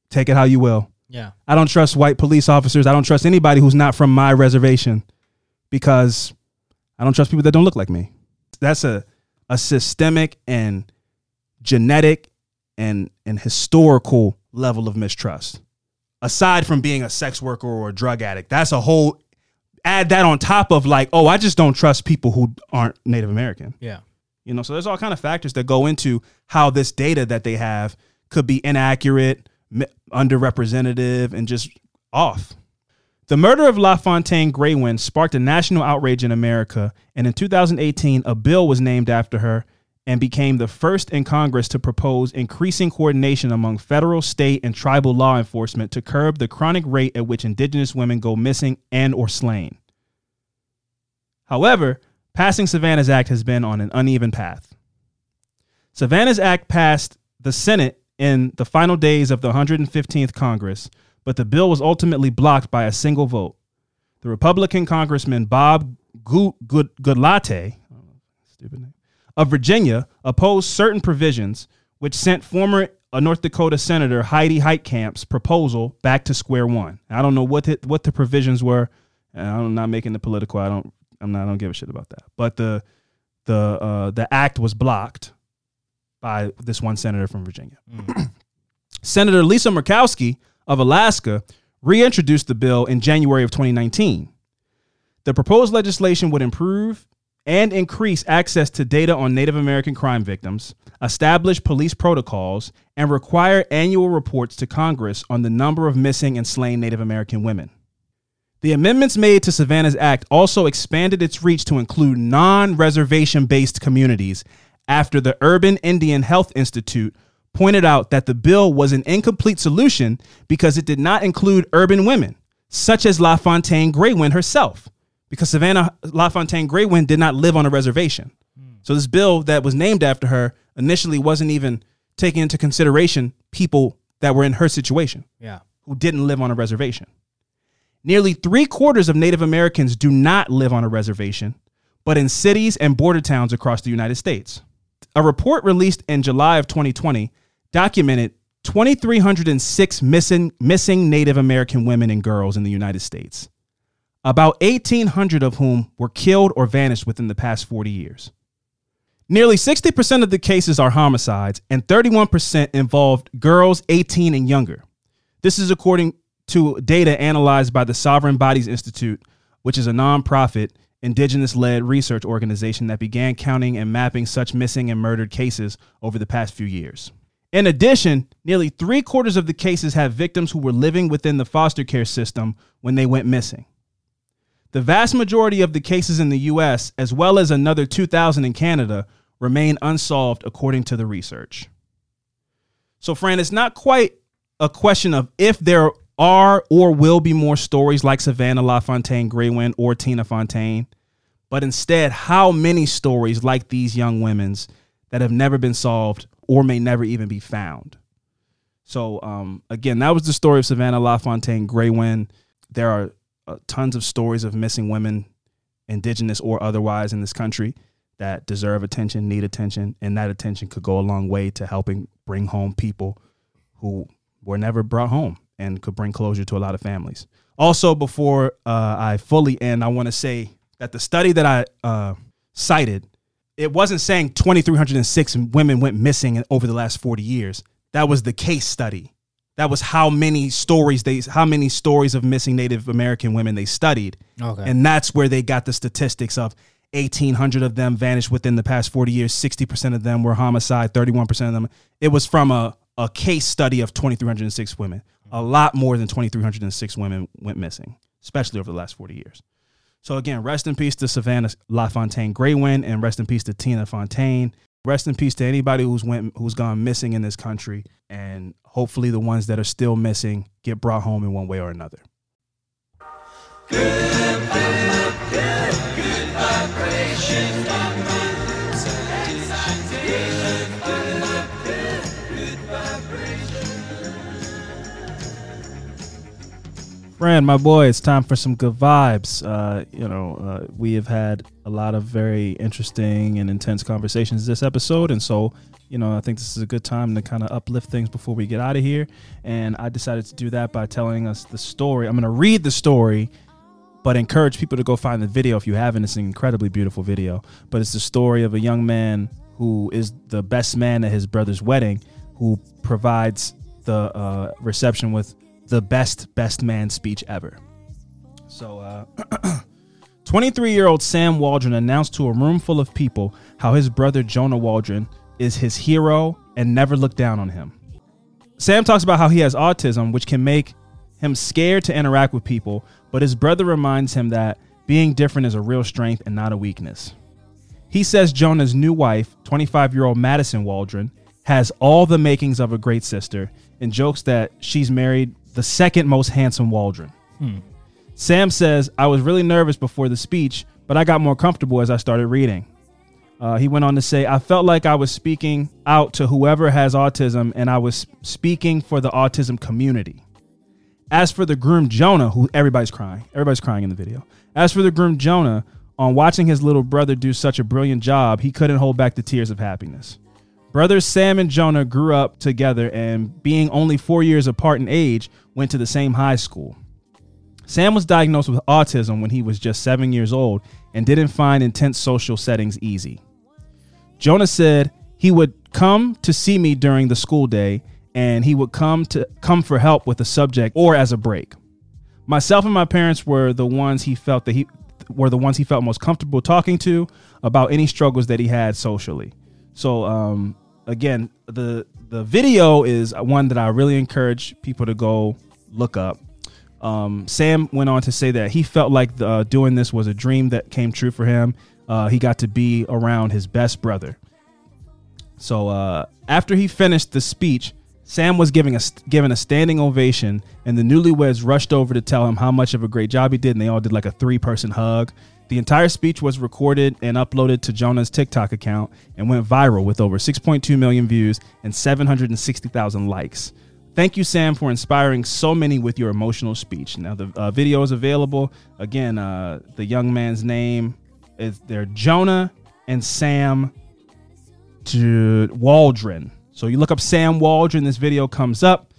Take it how you will. Yeah. I don't trust white police officers. I don't trust anybody who's not from my reservation because I don't trust people that don't look like me. That's a a systemic and genetic and and historical level of mistrust. Aside from being a sex worker or a drug addict, that's a whole add that on top of like, oh, I just don't trust people who aren't Native American. Yeah. You know, so there's all kind of factors that go into how this data that they have could be inaccurate, underrepresentative, and just off. The murder of LaFontaine Greywind sparked a national outrage in America, and in 2018, a bill was named after her and became the first in Congress to propose increasing coordination among federal, state, and tribal law enforcement to curb the chronic rate at which indigenous women go missing and or slain. However, passing Savannah's Act has been on an uneven path. Savannah's Act passed the Senate in the final days of the 115th Congress, but the bill was ultimately blocked by a single vote. The Republican Congressman Bob Goodlatte, stupid name, of Virginia opposed certain provisions, which sent former uh, North Dakota Senator Heidi Heitkamp's proposal back to square one. I don't know what the, what the provisions were. and I'm not making the political. I don't. I'm not. I don't give a shit about that. But the the uh, the act was blocked by this one senator from Virginia. (clears throat) Senator Lisa Murkowski of Alaska reintroduced the bill in January of 2019. The proposed legislation would improve and increase access to data on Native American crime victims, establish police protocols, and require annual reports to Congress on the number of missing and slain Native American women. The amendments made to Savannah's Act also expanded its reach to include non reservation based communities after the Urban Indian Health Institute pointed out that the bill was an incomplete solution because it did not include urban women, such as LaFontaine Greywind herself, because Savannah LaFontaine Greywind did not live on a reservation. Hmm. So this bill that was named after her initially wasn't even taking into consideration people that were in her situation Yeah. who didn't live on a reservation. Nearly three quarters of Native Americans do not live on a reservation, but in cities and border towns across the United States. A report released in July of 2020 documented 2,306 missing, missing Native American women and girls in the United States, about 1,800 of whom were killed or vanished within the past 40 years. Nearly 60% of the cases are homicides, and 31% involved girls 18 and younger. This is according to data analyzed by the Sovereign Bodies Institute, which is a nonprofit, indigenous led research organization that began counting and mapping such missing and murdered cases over the past few years. In addition, nearly three quarters of the cases have victims who were living within the foster care system when they went missing. The vast majority of the cases in the US, as well as another 2,000 in Canada, remain unsolved according to the research. So, Fran, it's not quite a question of if there are or will be more stories like Savannah LaFontaine Greywind or Tina Fontaine, but instead how many stories like these young women's that have never been solved or may never even be found. So um, again, that was the story of Savannah LaFontaine Greywind. There are uh, tons of stories of missing women, indigenous or otherwise, in this country that deserve attention, need attention, and that attention could go a long way to helping bring home people who were never brought home and could bring closure to a lot of families. Also, before uh, I fully end, I want to say that the study that I uh, cited, it wasn't saying 2,306 women went missing over the last 40 years. That was the case study. That was how many stories they, how many stories of missing Native American women they studied, Okay. and that's where they got the statistics of 1,800 of them vanished within the past 40 years. 60% of them were homicide. 31% of them. It was from a a case study of 2,306 women. A lot more than 2,306 women went missing, especially over the last 40 years. So again, rest in peace to Savannah LaFontaine Greywind, and rest in peace to Tina Fontaine. Rest in peace to anybody who's went who's gone missing in this country, and hopefully the ones that are still missing get brought home in one way or another. Friend, my boy, it's time for some good vibes. Uh, you know, uh, we have had a lot of very interesting and intense conversations this episode, and so, you know, I think this is a good time to kind of uplift things before we get out of here. And I decided to do that by telling us the story. I'm going to read the story, but encourage people to go find the video if you haven't. It's an incredibly beautiful video, but it's the story of a young man who is the best man at his brother's wedding, who provides the uh, reception with the best best man speech ever. So, uh, (clears throat) 23 year old Sam Waldron announced to a room full of people how his brother Jonah Waldron is his hero and never look down on him. Sam talks about how he has autism, which can make him scared to interact with people, but his brother reminds him that being different is a real strength and not a weakness. He says Jonah's new wife, 25 year old Madison Waldron, has all the makings of a great sister and jokes that she's married the second most handsome Waldron. Sam says, I was really nervous before the speech, but I got more comfortable as I started reading. Uh, he went on to say, I felt like I was speaking out to whoever has autism and I was speaking for the autism community. As for the groom Jonah, who everybody's crying, everybody's crying in the video. As for the groom Jonah, on watching his little brother do such a brilliant job, he couldn't hold back the tears of happiness. Brothers Sam and Jonah grew up together and, being only four years apart in age, went to the same high school. Sam was diagnosed with autism when he was just seven years old and didn't find intense social settings easy. Jonah said he would come to see me during the school day and he would come to come for help with a subject or as a break. Myself and my parents were the ones he felt that he were the ones he felt most comfortable talking to about any struggles that he had socially. So um again, the the video is one that I really encourage people to go look up. Um, Sam went on to say that he felt like uh, doing this was a dream that came true for him. Uh, he got to be around his best brother. So uh, after he finished the speech, Sam was giving a given a standing ovation, and the newlyweds rushed over to tell him how much of a great job he did, and they all did like a three person hug. The entire speech was recorded and uploaded to Jonah's TikTok account and went viral with over 6.2 million views and 760,000 likes. Thank you, Sam, for inspiring so many with your emotional speech. Now, the uh, video is available. Again, uh, the young man's name is they're Jonah and Sam J- Waldron. So you look up Sam Waldron, this video comes up.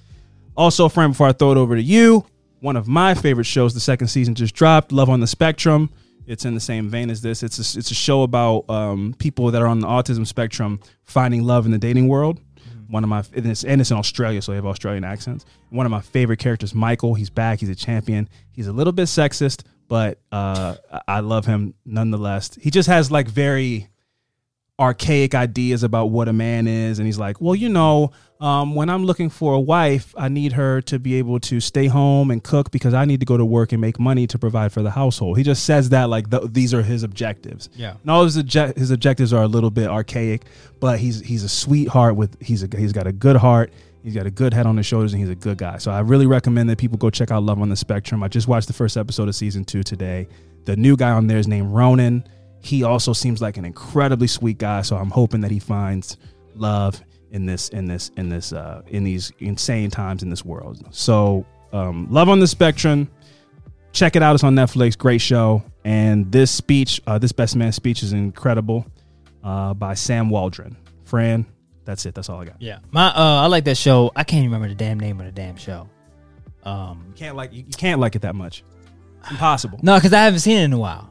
Also, friend, before I throw it over to you, one of my favorite shows, the second season just dropped, Love on the Spectrum. It's in the same vein as this. It's a, it's a show about um, people that are on the autism spectrum finding love in the dating world. One of my and it's, and it's in Australia, so they have Australian accents. One of my favorite characters, Michael. He's back. He's a champion. He's a little bit sexist, but uh, I love him nonetheless. He just has like very archaic ideas about what a man is and he's like well you know um, when i'm looking for a wife i need her to be able to stay home and cook because i need to go to work and make money to provide for the household he just says that like th- these are his objectives Yeah. and all his, obje- his objectives are a little bit archaic but he's he's a sweetheart with he's a he's got a good heart He's got a good head on his shoulders and he's a good guy. So I really recommend that people go check out Love on the Spectrum. I just watched the first episode of season two today. The new guy on there is named Ronan. He also seems like an incredibly sweet guy. So I'm hoping that he finds love in this, in this, in this, uh, in these insane times in this world. So um, Love on the Spectrum. Check it out. It's on Netflix. Great show. And this speech, uh, this best man speech is incredible uh, by Sam Waldron. Fran, that's it. That's all I got. Yeah. My uh I like that show. I can't even remember the damn name of the damn show. Um You can't like you, you can't like it that much. Impossible. No, because I haven't seen it in a while.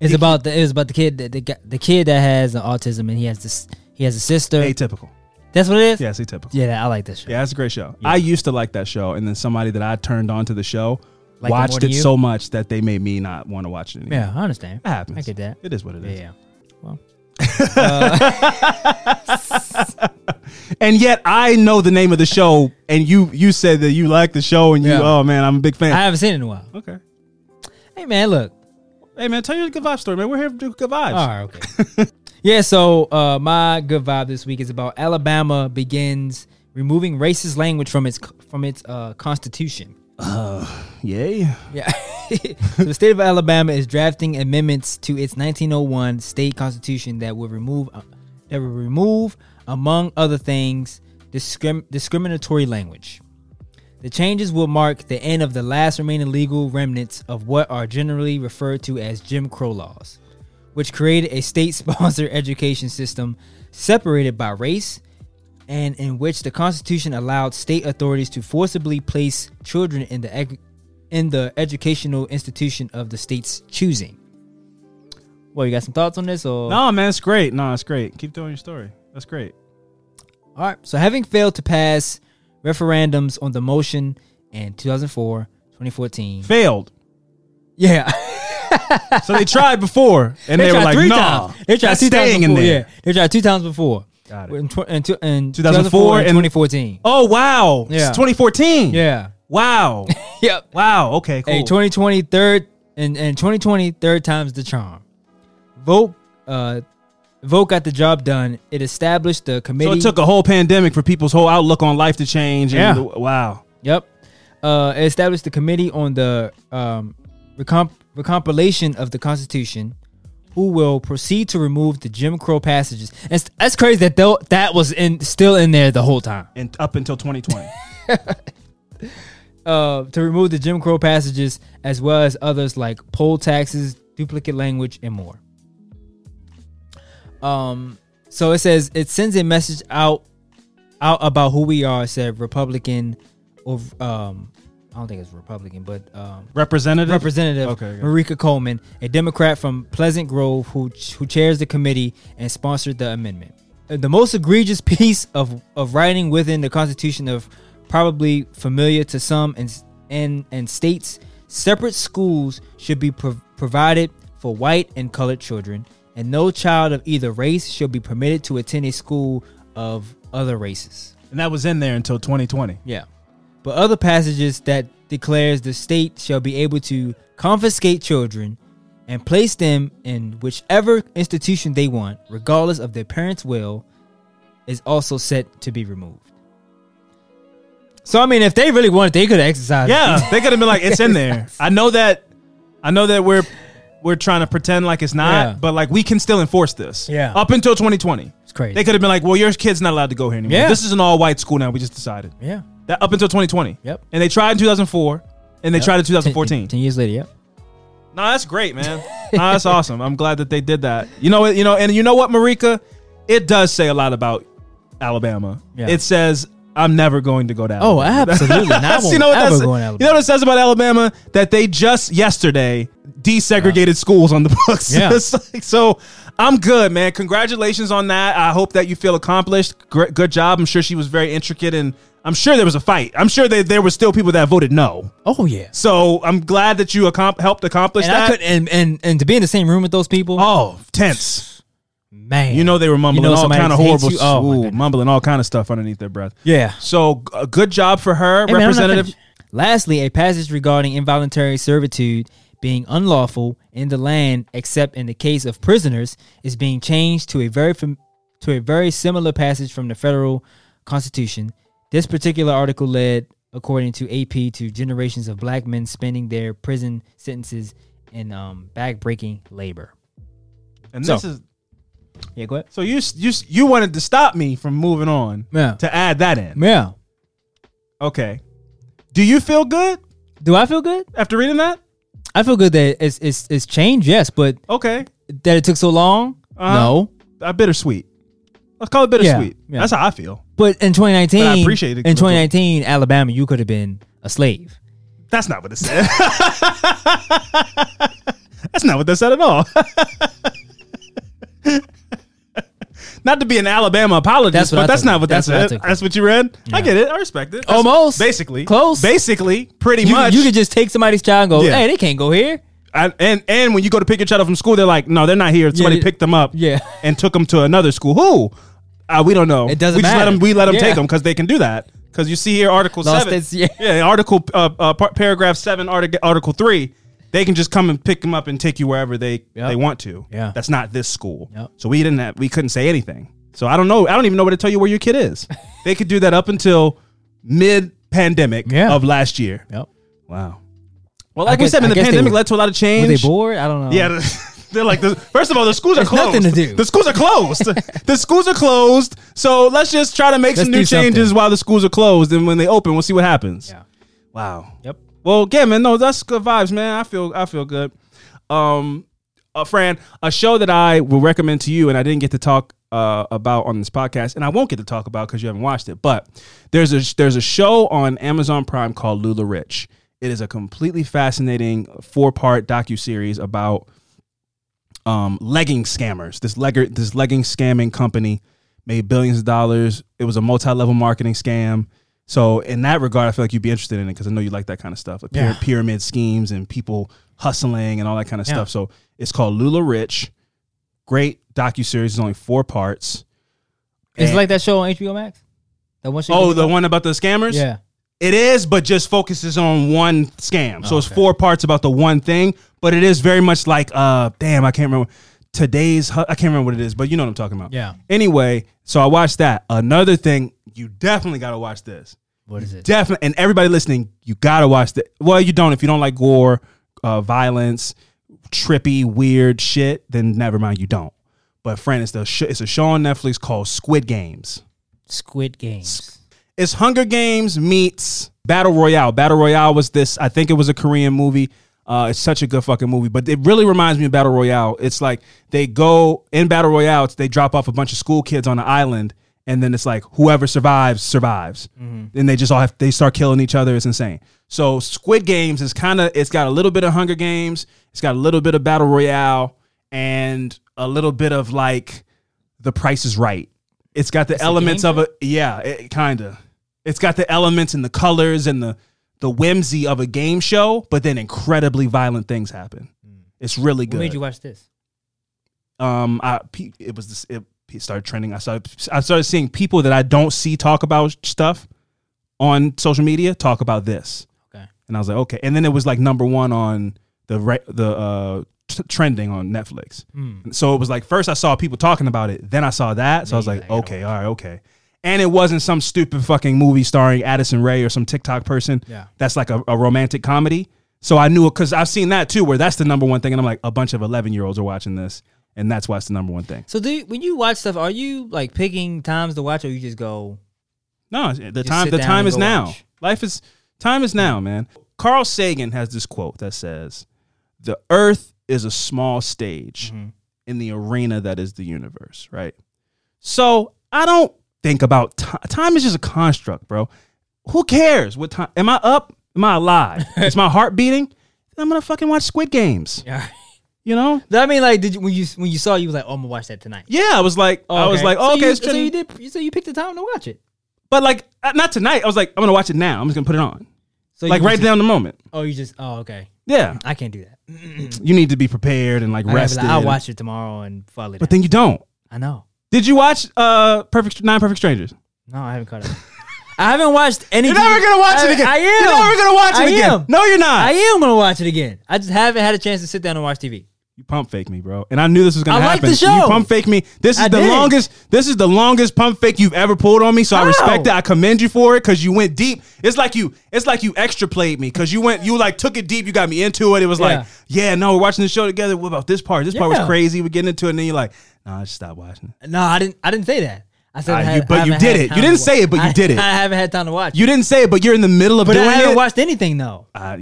It's about the it's about the kid that the, the kid that has autism and he has this he has a sister. Atypical. That's what it is. Yeah, it's atypical. Yeah, I like this show. Yeah, it's a great show. I used to like that show, and then somebody that I turned on to the show Liked it more watched than it you? so much that they made me not want to watch it anymore. Yeah, I understand. It happens. I get that. It is what it is. Yeah. Well. Uh, (laughs) and yet I know the name of the show, and you you said that you like the show, and you Yeah. oh man, I'm a big fan. I haven't seen it in a while. okay. Hey man, look. Hey man, tell your good vibe story, man. We're here to do good vibes. All right, okay. (laughs) yeah, so uh, my good vibe this week is about Alabama begins removing racist language from its from its uh, constitution. Yay. Yeah. (laughs) so the state of Alabama is drafting amendments to its 1901 state constitution that will remove uh, that will remove among other things discrim- discriminatory language. The changes will mark the end of the last remaining legal remnants of what are generally referred to as Jim Crow laws, which created a state-sponsored (laughs) education system separated by race and in which the Constitution allowed state authorities to forcibly place children in the ec- in the educational institution of the state's choosing. Well, you got some thoughts on this, or No, man, it's great. No, it's great. Keep telling your story. That's great. All right. So, having failed to pass referendums on the motion in 2004, 2014, Failed. yeah, (laughs) So they tried before, and they, were tried like, three "No, times. They tried two times staying before. in there." Yeah, they tried two times before. Got it. In, tw- in, tw- in 2004 and and- 2014. Oh wow. Yeah. It's 2014. Yeah. Wow. (laughs) Yep. wow. Okay. Cool. Hey, 2020 third and and 2020 third time's the charm. Vote uh vote got the job done. It established the committee. so it took a whole pandemic for people's whole outlook on life to change. And Yeah. the- wow. Yep. Uh, it established the committee on the um, recomp- recompilation of the Constitution, who will proceed to remove the Jim Crow passages. And that's crazy that that was in still in there the whole time. And up until 2020. (laughs) Uh, to remove the Jim Crow passages as well as others like poll taxes, duplicate language, and more. Um, so it says it sends a message out out about who we are. It said Republican, or um, I don't think it's Republican, but um, Representative. Representative Okay, okay. Merika Coleman, a Democrat from Pleasant Grove, who who chairs the committee and sponsored the amendment. Uh, The most egregious (laughs) piece of, of writing within the Constitution of probably familiar to some and and and states separate schools should be prov- provided for white and colored children, and no child of either race shall be permitted to attend a school of other races. and that was in there until 2020. Yeah. But other passages that declares the state shall be able to confiscate children and place them in whichever institution they want, regardless of their parents' will, is also set to be removed. So I mean, if they really wanted, they could exercise. Yeah, they could have been like, it's in there. (laughs) I know that. I know that we're we're trying to pretend like it's not, Yeah. but like we can still enforce this. Yeah. Up until 2020, it's crazy. they could have been like, well, your kid's not allowed to go here anymore. Yeah. This is an all white school now. We just decided yeah. that up until 2020. Yep. And they tried in 2004, and they tried in 2014. Ten, years later. Yep. No, that's great, man. (laughs) no, that's awesome. I'm glad that they did that. You know, you know, and you know what, Merika, it does say a lot about Alabama. Yeah. It says I'm never going to go to Oh, (laughs) absolutely. Now I That's- won't you know what ever that's, go in You know what it says about Alabama? That they just yesterday desegregated schools on the books. (laughs) Yeah. Like- so I'm good, man. Congratulations on that. I hope that you feel accomplished. Great, good job. I'm sure she was very intricate, and I'm sure there was a fight. I'm sure that there were still people that voted no. Oh yeah. So I'm glad that you accom- helped accomplish And that. Could and, and and to be in the same room with those people. Oh, tense. Man. You know they were mumbling You know all somebody kind of hates horrible, you? Oh, my ooh, goodness. mumbling all kind of stuff underneath their breath. Yeah. So g- a good job for her, Hey, man, I'm not Representative. finished. Lastly, a passage regarding involuntary servitude being unlawful in the land, except in the case of prisoners, is being changed to a very fam- to a very similar passage from the federal constitution. This particular article led, according to AP, to generations of black men spending their prison sentences in um, back-breaking labor. and So- this is Yeah, go ahead. so you you you wanted to stop me from moving on Yeah, to add that in. yeah. Okay. Do you feel good Do I feel good? after reading that? I feel good that it's it's, it's changed, yes, but Okay. that it took so long, Uh-huh. no. Uh, bittersweet. Let's call it bittersweet. yeah. That's how I feel. But in 2019, But I appreciate it. In 2019, Alabama, you could have been a slave. That's not what it said. (laughs) That's not what they said at all. (laughs) not to be an Alabama apologist, That's but that's not what That's that what said. That's what you read. I get it. I respect it. That's Almost. basically Close. Basically, pretty You, much. you could just take somebody's child and go, Yeah. hey, they can't go here. I- and and when you go to pick your child up from school, they're like, no, they're not here. Somebody Yeah. picked them up, Yeah. and took them to another school. Who? Uh, we don't know. It doesn't we just let matter. them. We let them Yeah. take them because they can do that. Because you see here, Article Lost seven. its- yeah. yeah, Article uh, uh, par- paragraph seven, article Article three. They can just come and pick them up and take you wherever they Yep. they want to. Yeah. that's not this school. Yep. So we didn't. Have, we couldn't say anything. So I don't know. I don't even know where to tell you where your kid is. (laughs) they could do that up until mid pandemic Yeah. of last year. Yep. Wow. Well, I like we guess- said, I the pandemic were- led to a lot of Were change. they bored? I don't know. Yeah, (laughs) they're like the first of all, the schools are There's closed. nothing to do. The schools are closed. (laughs) the schools are closed. So let's just try to make Let's some new changes something. while the schools are closed, and when they open, we'll see what happens. Yeah. Wow. Yep. Well, again, man, no, that's good vibes, man. I feel I feel good. Um, uh, Fran, a show that I will recommend to you, and I didn't get to talk uh, about on this podcast, and I won't get to talk about because you haven't watched it. But there's a there's a show on Amazon Prime called LuLaRich. It is a completely fascinating four part docu series about um, legging scammers. This legger this legging scamming company made billions of dollars. It was a multi level marketing scam. So in that regard, I feel like you'd be interested in it because I know you like that kind of stuff, like Yeah. pyramid schemes and people hustling and all that kind of Yeah. stuff. So it's called LuLaRich. Great docu series. It's only four parts. It's like that show on HBO Max. That one oh, the about? one about the scammers. Yeah. It is, but just focuses on one scam. So Oh, it's okay. four parts about the one thing, but it is very much like uh damn, I can't remember today's I can't remember what it is, but you know what I'm talking about. Yeah. Anyway, so I watched that. Another thing, you definitely got to watch this. What is it? Definitely, and everybody listening, you got to watch that. Well, you don't if you don't like gore, uh, violence, trippy, weird shit. Then never mind, you don't. But friend, it's the sh- it's a show on Netflix called Squid Games. Squid Games. It's Hunger Games meets Battle Royale. Battle Royale was this, I think it was a Korean movie. Uh, it's such a good fucking movie, but it really reminds me of Battle Royale. It's like they go in Battle Royale, they drop off a bunch of school kids on an island, and then it's like whoever survives survives, and they just all have they start killing each other. It's insane. So Squid Games is kind of it's got a little bit of Hunger Games, it's got a little bit of Battle Royale, and a little bit of like The Price is Right. It's got the It's elements game of a yeah, it, kind of. It's got the elements and the colors and the the whimsy of a game show, but then incredibly violent things happen. It's really What good. made you watch this? um, I it was this, it started trending. I started I started seeing people that I don't see talk about stuff on social media talk about this. Okay. And I was like, okay. And then it was like number one on the re- the uh, t- trending on Netflix. Hmm. So it was like first I saw people talking about it, then I saw that. So I was like, okay, all right, okay. And it wasn't some stupid fucking movie starring Addison Rae or some TikTok person. Yeah. That's like a, a romantic comedy. So I knew it because I've seen that too, where that's the number one thing, and I'm like, a bunch of 11 year olds are watching this, and that's why it's the number one thing. So do you, when you watch stuff, are you like picking times to watch, or you just go? No, the time the time is now. watch. Life is time is now, man. Carl Sagan has this quote that says, "The Earth is a small stage Mm-hmm. in the arena that is the universe." Right. So I don't think about time. Time is just a construct, bro. Who cares what time? Am I up? Am I alive? (laughs) is my heart beating? I'm gonna fucking watch Squid Games. Yeah. You know? I mean, like, did you when you when you saw, it, you was like, oh, I'm gonna watch that tonight. Yeah, I was like, oh, I was like, oh, so okay, you, it's so you did. you- So you picked the time to watch it. but like, uh, not tonight. I was like, I'm gonna watch it now. I'm just gonna put it on, So like right just, down the moment. Oh, you just. Oh, okay. Yeah, I can't do that. you need to be prepared and like rested. like, I'll watch it tomorrow and fall it. but then you don't. I know. Did you watch uh Perfect Nine Perfect Strangers? No, I haven't caught up. I haven't watched any. You're never gonna watch I, it again. I am. You're never gonna watch it I again. am. No, you're not. I am gonna watch it again. I just haven't had a chance to sit down and watch TV. You pump fake me, bro. And I knew this was gonna I like happen. the show. You pump fake me. This is I the did. longest. This is the longest pump fake you've ever pulled on me. So I How? respect it. I commend you for it because you went deep. It's like you. It's like you extra played me because you went. You like took it deep. You got me into it. It was like, yeah, no, we're watching the show together. What about this part? This part was Yeah. crazy. We're getting into it, and then you're like, nah, I just stop watching. it. No, I didn't. I didn't say that. I said, Ah, I you- but I you haven't did had it. You time didn't to say it, but you I- did it. (laughs) I haven't had time to watch. You didn't say it, but you're in the middle of but doing I haven't it. watched anything though. uh,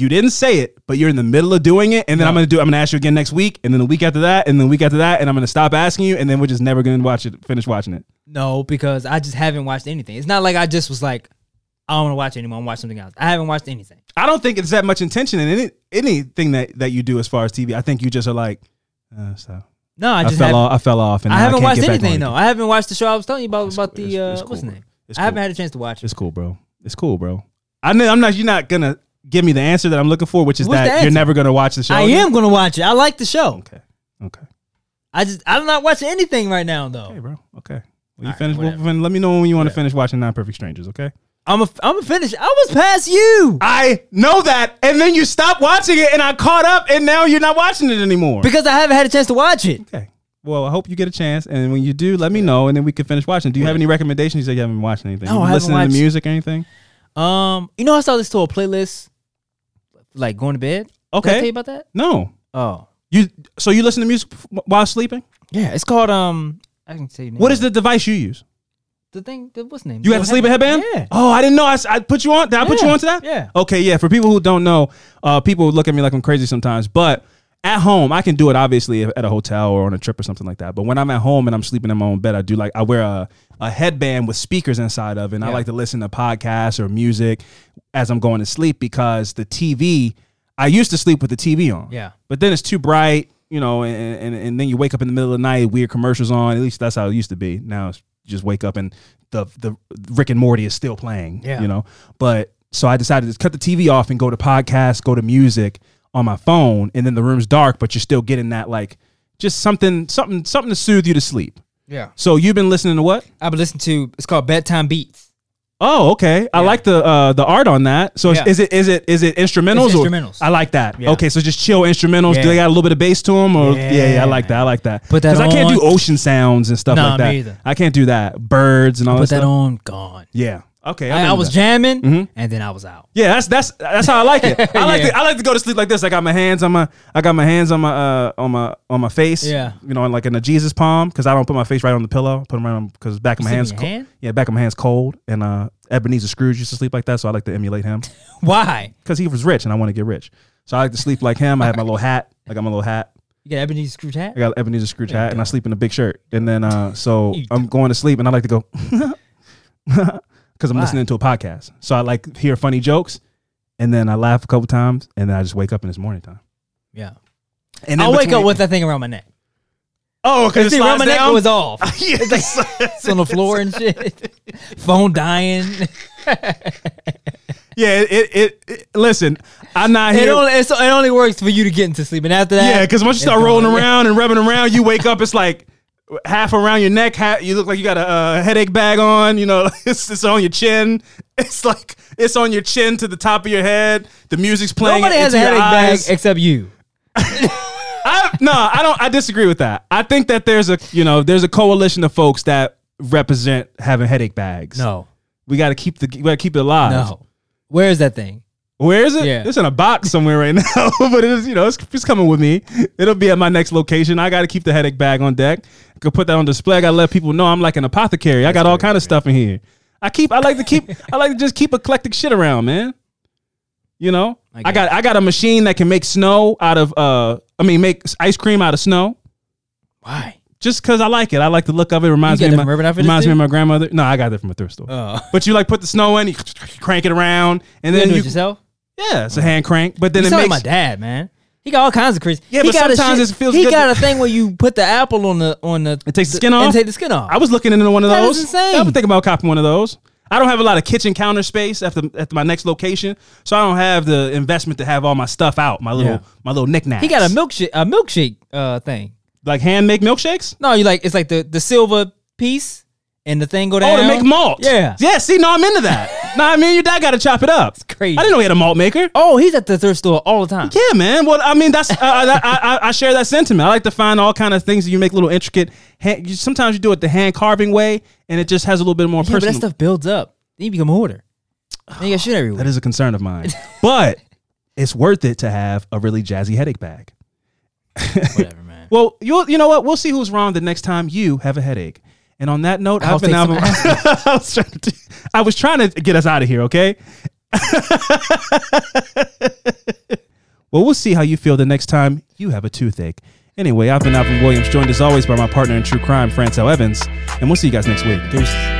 you didn't say it, but you're in the middle of doing it, and then I'm gonna do. I'm gonna ask you again next week, and then the week after that, and then the week after that, and I'm gonna stop asking you, and then we're just never gonna watch it. Finish watching it. No, because I just haven't watched anything. It's not like I just was like, I don't want to watch anymore. I'm watch something else. I haven't watched anything. I don't think it's that much intention in any anything that that you do as far as TV. I think you just are like, uh, so No, I I, just fell off. I fell off, and I haven't can't watched anything though. I haven't watched the show I was telling you about It's about cool. the It's- uh, it's what's the name. It's I haven't had a chance to watch it. It's cool, bro. It's cool, bro. I know I'm not. You're not gonna give me the answer that I'm looking for, which is What's the that you're answer? never gonna watch the show. I again? am gonna watch it. I like the show. Okay. Okay. I just I'm not watching anything right now though. Okay, bro. Okay. Well, you right, finish. whatever. we'll fin- let me know when you want to finish watching Nine Perfect Strangers. Okay. I'm a I'm a finish. I was past you I know that, and then you stopped watching it, and I caught up, and now you're not watching it anymore. because I haven't had a chance to watch it. okay. Well, I hope you get a chance, and when you do, let me know, and then we can finish watching. Do you have any recommendations? You said you haven't been watching anything. No, you I haven't listening watched- to music or anything? Um, you know I saw this to a playlist, like going to bed. Did I Okay. tell you about that? No. Oh, You so you listen to music while sleeping? yeah. It's called um. I can say What is the device you use? the thing? The, what's the name? You got the sleeping headband? Yeah. Oh, I didn't know. I, I put you on. Did I put you Yeah. onto that? Yeah. Okay. Yeah. For people who don't know, uh, people look at me like I'm crazy sometimes, but at home I can do it. Obviously at a hotel or on a trip or something like that. But when I'm at home and I'm sleeping in my own bed, I do like I wear a, a headband with speakers inside of, it, and I like to listen to podcasts or music as I'm going to sleep because the TV. I used to sleep with the TV on. Yeah. But then it's too bright, you know, and, and and then you wake up in the middle of the night, weird commercials on. At least that's how it used to be. Now you just wake up and the the Rick and Morty is still playing. Yeah. You know. But so I decided to cut the TV off and go to podcasts, go to music on my phone, and then the room's dark, but you're still getting that like just something something something to soothe you to sleep. Yeah. So you've been listening to what? I've been listening to. It's called Bedtime Beats. Oh, okay. I like the uh, the art on that. So Yeah. is it is it is it instrumentals? It's or- instrumentals. I like that. Yeah. Okay, so just chill instrumentals. Do Yeah. they got a little bit of bass to them? Or yeah, yeah, I like that. I like that. Put that I can't do ocean sounds and stuff Nah, like that. me either. I can't do that. Birds and all that stuff. Put that that stuff. on. Gone. Yeah. Okay. I'm I, I was that. jamming, Mhm. and then I was out. Yeah, that's that's that's how I like it. (laughs) I like Yeah. to I like to go to sleep like this. I got my hands on my I got my hands on my uh on my on my face. Yeah. you know, like in a Jesus palm because I don't put my face right on the pillow. Put them right on because back of my hands. your co- hand? Yeah, back of my hands cold. And uh, Ebenezer Scrooge used to sleep like that, so I like to emulate him (laughs) Why? because he was rich and I want to get rich. So I like to sleep like him. I have my little hat. I got my little hat. You got Ebenezer Scrooge hat? I got Ebenezer Scrooge you hat, and I sleep in a big shirt. And then uh, so I'm going to sleep, and I like to go (laughs) because I'm Why? listening to a podcast. So I like hear funny jokes, and then I laugh a couple times, and then I just wake up and it's morning time. Yeah. And I'll wake up with that thing around my neck. oh, because it See, around my neck down. it was off. (laughs) Yes. It's on the floor and shit. (laughs) Phone dying. (laughs) yeah, it, it, it. Listen, I'm not It here. only, it's, it only works for you to get into sleep, and after that, Yeah, because once you start rolling around and rubbing around, you wake up. It's like half around your neck. Half, you look like you got a uh, headache bag on. You know, (laughs) it's, it's on your chin. It's like it's on your chin to the top of your head. The music's playing. Nobody has a headache bag except you. (laughs) I, no, I don't. I disagree with that. I think that there's a you know there's a coalition of folks that represent having headache bags. No, we got to keep the we got to keep it alive. no. Where is that thing? Where is it? Yeah. It's in a box somewhere right now, (laughs) but it is, you know, it's, it's coming with me. It'll be at my next location. I got to keep the headache bag on deck. I could put that on display. I got to let people know I'm like an apothecary. I got all kind of stuff in here. I keep, I like to keep, (laughs) I like to just keep eclectic shit around, man. You know, I I, got, I got a machine that can make snow out of, uh, I mean, make ice cream out of snow. Why? Just because I like it. I like the look of it. Reminds me of my, from Urban Outfitters reminds me of my grandmother. No, I got that from a thrift store. Oh, But you like put the snow in, you crank it around, and you then do you, it yourself? Yeah, it's a hand crank. But then you it makes like my dad, man. He got all kinds of crazy. Yeah, he but got sometimes shit- it feels He good got to- a thing where you put the apple on the on the. It takes the skin off? and take the skin off. I was looking into one of That those. is insane. I've been thinking about copying one of those. I don't have a lot of kitchen counter space after at my next location, so I don't have the investment to have all my stuff out, my little Yeah. my little knickknacks. he got a milkshake a milkshake uh thing. like hand make milkshakes. No, you like it's like the the silver piece and the thing go down. Oh, to make malt. Yeah. yeah. See, no, I'm into that. (laughs) nah, I mean, your dad got to chop it up. It's crazy. I didn't know he had a malt maker. Oh, he's at the thrift store all the time. Yeah, man. Well, I mean, that's uh, I, I, I, I share that sentiment. I like to find all kind of things that you make little intricate. Hand, you, sometimes you do it the hand carving way, and it just has a little bit more Yeah, but that personal. stuff builds up. Then you become a hoarder. Then you got shit everywhere. (sighs) That is a concern of mine. (laughs) but it's worth it to have a really jazzy headache bag. Whatever, man. (laughs) Well, you you know what? We'll see who's wrong the next time you have a headache. And on that note, I'll I've been some (laughs) I was trying to, I was trying to get us out of here. Okay. (laughs) well, we'll see how you feel the next time you have a toothache. Anyway, I've been Alvin Williams, joined as always by my partner in true crime, Francel Evans, and we'll see you guys next week. Deuces.